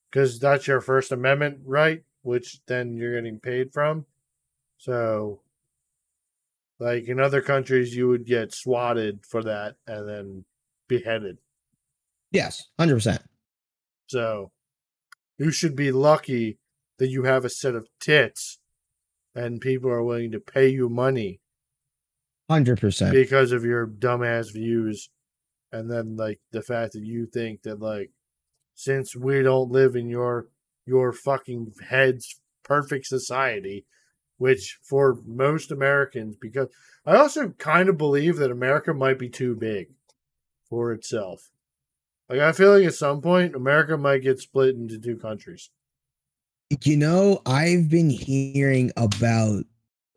because that's your First Amendment right, which then you're getting paid from. So, like in other countries, you would get swatted for that and then beheaded. Yes, hundred percent. So, you should be lucky that you have a set of tits and people are willing to pay you money Hundred percent. because of your dumbass views and then like the fact that you think that like since we don't live in your your fucking head's perfect society which for most Americans because I also kind of believe that America might be too big for itself. Like I feel like at some point America might get split into two countries. You know, I've been hearing about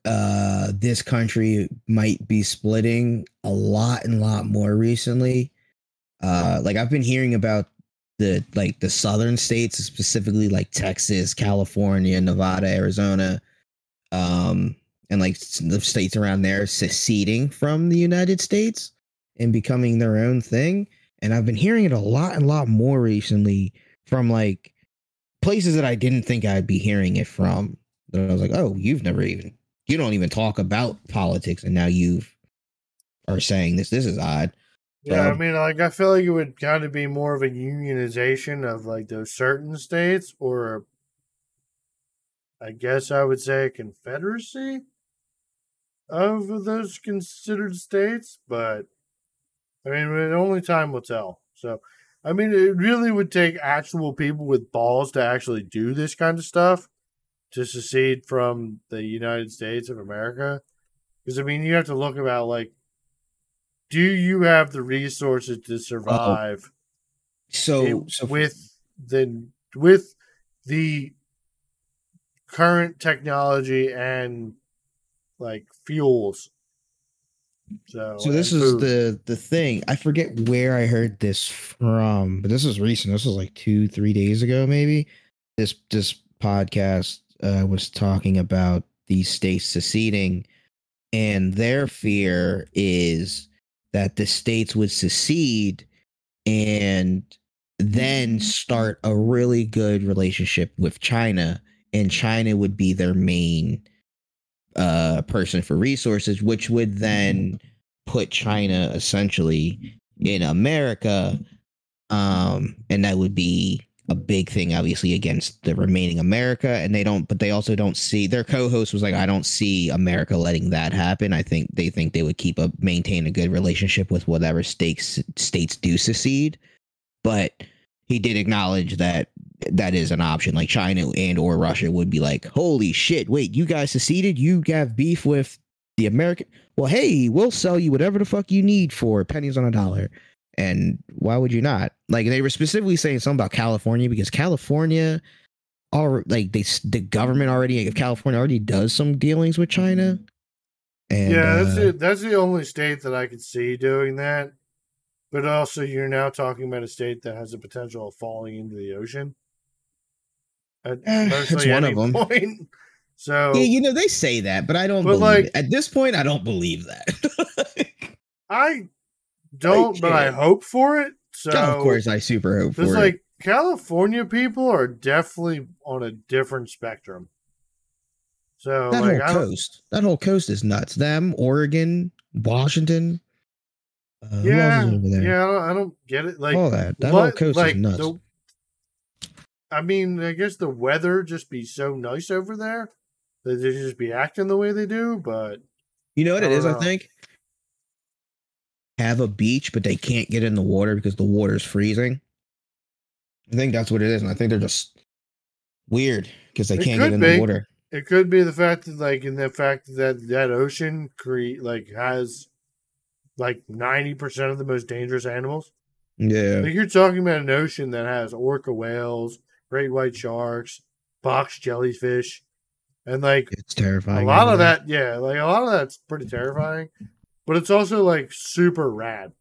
uh this country might be splitting a lot and lot more recently. Uh like I've been hearing about the like the southern states, specifically like Texas, California, Nevada, Arizona, um, and like the states around there seceding from the United States and becoming their own thing. And I've been hearing it a lot and a lot more recently from like places that I didn't think I'd be hearing it from. That I was like, oh, you've never even you don't even talk about politics, and now you are saying this. This is odd. Yeah, I Um, mean, like I feel like it would kind of be more of a unionization of like those certain states, or I guess I would say a confederacy of those considered states. But I mean, only time will tell. So, I mean, it really would take actual people with balls to actually do this kind of stuff to secede from the United States of America. Because I mean, you have to look about like do you have the resources to survive So, in- so with the with the current technology and like fuels so So this is the the thing. I forget where I heard this from, but this is recent. This was like two, three days ago, maybe. This this podcast uh, was talking about these states seceding, and their fear is that the states would secede and then start a really good relationship with China, and China would be their main uh person for resources which would then put china essentially in america um and that would be a big thing obviously against the remaining america and they don't but they also don't see their co-host was like i don't see america letting that happen. I think they think they would keep a maintain a good relationship with whatever states states do secede but he did acknowledge that that is an option. Like China and or Russia would be like, holy shit, wait, you guys seceded? You have beef with the American? Well, hey, we'll sell you whatever the fuck you need for pennies on a dollar. And why would you not? Like they were specifically saying something about California because California, all like they the government already of California already does some dealings with China. And yeah, that's uh, it. That's the only state that I could see doing that. But also, you're now talking about a state that has the potential of falling into the ocean. At Eh, it's one of them. point. So Yeah, you know they say that, but I don't But, believe like- it. At this point, I don't believe that. I don't, but I hope for it. So of course, I super hope for it. like California people are definitely on a different spectrum. So That like, whole I coast, that whole coast is nuts. Them, Oregon, Washington. Uh, yeah, over there? yeah, I don't, I don't get it. Like all that. That whole coast like, is nuts. the- I mean, I guess the weather just be so nice over there that they just be acting the way they do. But you know what it is, I? I think have a beach, but they can't get in the water because the water's freezing. I think that's what it is, and I think they're just weird because they It can't get in be. the water. it could be the fact that, like, in the fact that that ocean create like has like ninety percent of the most dangerous animals. Yeah, Like you're talking about an ocean that has orca whales, great white sharks, box jellyfish, and like it's terrifying. a lot of that. Yeah, like a lot of that's pretty terrifying, but it's also like super rad.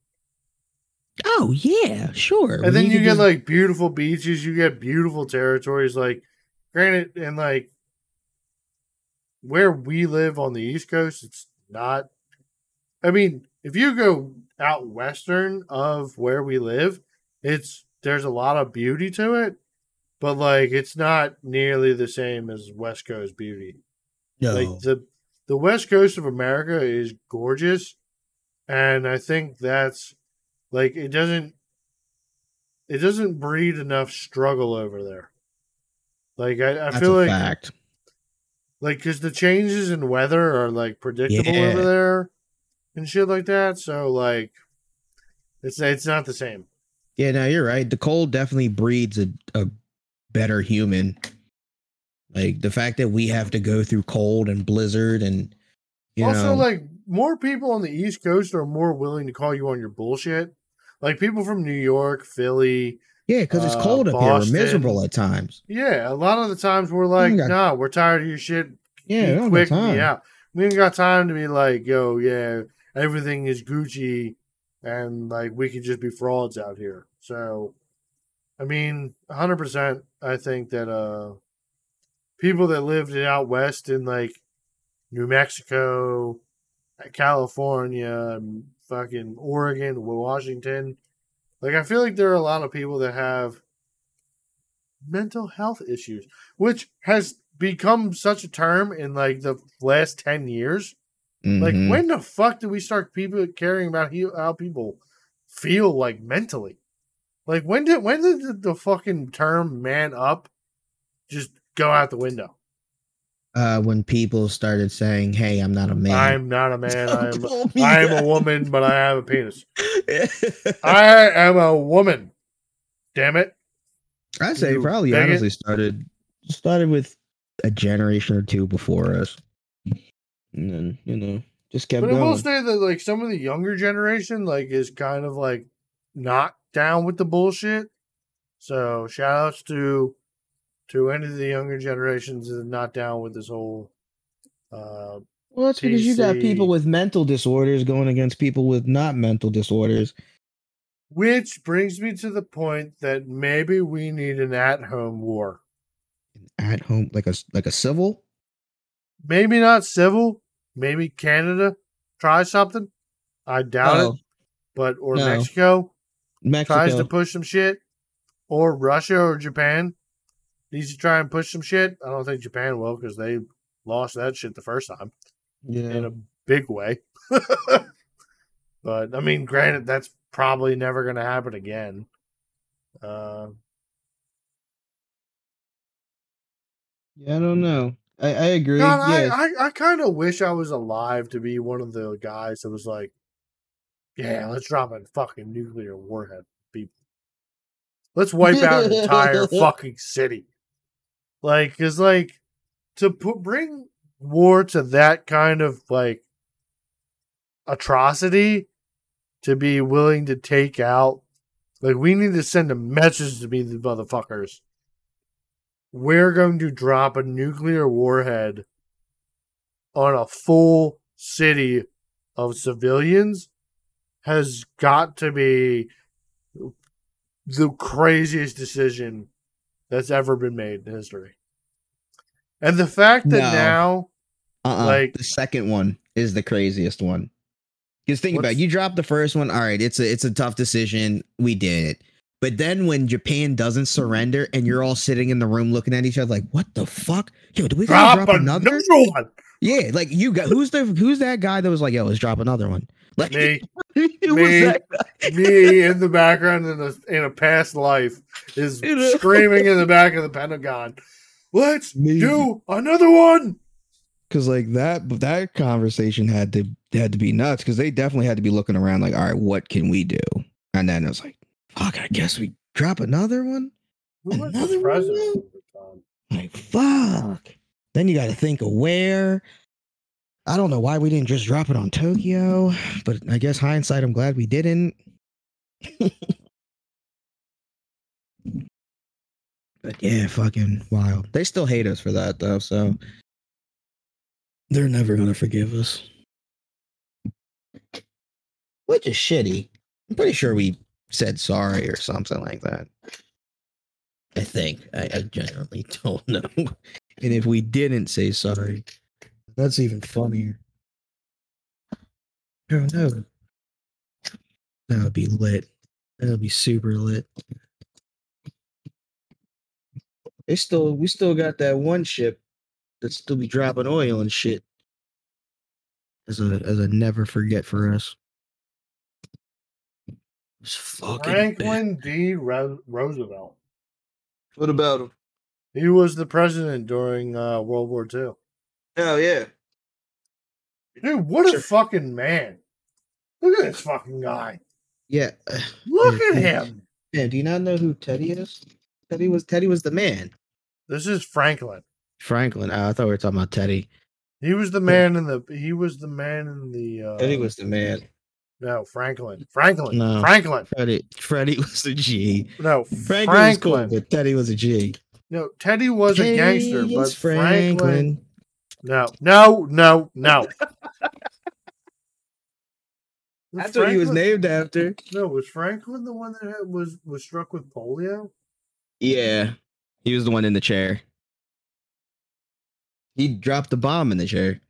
Oh yeah, sure. And then you, get just- like beautiful beaches, you get beautiful territories. Like, granted, and like where we live on the East Coast, it's not. I mean, if you go out western of where we live, it's there's a lot of beauty to it, but like it's not nearly the same as West Coast beauty. no. Like the the West Coast of America is gorgeous, and I think that's like it doesn't it doesn't breed enough struggle over there. Like I, I that's feel a like fact. like because the changes in weather are like predictable Yeah. over there and shit like that. So like it's it's not the same. Yeah, no, you're right. The cold definitely breeds a, a better human. Like the fact that we have to go through cold and blizzard and you also, know, like more people on the East Coast are more willing to call you on your bullshit. Like people from New York, Philly, yeah, because it's uh, cold up here. We're miserable at times. Yeah, a lot of the times we're like, got- nah, we're tired of your shit. Yeah, Be we quick time. me. We ain't got time to be like, yo, yeah, everything is Gucci, and like we could just be frauds out here. So, I mean, hundred percent. I think that uh, people that lived out west in like New Mexico, California, fucking Oregon, Washington, like I feel like there are a lot of people that have mental health issues, which has become such a term in like the last 10 years. Like, Mhm. when the fuck did we start people caring about how people feel like mentally? Like, when did when did the, the fucking term "man up" just go out the window? uh, when people started saying, "Hey, I'm not a man," I'm not a man. I'm I'm a woman, but I have a penis. I am a woman. Damn it! I say You probably bigot. honestly started started with a generation or two before us, and then you know just kept going. But I will say that like some of the younger generation like is kind of like not down with the bullshit. So shout outs to to any of the younger generations that are not down with this whole uh Well, that's because you got people with mental disorders going against people with not mental disorders. which brings me to the point that maybe we need an at home war. At home, like a like a civil. Maybe not civil, maybe Canada try something. I doubt Oh, it. But or No. Mexico Mexico. tries to push some shit, or Russia or Japan needs to try and push some shit. I don't think Japan will because they lost that shit the first time Yeah. in a big way. but I mean, granted, that's probably never going to happen again. Uh, yeah, I don't know. I, I agree. God, yes. I, I, I kind of wish I was alive to be one of the guys that was like, yeah, let's drop a fucking nuclear warhead, people. Let's wipe out an entire fucking city. Like, cause like to put bring war to that kind of like atrocity to be willing to take out. Like, we need to send a message to these motherfuckers. We're going to drop a nuclear warhead on a full city of civilians has got to be the craziest decision that's ever been made in history. And the fact that No. now, Uh-uh. Like- the second one is the craziest one. Because think about it, you dropped the first one. All right, it's a it's a tough decision. We did it. But then when Japan doesn't surrender and you're all sitting in the room looking at each other like, what the fuck? Yo, do we drop, drop, another, another? one. Yeah, like you got who's the who's that guy that was like, yo, let's drop another one. Like Me, me. was that guy? me in the background in a in a past life is You know? screaming in the back of the Pentagon. Let's Me. do another one. Cause like that that conversation had to had to be nuts because they definitely had to be looking around like, all right, what can we do? And then it was like, fuck, I guess we drop another one. Who Another one? president at the time? Like, fuck. Then you got to think of where. I don't know why we didn't just drop it on Tokyo, but I guess hindsight, I'm glad we didn't. but yeah, fucking wild. They still hate us for that though, so they're never gonna forgive us. Which is shitty. I'm pretty sure we said sorry or something like that. I think. I, I genuinely don't know. and if we didn't say sorry, that's even funnier. I don't know. That would be lit. That would be super lit. They still we still got that one ship that still be dropping oil and shit. As a as a never forget for us. It's fucking bad. Franklin D. Ro- Roosevelt. What about him? He was the president during uh, World War II. Oh yeah. Dude, what a Sure. fucking man! Look at this fucking guy. Yeah. Look at him. Man, do you not know who Teddy is? Teddy was Teddy was the man. This is Franklin. Franklin. Oh, I thought we were talking about Teddy. He was the man in the. He was the man in the. Uh, Teddy was the man. no Franklin. Franklin. No. Franklin. Freddie Freddie was a G. No Franklin, Franklin. was cool, but Teddy was a G. No, Teddy was a gangster, Hey, but it's Franklin. No, no, no, no. Was That's what he was named after. No, was Franklin the one that had, was was struck with polio? Yeah. He was the one in the chair. He dropped the bomb in the chair.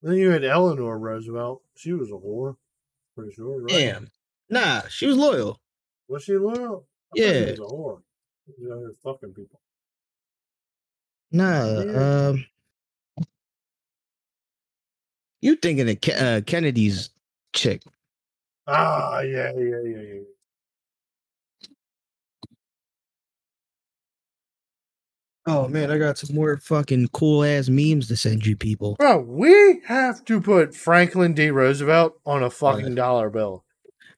Then you had Eleanor Roosevelt. She was a whore, pretty sure. Right? Damn. Nah, she was loyal. Was she loyal? I Yeah. she was a whore. You know, they're fucking people. Nah, Yeah. um You thinking of Ke- uh, Kennedy's chick. Ah, yeah, yeah, yeah, yeah. Oh man, I got some more fucking cool ass memes to send you people. Bro, we have to put Franklin D. Roosevelt on a fucking Okay. dollar bill.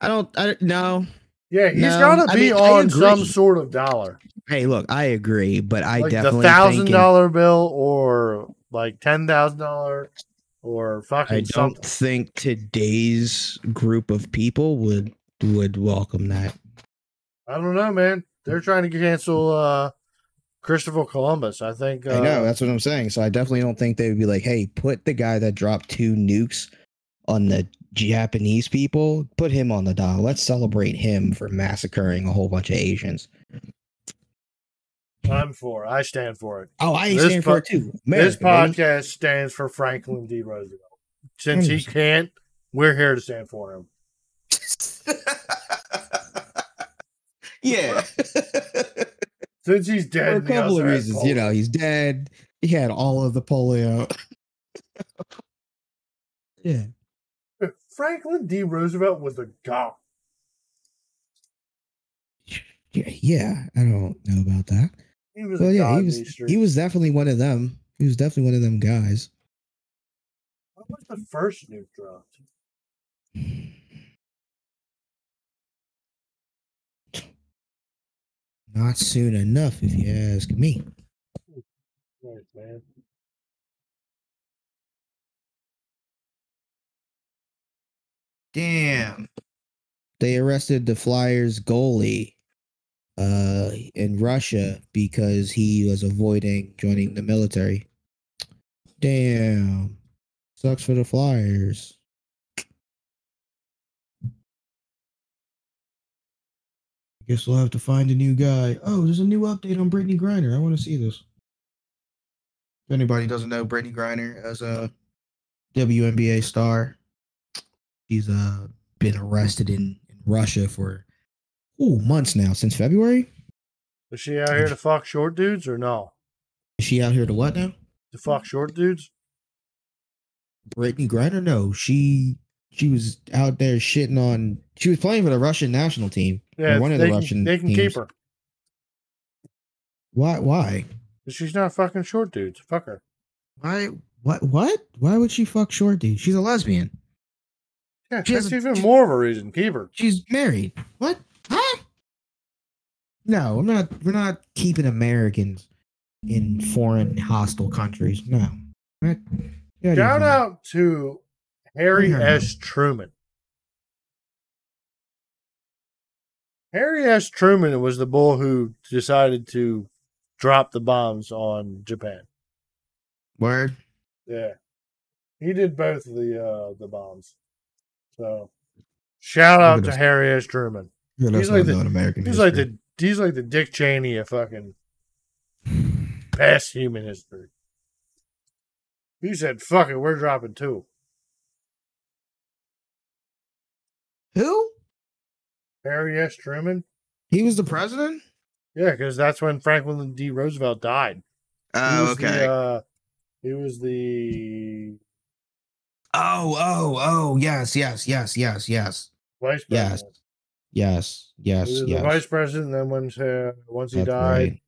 I don't I no. Yeah, he's No, got to I be mean, on some sort of dollar. Hey, look, I agree, but I like the definitely thousand thinking- dollar bill or like ten thousand dollar or fucking I don't something. think today's group of people would would welcome that. I don't know, man. They're trying to cancel uh Christopher Columbus. I think. Uh, I know that's what I'm saying. So I definitely don't think they would be like, "Hey, put the guy that dropped two nukes on the Japanese people, put him on the dial. Let's celebrate him for massacring a whole bunch of Asians." I'm for. it. I stand for it. Oh, I stand po- for it too. this America, baby. podcast stands for Franklin D. Roosevelt. Since he can't, we're here to stand for him. yeah. Since he's dead, for a couple of reasons. You know, he's dead. He had all of the polio. yeah. Franklin D. Roosevelt was a god. yeah. Yeah. I don't know about that. He was Well, a yeah, he was. He was definitely one of them. He was definitely one of them guys. What was the first nuke dropped? Not soon enough, if you ask me. Nice, man. Damn. They arrested the Flyers goalie uh in Russia because he was avoiding joining the military. Damn. Sucks for the Flyers. Guess we'll have to find a new guy. Oh, there's a new update on Brittney Griner. I want to see this. If anybody doesn't know Brittney Griner as a WNBA star, she's uh been arrested in, in Russia for ooh, months now, since February. Is she out here to fuck short dudes or no? Is she out here to what now? To fuck short dudes? Brittney Griner? No, she she was out there shitting on. She was playing for the Russian national team. Yeah, one of the can, Russian. they can teams. keep her. Why? Why? She's not fucking short dudes. Fuck her. Why? What? What? Why would she fuck short dude? She's a lesbian. Yeah, She that's even she- more of a reason. Keep her. She's married. What? No, I'm not. We're not keeping Americans in foreign hostile countries. No. Shout out to Harry S. Truman. Harry S. Truman was the bull who decided to drop the bombs on Japan. Word. Yeah, he did both of the uh, the bombs. So, shout out to. Harry S. Truman. Yeah, He's like the- American. He's like the he's like the Dick Cheney of fucking past human history. He said, "Fuck it, we're dropping two. who? Harry S. Truman. He was the president. Yeah, because that's when Franklin D. Roosevelt died. Oh, was The, uh, he was the oh, oh, oh, yes, yes, yes, yes, yes, vice president. yes, yes, He was yes. the vice president. Then once uh, once he That's died, right.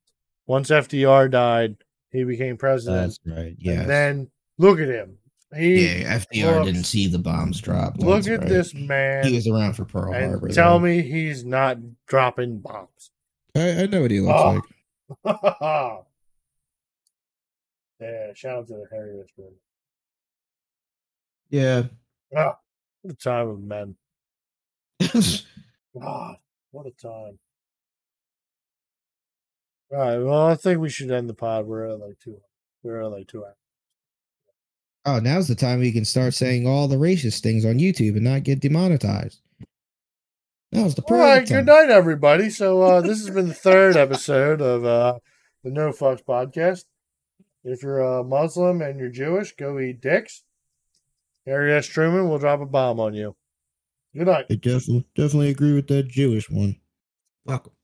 once FDR died, he became president. That's right. Yes. And then look at him. He yeah, FDR looks- didn't see the bombs drop. look at right. this man. He was around for Pearl and Harbor. tell though. me he's not dropping bombs. I, I know what he looks Oh. like. yeah, shout out to the Harry S. Yeah. Ah, what a time of men. God, what a time. All right, well, I think we should end the pod. We're at like two. We're at like two hours. oh, now's the time we can start saying all the racist things on YouTube and not get demonetized. Now's the All right, perfect good night, everybody. So uh, this has been the third episode of uh, the No Fucks podcast. If you're a Muslim and you're Jewish, go eat dicks. Harry S. Truman will drop a bomb on you. Good night. I definitely definitely agree with that Jewish one. Welcome.